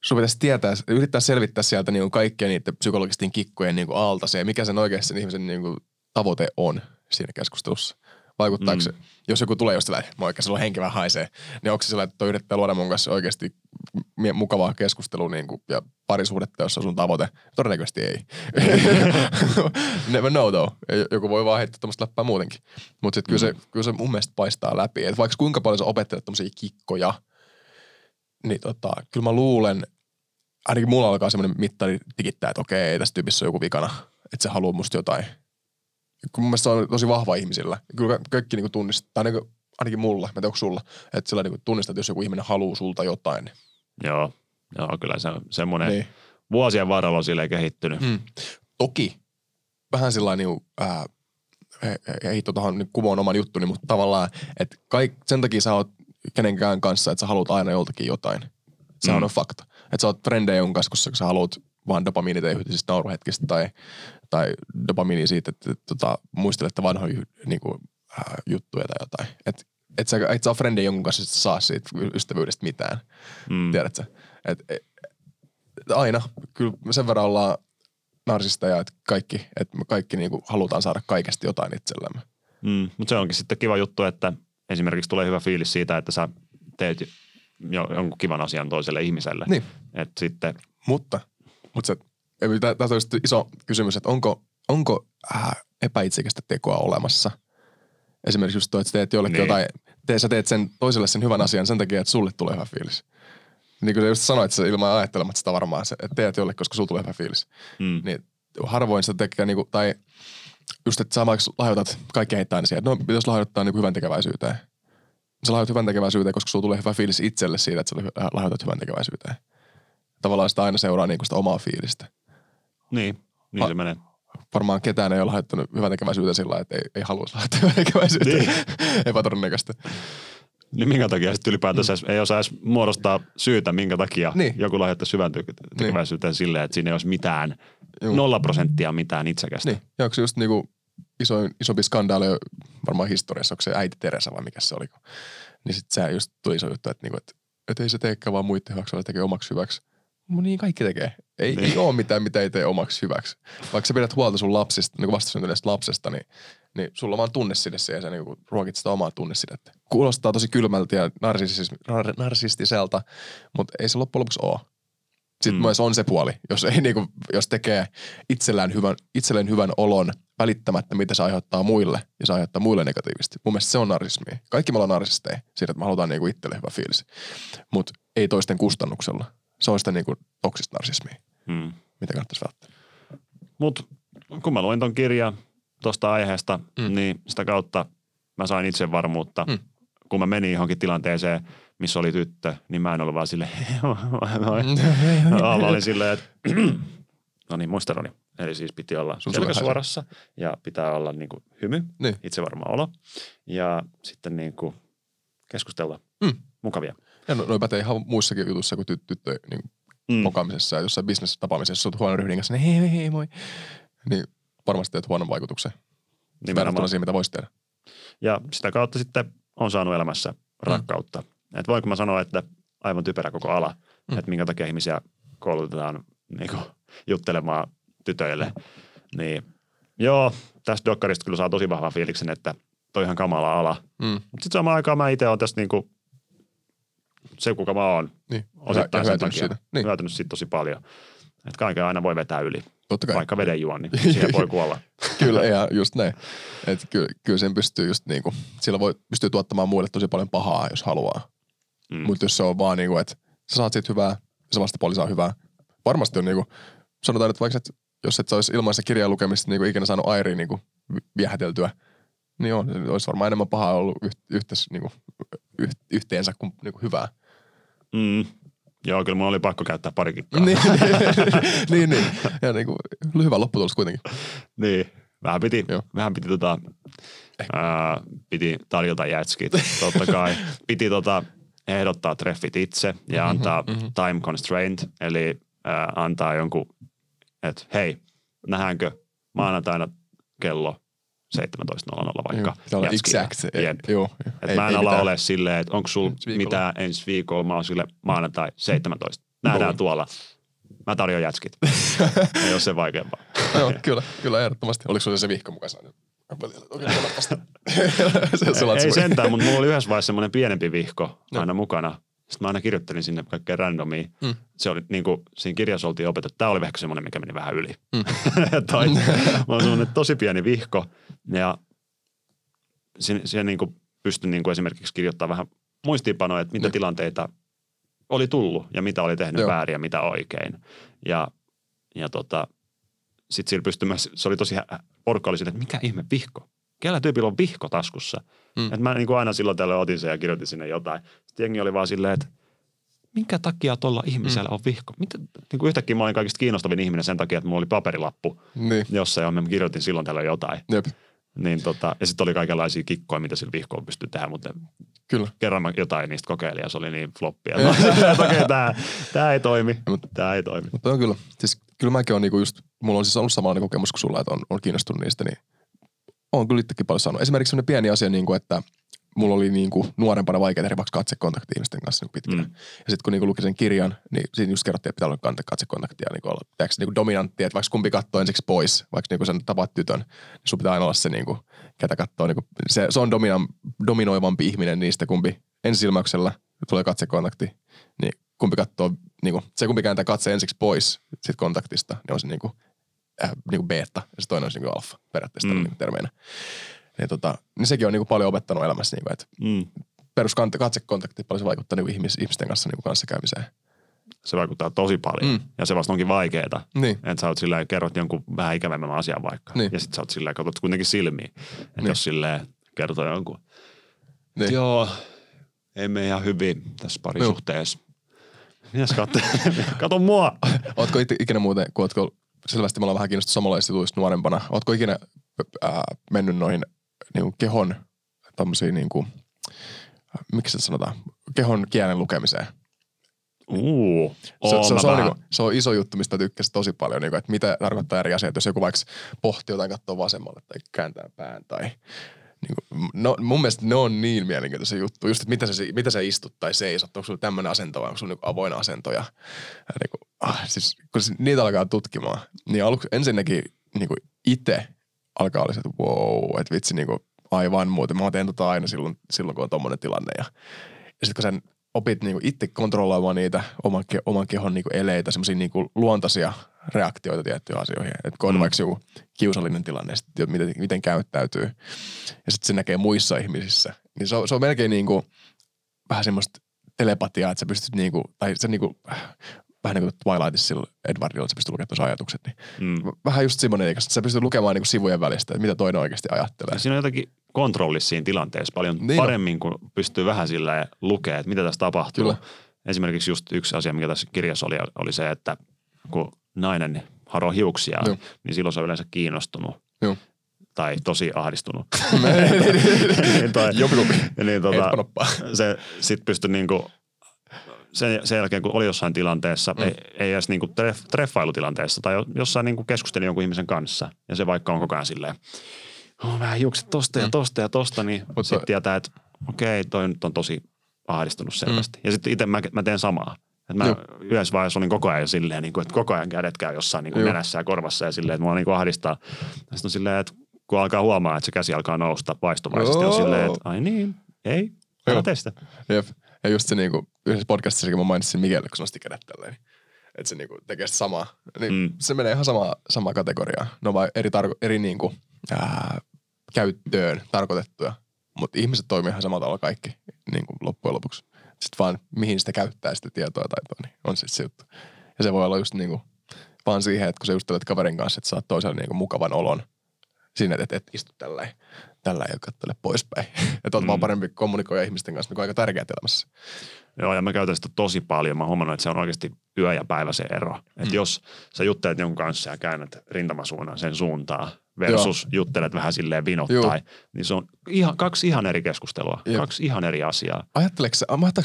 sun pitäisi tietää, yrittää selvittää sieltä niinku kaikkien niiden psykologisten kikkojen niinku alta se, mikä sen oikeasti sen ihmisen niinku tavoite on siinä keskustelussa. Vaikuttaako mm. se, jos joku tulee just sellainen, moi, sulla henki vähän haisee, niin onko se sellainen, että yrittää luoda mun kanssa oikeasti mukavaa keskustelua niinku, ja parisuhdetta, jossa on sun tavoite? Todennäköisesti ei. Never know though. Joku voi vaan heittää tämmöistä läppää muutenkin. Mutta sitten kyllä, se, kyllä se mun mielestä paistaa läpi. Et vaikka kuinka paljon sä opettelet tämmöisiä kikkoja, niin tota, kyllä mä luulen, ainakin mulla alkaa semmoinen mittari tikittää, että okei, ei tässä tyypissä on joku vikana, että se haluaa musta jotain. Kun mun mielestä se on tosi vahva ihmisillä. Kyllä ka- kaikki niinku tunnistaa, tai niinku, ainakin mulla, mä en tiedä onko sulla, että sillä niinku tunnistaa, että jos joku ihminen haluaa sulta jotain. Joo, joo, kyllä se on semmoinen Niin. niin. vuosien varrella on silleen kehittynyt. Mm. Toki vähän sillä ää, ei, ei tuohon niin kumoon oman juttuni, mutta tavallaan, että kaik, sen takia sä oot kenenkään kanssa, että sä haluat aina joltakin jotain. Sehän Mm. on fakta. Että sä oot frendejä jonkun kanssa, koska sä haluat vaan dopamiinit ja yhteisistä nauruhetkistä tai, tai dopamiini siitä, että, että, että muistelette vanhoja niin kuin, ää, juttuja tai jotain. Että et sä, et sä ole frendejä jonkun kanssa, että saa siitä ystävyydestä mitään. Mm. Tiedätkö? Et, et, aina. Kyllä sen verran ollaan narsisteja, että kaikki, että me kaikki niinku halutaan saada kaikesta jotain itsellemme. Mm. Mutta se onkin sitten kiva juttu, että esimerkiksi tulee hyvä fiilis siitä, että sä teet jo, jonkun kivan asian toiselle ihmiselle. Niin. Että sitten, Mutta, mutta se, tässä on iso kysymys, että onko, onko äh, epäitsekästä tekoa olemassa? Esimerkiksi just toi, että sä teet jollekin niin. Niin. jotain, te, sä teet sen toiselle sen hyvän asian sen takia, että sulle tulee hyvä fiilis. Niin kuin sä just sanoit, että sä ilman ajattelematta sitä varmaan, että teet jollekin, koska sulle tulee hyvä fiilis. mm. Niin harvoin sitä tekee, niinku, tai just, että sä vaikka lahjoitat, kaikki heittää aina siihen, että no pitäisi lahjoittaa niinku hyvän tekeväisyyteen. Sä lahjoitat hyvän tekeväisyyteen, koska sulla tulee hyvä fiilis itselle siitä, että sä lahjoitat hyvän tekeväisyyteen. Tavallaan sitä aina seuraa niinku sitä omaa fiilistä. Niin, niin Ha- se menee. Varmaan ketään ei ole lahjoittanut hyvän tekeväisyyteen sillä että ei, ei haluaisi lahjoittaa hyvän tekeväisyyteen. Niin. Epätodennäköistä. Niin minkä takia sitten ylipäätänsä mm. ei osaa edes muodostaa syytä, minkä takia Niin. joku lahjoittaa syvän ty- tekeväisyyteen niin. silleen, että siinä ei olisi mitään, Juu. nolla prosenttia mitään itsekästä. Niin, ja onko se just niinku iso, isompi skandaali varmaan historiassa, onko se äiti Teresa vai mikä se oli. Niin sit se just tuli iso juttu, että, niinku, että, että ei se teekään vaan muiden hyväksi, vaan se tekee omaksi hyväksi. Niin kaikki tekee. Ei, Niin. ei ole mitään, mitä ei tee omaksi hyväksi. Vaikka sä pidät huolta sun lapsista, niin vastasyntyneestä lapsesta, niin, niin sulla on vaan tunneside se ja sä niin ruokit sitä omaa tunnesidettä. Kuulostaa tosi kylmältä ja narsisis- nar- narsistiselta, mutta ei se loppujen lopuksi ole. Sitten Mm. myös on se puoli, jos, ei niinku, jos tekee itsellään hyvän, itselleen hyvän olon välittämättä, mitä se aiheuttaa muille, ja se aiheuttaa muille negatiivisesti. Mun mielestä se on narsismia. Kaikki me ollaan narsisteja siitä, että me halutaan niinku itselle hyvä fiilis. Mutta ei toisten kustannuksella. Se on sitä niinku toksista narsismia, Mm. mitä kannattaisi välttää. Mutta kun mä luin ton kirjan tuosta aiheesta, Mm. mm. niin sitä kautta mä sain itsevarmuutta. Mm. Mm. Kun mä menin johonkin tilanteeseen, missä oli tyttö, niin mä en ollut vaan silleen, mä olin silleen, että no niin, muisteroni. Eli siis piti olla suorassa ja pitää olla niin kuin hymy, Niin. itsevarma olo ja sitten niin kuin keskustella Mm. mukavia. Ja no, no pätee ihan muissakin jutuissa kuin tyt- tyttö niin Mm. mokaamisessa ja jossain business-tapaamisessa, jos olet huonon ryhdin kanssa, niin hei, hei, hei, moi. Niin varmasti teet huonon vaikutuksen. Verrattuna siihen, mitä voisi tehdä. Ja sitä kautta sitten on saanut elämässä rakkautta. Mm. Et voinko mä sanoa, että aivan typerä koko ala, mm. että minkä takia ihmisiä koulutetaan niin kuin, juttelemaan tytöille. Niin joo, tästä dokkarista kyllä saa tosi vahvan fiiliksen, että toi ihan kamala ala. Mm. Mutta sitten samaan aikaan mä itse olen tästä niinku, se kuka mä oon, Niin. osittain Ja sen takia. siitä. Niin. Hyötynyt siitä tosi paljon. Että kaiken aina voi vetää yli, Totta kai. vaikka veden juon, niin siihen voi kuolla. Kyllä, ja just näin. Et kyllä, kyllä sen pystyy just niinku, sillä voi pystyy tuottamaan muille tosi paljon pahaa, jos haluaa. Mm. Mutta jos se on vaan niinku, että sä saat siitä hyvää, se vastapuoli saa hyvää. Varmasti on niinku, sanotaan nyt vaikka, että jos et sä olisi ilman sitä kirjan lukemista niinku ikinä saanut Airiin niinku vi- viehäteltyä, niin on, se olisi varmaan enemmän pahaa ollut yht, yhtes, niinku, yht, yhteensä kuin niinku hyvää. Mm. Joo, kyllä mulla oli pakko käyttää pari kikkaa. niin, niin, niin. Ja niinku, hyvä lopputulos kuitenkin. Niin. Vähän piti, Joo. vähän piti tota, ää, piti tarjota jätskit, totta kai. Piti tota, ehdottaa treffit itse ja antaa mhm. time constraint, eli ää, antaa jonkun, että hei, nähdäänkö maanantaina kello 17.00 vaikka. Joo, exact. Ei, Jep. Joo. Et mä en ala mitään. ole silleen, että onko sul Ensi viikolla. mitään ensi viikolla. Mä oon sille maanantai 17. Nähdään Joo. tuolla. Mä tarjoan jätskit. Ei ole se vaikeampaa. Joo, kyllä, kyllä ehdottomasti. Oliko sulla se vihko mukana? Okei, okay, se, se Ei, ei sentään, mutta mulla oli yhdessä vaiheessa semmoinen pienempi vihko aina mukana. Sitten mä aina kirjoittelin sinne kaikkea randomia. Mm. Se oli niin kuin, siinä kirjassa oltiin opetettu. Tämä oli ehkä semmoinen, mikä meni vähän yli. Mm. Toi, mä oon semmoinen tosi pieni vihko. Ja siihen, niin kuin pystyn niin kuin esimerkiksi kirjoittamaan vähän muistiinpanoja, että mitä Niin. tilanteita oli tullut ja mitä oli tehnyt Joo. väärin ja mitä oikein. Ja, ja tota, sitten sillä pystyi myös, se oli tosi, porukka oli sille, että mikä ihme vihko? Kellä tyypillä on vihko taskussa? Mm. Että mä niin kuin aina silloin tällöin otin sen ja kirjoitin sinne jotain. Sitten jengi oli vaan silleen, että minkä takia tuolla ihmisellä mm. on vihko? Mitä? Niin kuin yhtäkkiä mä olin kaikista kiinnostavin ihminen sen takia, että mulla oli paperilappu Niin, jossain ja mä kirjoitin silloin tällöin jotain. jep, Niin tota, ja sitten oli kaikenlaisia kikkoja, mitä sillä vihkolla pystyy tehdä, mutta kyllä. kerran mä jotain niistä kokeilin ja se oli niin floppia. Mä olin silleen, että okei, tää, tää ei toimi. Tää ei toimi. Mutta on kyllä, siis kyllä mäkin on niinku just, mulla on siis ollut samanlainen kokemus kuin sulla, että on, on kiinnostunut niistä, niin on kyllä itsekin paljon saanut. Esimerkiksi sellainen pieni asia, niin kuin, että mulla oli niin kuin nuorempana vaikea tehdä vaikka katsekontakti ihmisten kanssa niin pitkään. Mm. Ja sitten kun niin kuin luki sen kirjan, niin siinä just kerrottiin, että pitää olla katsekontaktia niin kuin olla tiedätkö, niin kuin dominantti, että vaikka kumpi katsoo ensiksi pois, vaikka niin kuin sen tapaat tytön, niin sun pitää aina olla se, niin kuin, ketä katsoo. Niin kuin, se, se on domina, dominoivampi ihminen niistä, kumpi ensisilmäyksellä tulee katsekontakti, niin kumpi katsoo, niin kuin, se kumpi kääntää katse ensiksi pois siitä kontaktista, niin on se niin kuin, äh, niin kuin beta, ja se toinen on se niin kuin alfa periaatteessa Mm. niin termeinä. Niin, tota, niin sekin on niin kuin paljon opettanut elämässä, niin kuin, että Mm. perus katsekontakti, paljon se vaikuttaa niin ihmis, ihmisten kanssa niin kanssakäymiseen. Se vaikuttaa tosi paljon. Mm. Ja se vasta onkin vaikeeta. Niin, Että sä oot silleen, kerrot jonkun vähän ikävämmän asian vaikka. Niin. Ja sit sä oot silleen, katsot kuitenkin silmiin. Että Niin. jos silleen kertoo jonkun, niin. joo, ei me ihan hyvin tässä parisuhteessa. Katsoo, kato mua. Ootko ikinä muuten, kun ootko, selvästi me ollaan vähän kiinnostunut samanlaisista jutuista nuorempana, ootko ikinä ää, mennyt noihin niin kuin kehon tommosiin niin kuin, miksi se sanotaan, kehon kielen lukemiseen? Uu, Se, se, mä se, on, niin se on iso juttu, mistä tykkäsin tosi paljon, niin kuin, että mitä tarkoittaa eri asiat, jos joku vaikka pohtii jotain, katsoo vasemmalle tai kääntää pään tai niin kuin, no, mun mielestä ne on niin mielenkiintoisia juttu. Just, että mitä sä, mitä sä istut tai seisot. Onko sulla tämmöinen asento vai onko sulla niin avoin asento. Ja, ja niin kuin, ah, siis, kun niitä alkaa tutkimaan, niin aluksi ensinnäkin niin kuin itse alkaa olla se, että wow, että vitsi niin kuin, aivan muuten. Mä teen tota aina silloin, silloin kun on tommonen tilanne. Ja, ja sitten kun sen opit niinku itse kontrolloimaan niitä oman, ke, oman kehon niinku eleitä, semmoisia niinku luontaisia reaktioita tiettyihin asioihin. Että kun on Mm. vaikka joku kiusallinen tilanne, sit, miten, miten käyttäytyy, ja sitten se näkee muissa ihmisissä, niin se on, se on melkein niinku, vähän semmoista telepatiaa, että sä pystyt niinku, tai se niinku, vähän niin kuin Twilightissa sillä Edwardilla, että sä pystyt lukemaan tuossa ajatukset, niin Mm. vähän just semmoinen, että sä pystyt lukemaan niinku sivujen välistä, että mitä toinen oikeasti ajattelee. Ja siinä on jotakin kontrollissa siinä tilanteessa paljon Niin niin on. paremmin, kun pystyy vähän sillä lukemaan, että mitä tässä tapahtuu. Kyllä. Esimerkiksi just yksi asia, mikä tässä kirjassa oli, oli se, että kun nainen haroo hiuksia, Joo. niin silloin se on yleensä kiinnostunut. Joo. Tai tosi ahdistunut. niin toi, Jompikumpi. niin tota, se sit pystyi niinku, sen, sen jälkeen kun oli jossain tilanteessa, mm. ei, ei edes niinku treff, treffailutilanteessa tai jo- jossain niinku keskusteli jonkun ihmisen kanssa ja se vaikka on koko ajan silleen, oh, vähän hiukset tosta ja tosta ja tosta, niin Mutta- sitten tietää, että okei, toi nyt on tosi ahdistunut selvästi. Ja sitten itse mä, mä teen samaa. Et mä Joo. yhdessä vaiheessa olin koko ajan silleen, niin kuin, että koko ajan kädet käy jossain niin kuin nenässä ja korvassa ja silleen, että mua niin kuin ahdistaa. Sitten on silleen, että kun alkaa huomaa, että se käsi alkaa nousta vaistomaisesti, on silleen, että ai niin, ei, älä tee sitä. Jep. Ja just se niinku, yhdessä podcastissa, kun mä mainitsin Miguel, kun nosti kädet tälleen, niin että se niinku tekee sitä samaa. Niin Mm. se menee ihan sama, samaa kategoriaa. Ne on vain eri, tarko- eri niinku, ää, käyttöön tarkoitettuja. Mutta ihmiset toimii ihan samalla tavalla kaikki niinku loppujen lopuksi. Sitten vaan mihin sitä käyttää sitä tietoa tai taitoa, niin on sitten se juttu. Ja se voi olla just niinku, vaan siihen, että kun sä just kaverin kanssa, että saat toiselle niinku mukavan olon siinä, että et, istu tällä tällä ja katsele poispäin. että oot Mm. vaan parempi kommunikoija ihmisten kanssa, mikä on aika tärkeää elämässä. Joo, ja mä käytän sitä tosi paljon. Mä huomannut, että se on oikeasti yö ja päivä se ero. Että Mm. jos sä juttelet jonkun kanssa ja käännät rintamasuunnan sen suuntaan versus Joo. juttelet vähän silleen vinottain, Joo. niin se on ihan, kaksi ihan eri keskustelua. Jep. Kaksi ihan eri asiaa. Ajatteleeko,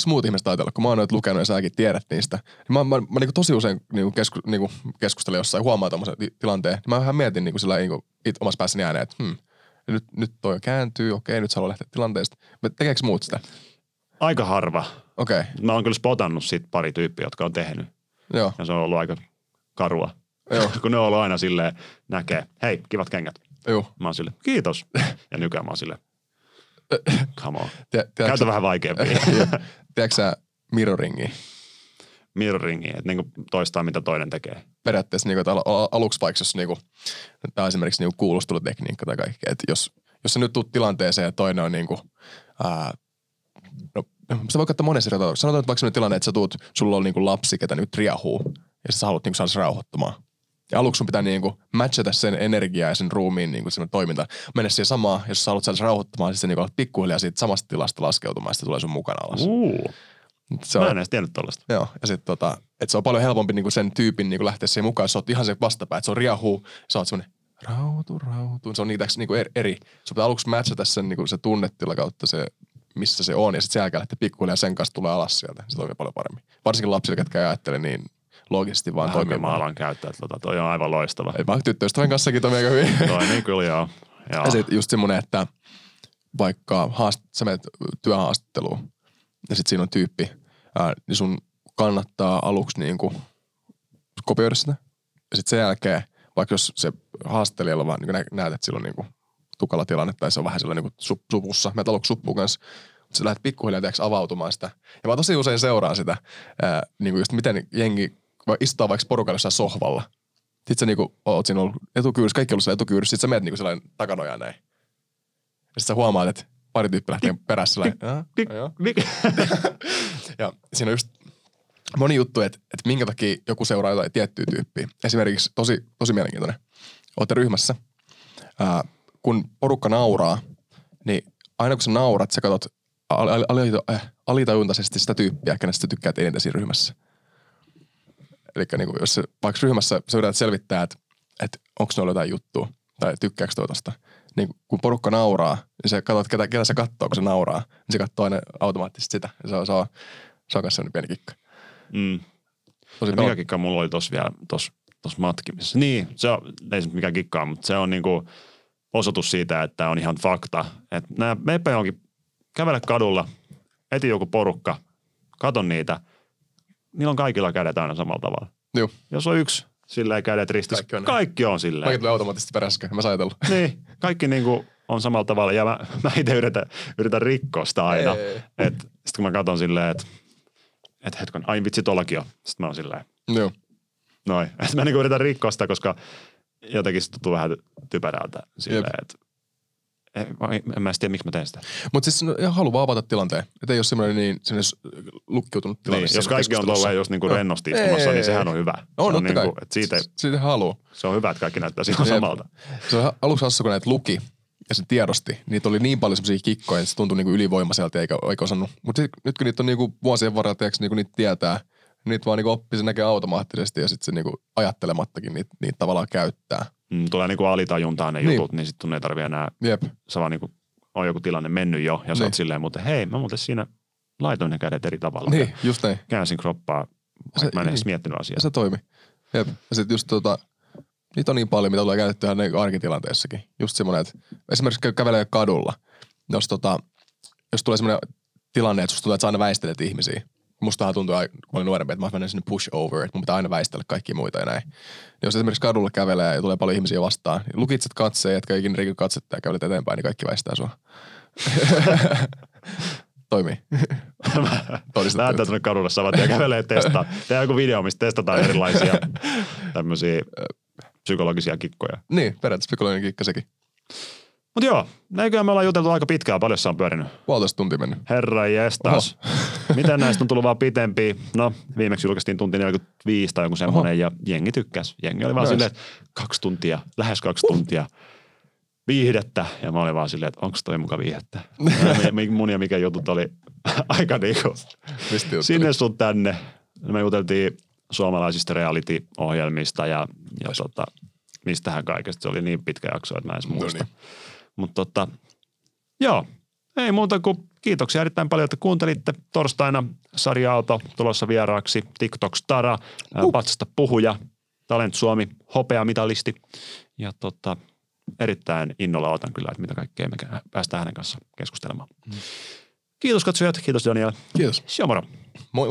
muut ihmiset ajatella, kun mä oon noita lukenut ja säkin tiedät niistä, niin mä, mä, mä, niinku tosi usein niinku kesku, niinku keskustelen jossain, huomaa tommosen ti- tilanteen, niin mä vähän mietin niinku sillä niinku it, omassa päässäni ääneen, että hmm, nyt, nyt toi kääntyy, okei, nyt sä haluat lähteä tilanteesta. Tekeekö muut sitä? Aika harva. Okei, Mä oon kyllä spotannut sit pari tyyppiä, jotka on tehnyt. joo, Ja se on ollut aika karua. Joo, kun ne on ollut aina silleen, näkee, hei, kivat kengät. joo. Mä oon silleen, kiitos. Ja nykyään mä oon silleen, come on. Tiedä- tiedätkö Käytä sä- vähän vaikeampia. Jep. Tiedätkö sä mirroringia? Mirroringi, että niinku toistaa mitä toinen tekee. periaatteessa niin kuin, al- al- aluksi vaikka jos niin kuin, tämä on esimerkiksi niin kuulustelutekniikka tai kaikki, että jos, jos sä nyt tuut tilanteeseen ja toinen on niin kuin, ää, no, se voi katsoa monessa eri tavalla. Sanotaan nyt vaikka sellainen tilanne, että sä tuut, sulla on niin kuin lapsi, ketä nyt riahuu ja sä haluat niin kuin, saada se rauhoittumaan. Ja aluksi sun pitää niin kuin, matchata sen energiaa ja sen ruumiin niin kuin, toiminta. Mennä siihen samaan, jos sä haluat saada se rauhoittumaan, siis sä niin kuin, alat pikkuhiljaa siitä samasta tilasta laskeutumaan, ja sitten tulee sun mukana alas. Uu, Se mä on, en edes tiennyt tollaista. Joo, ja sitten tota, että se on paljon helpompi niinku sen tyypin niinku lähteä siihen mukaan, jos sä oot ihan se vastapää, että se on riahuu, sä oot semmonen rautu, rautu. Se on niitä niinku eri, eri. Se pitää aluksi matchata sen niinku se tunnetila kautta se, missä se on, ja sitten sen jälkeen lähteä pikkuhiljaa sen kanssa tulee alas sieltä. Se toimii paljon paremmin. Varsinkin lapsille, ketkä ei ajattele niin loogisesti, vaan Vähän toimii mä alan käyttää, että tota, toi on aivan loistava. Ei vaan tyttöystävän kanssakin toimii aika hyvin. toi niin kyllä joo. joo. Ja sitten just semmoinen, että vaikka haast, sä menet työhaastatteluun ja sitten siinä on tyyppi, ää, niin sun kannattaa aluksi niin kuin kopioida sitä. Ja sitten sen jälkeen, vaikka jos se haastattelijalla vaan niin näet, että sillä on niin kuin tukala tilanne tai se on vähän sellainen niin kuin sup, supussa, menet aluksi suppuun kanssa, mutta sä lähdet pikkuhiljaa avautumaan sitä. Ja mä tosi usein seuraan sitä, ää, niin kuin just miten jengi istuu vaikka porukalla jossain sohvalla. Sitten sä niinku oot siinä ollut etukyyryssä, kaikki on ollut siellä etukyyryssä, sit sä menet niinku sellainen takanojaan näin. Ja sit sä huomaat, että pari tyyppiä lähtee perässä Ja siinä on just moni juttu, että, että minkä takia joku seuraa jotain tiettyä tyyppiä. Esimerkiksi tosi, tosi mielenkiintoinen. Olette ryhmässä. Ää, kun porukka nauraa, niin aina kun sä naurat, sä katsot al- al- al- äh, alitajuntaisesti sitä tyyppiä, kenestä sä tykkäät eniten siinä ryhmässä. Eli niin jos se, vaikka ryhmässä sä yrität selvittää, että, että onko noilla jotain juttua tai tykkääkö toi tosta, niin kun porukka nauraa, niin sä katsot, ketä, ketä se katsoo, kun se nauraa, niin se katsoo aina automaattisesti sitä. Ja se on, se on, se on myös sellainen pieni kikka. mm. Tosi mikä kikka mulla oli tossa vielä tossa, tossa matkimisessa? Niin, se on, ei se mikään kikkaa, mutta se on niinku osoitus siitä, että on ihan fakta. Että nämä meppä johonkin kävele kadulla, eti joku porukka, katon niitä, niillä on kaikilla kädet aina samalla tavalla. Joo. Jos on yksi silleen kädet ristissä, Kaikki on kaikki on, kaikki on silleen. Mäkin tulee automaattisesti perässä, mä saan ajatella. Niin, kaikki niinku on samalla tavalla. Ja mä, mä itse yritän, yritän rikkoa sitä aina. Sitten kun mä katson silleen, että et hetken, ai vitsi tollakin on. Sitten mä oon silleen, Joo. noin. Että mä niinku yritän rikkoa sitä, koska jotenkin se tuntuu vähän typerältä silleen, että en, en mä tiedä, miksi mä teen sitä. Mutta siis no, ihan haluaa avata tilanteen. Että ei ole semmoinen niin semmoinen lukkiutunut tilanne. Niin, siinä jos kaikki on tolleen just niinku rennosti istumassa, Ei, niin sehän on hyvä. On, se, on totta kai. niinku, että siitä, ei- Siitä haluaa. se on hyvä, että kaikki näyttää Jep. samalta. Se on aluksi hassu, kun näitä luki ja se tiedosti. Niitä oli niin paljon semmoisia kikkoja, että se tuntui niinku ylivoimaiselta eikä, eikä osannut. Mutta nyt kun niitä on niinku vuosien varrella, tiedätkö, niinku niitä tietää, niitä vaan niinku oppii, se näkee automaattisesti ja sitten se niinku ajattelemattakin niitä, niitä tavallaan käyttää. Mm, tulee niinku alitajuntaan ne Niin. jutut, niin sitten ei tarvitse enää Jep. sä vaan niinku, on joku tilanne mennyt jo, ja sä Niin. oot silleen, mutta hei, mä muuten siinä laitoin ne kädet eri tavalla. Niin, just näin. Käänsin kroppaa, Se- mä en edes niin. miettinyt asiaa. Se toimi. Jep. Ja sitten just tota, Niitä on niin paljon, mitä tulee käytettyä ihan arkitilanteessakin. Just semmoinen, että esimerkiksi kävelee kadulla. Jos, tota, jos tulee semmoinen tilanne, että susta tulee, että sä aina väistelet ihmisiä. Mustahan tuntuu, kun olin nuorempi, että mä menen sinne push over, että mun pitää aina väistellä kaikki muita ja näin. Jos esimerkiksi kadulla kävelee ja tulee paljon ihmisiä vastaan, niin lukitset katseen, etkä ikinä rikin katsetta ja kävelet eteenpäin, niin kaikki väistää sua. Toimii. Lähdetään tuonne kadulle saman tien kävelee testaa. Tehdään joku video, missä testataan erilaisia tämmöisiä psykologisia kikkoja. Niin, periaatteessa psykologinen kikka sekin. Mutta joo, näköjään me ollaan juteltu aika pitkään. Paljon se on pyörinyt? Puolitoista tuntia mennyt. Herra jestas. Miten näistä on tullut vaan pitempi? No, viimeksi julkaistiin tunti 45 tai joku semmoinen ja jengi tykkäs. Jengi oli vaan silleen, että kaksi tuntia, lähes kaksi uh. tuntia viihdettä. Ja mä olin vaan silleen, että onko toi muka viihdettä? Mun ja mikä jutut oli aika niinku sinne sun tänne. Me juteltiin suomalaisista reality-ohjelmista ja, ja tota, mistähän kaikesta. Se oli niin pitkä jakso, että mä en edes No muista. niin. Mutta tota, joo, ei muuta kuin kiitoksia erittäin paljon, että kuuntelitte torstaina Sari Aalto tulossa vieraaksi, TikTok Stara, uh. patsasta puhuja, Talent Suomi, hopeamitalisti ja tota, erittäin innolla otan kyllä, että mitä kaikkea me päästään hänen kanssa keskustelemaan. Mm. Kiitos katsojat, kiitos Daniel. Kiitos. Shomoro. Moi.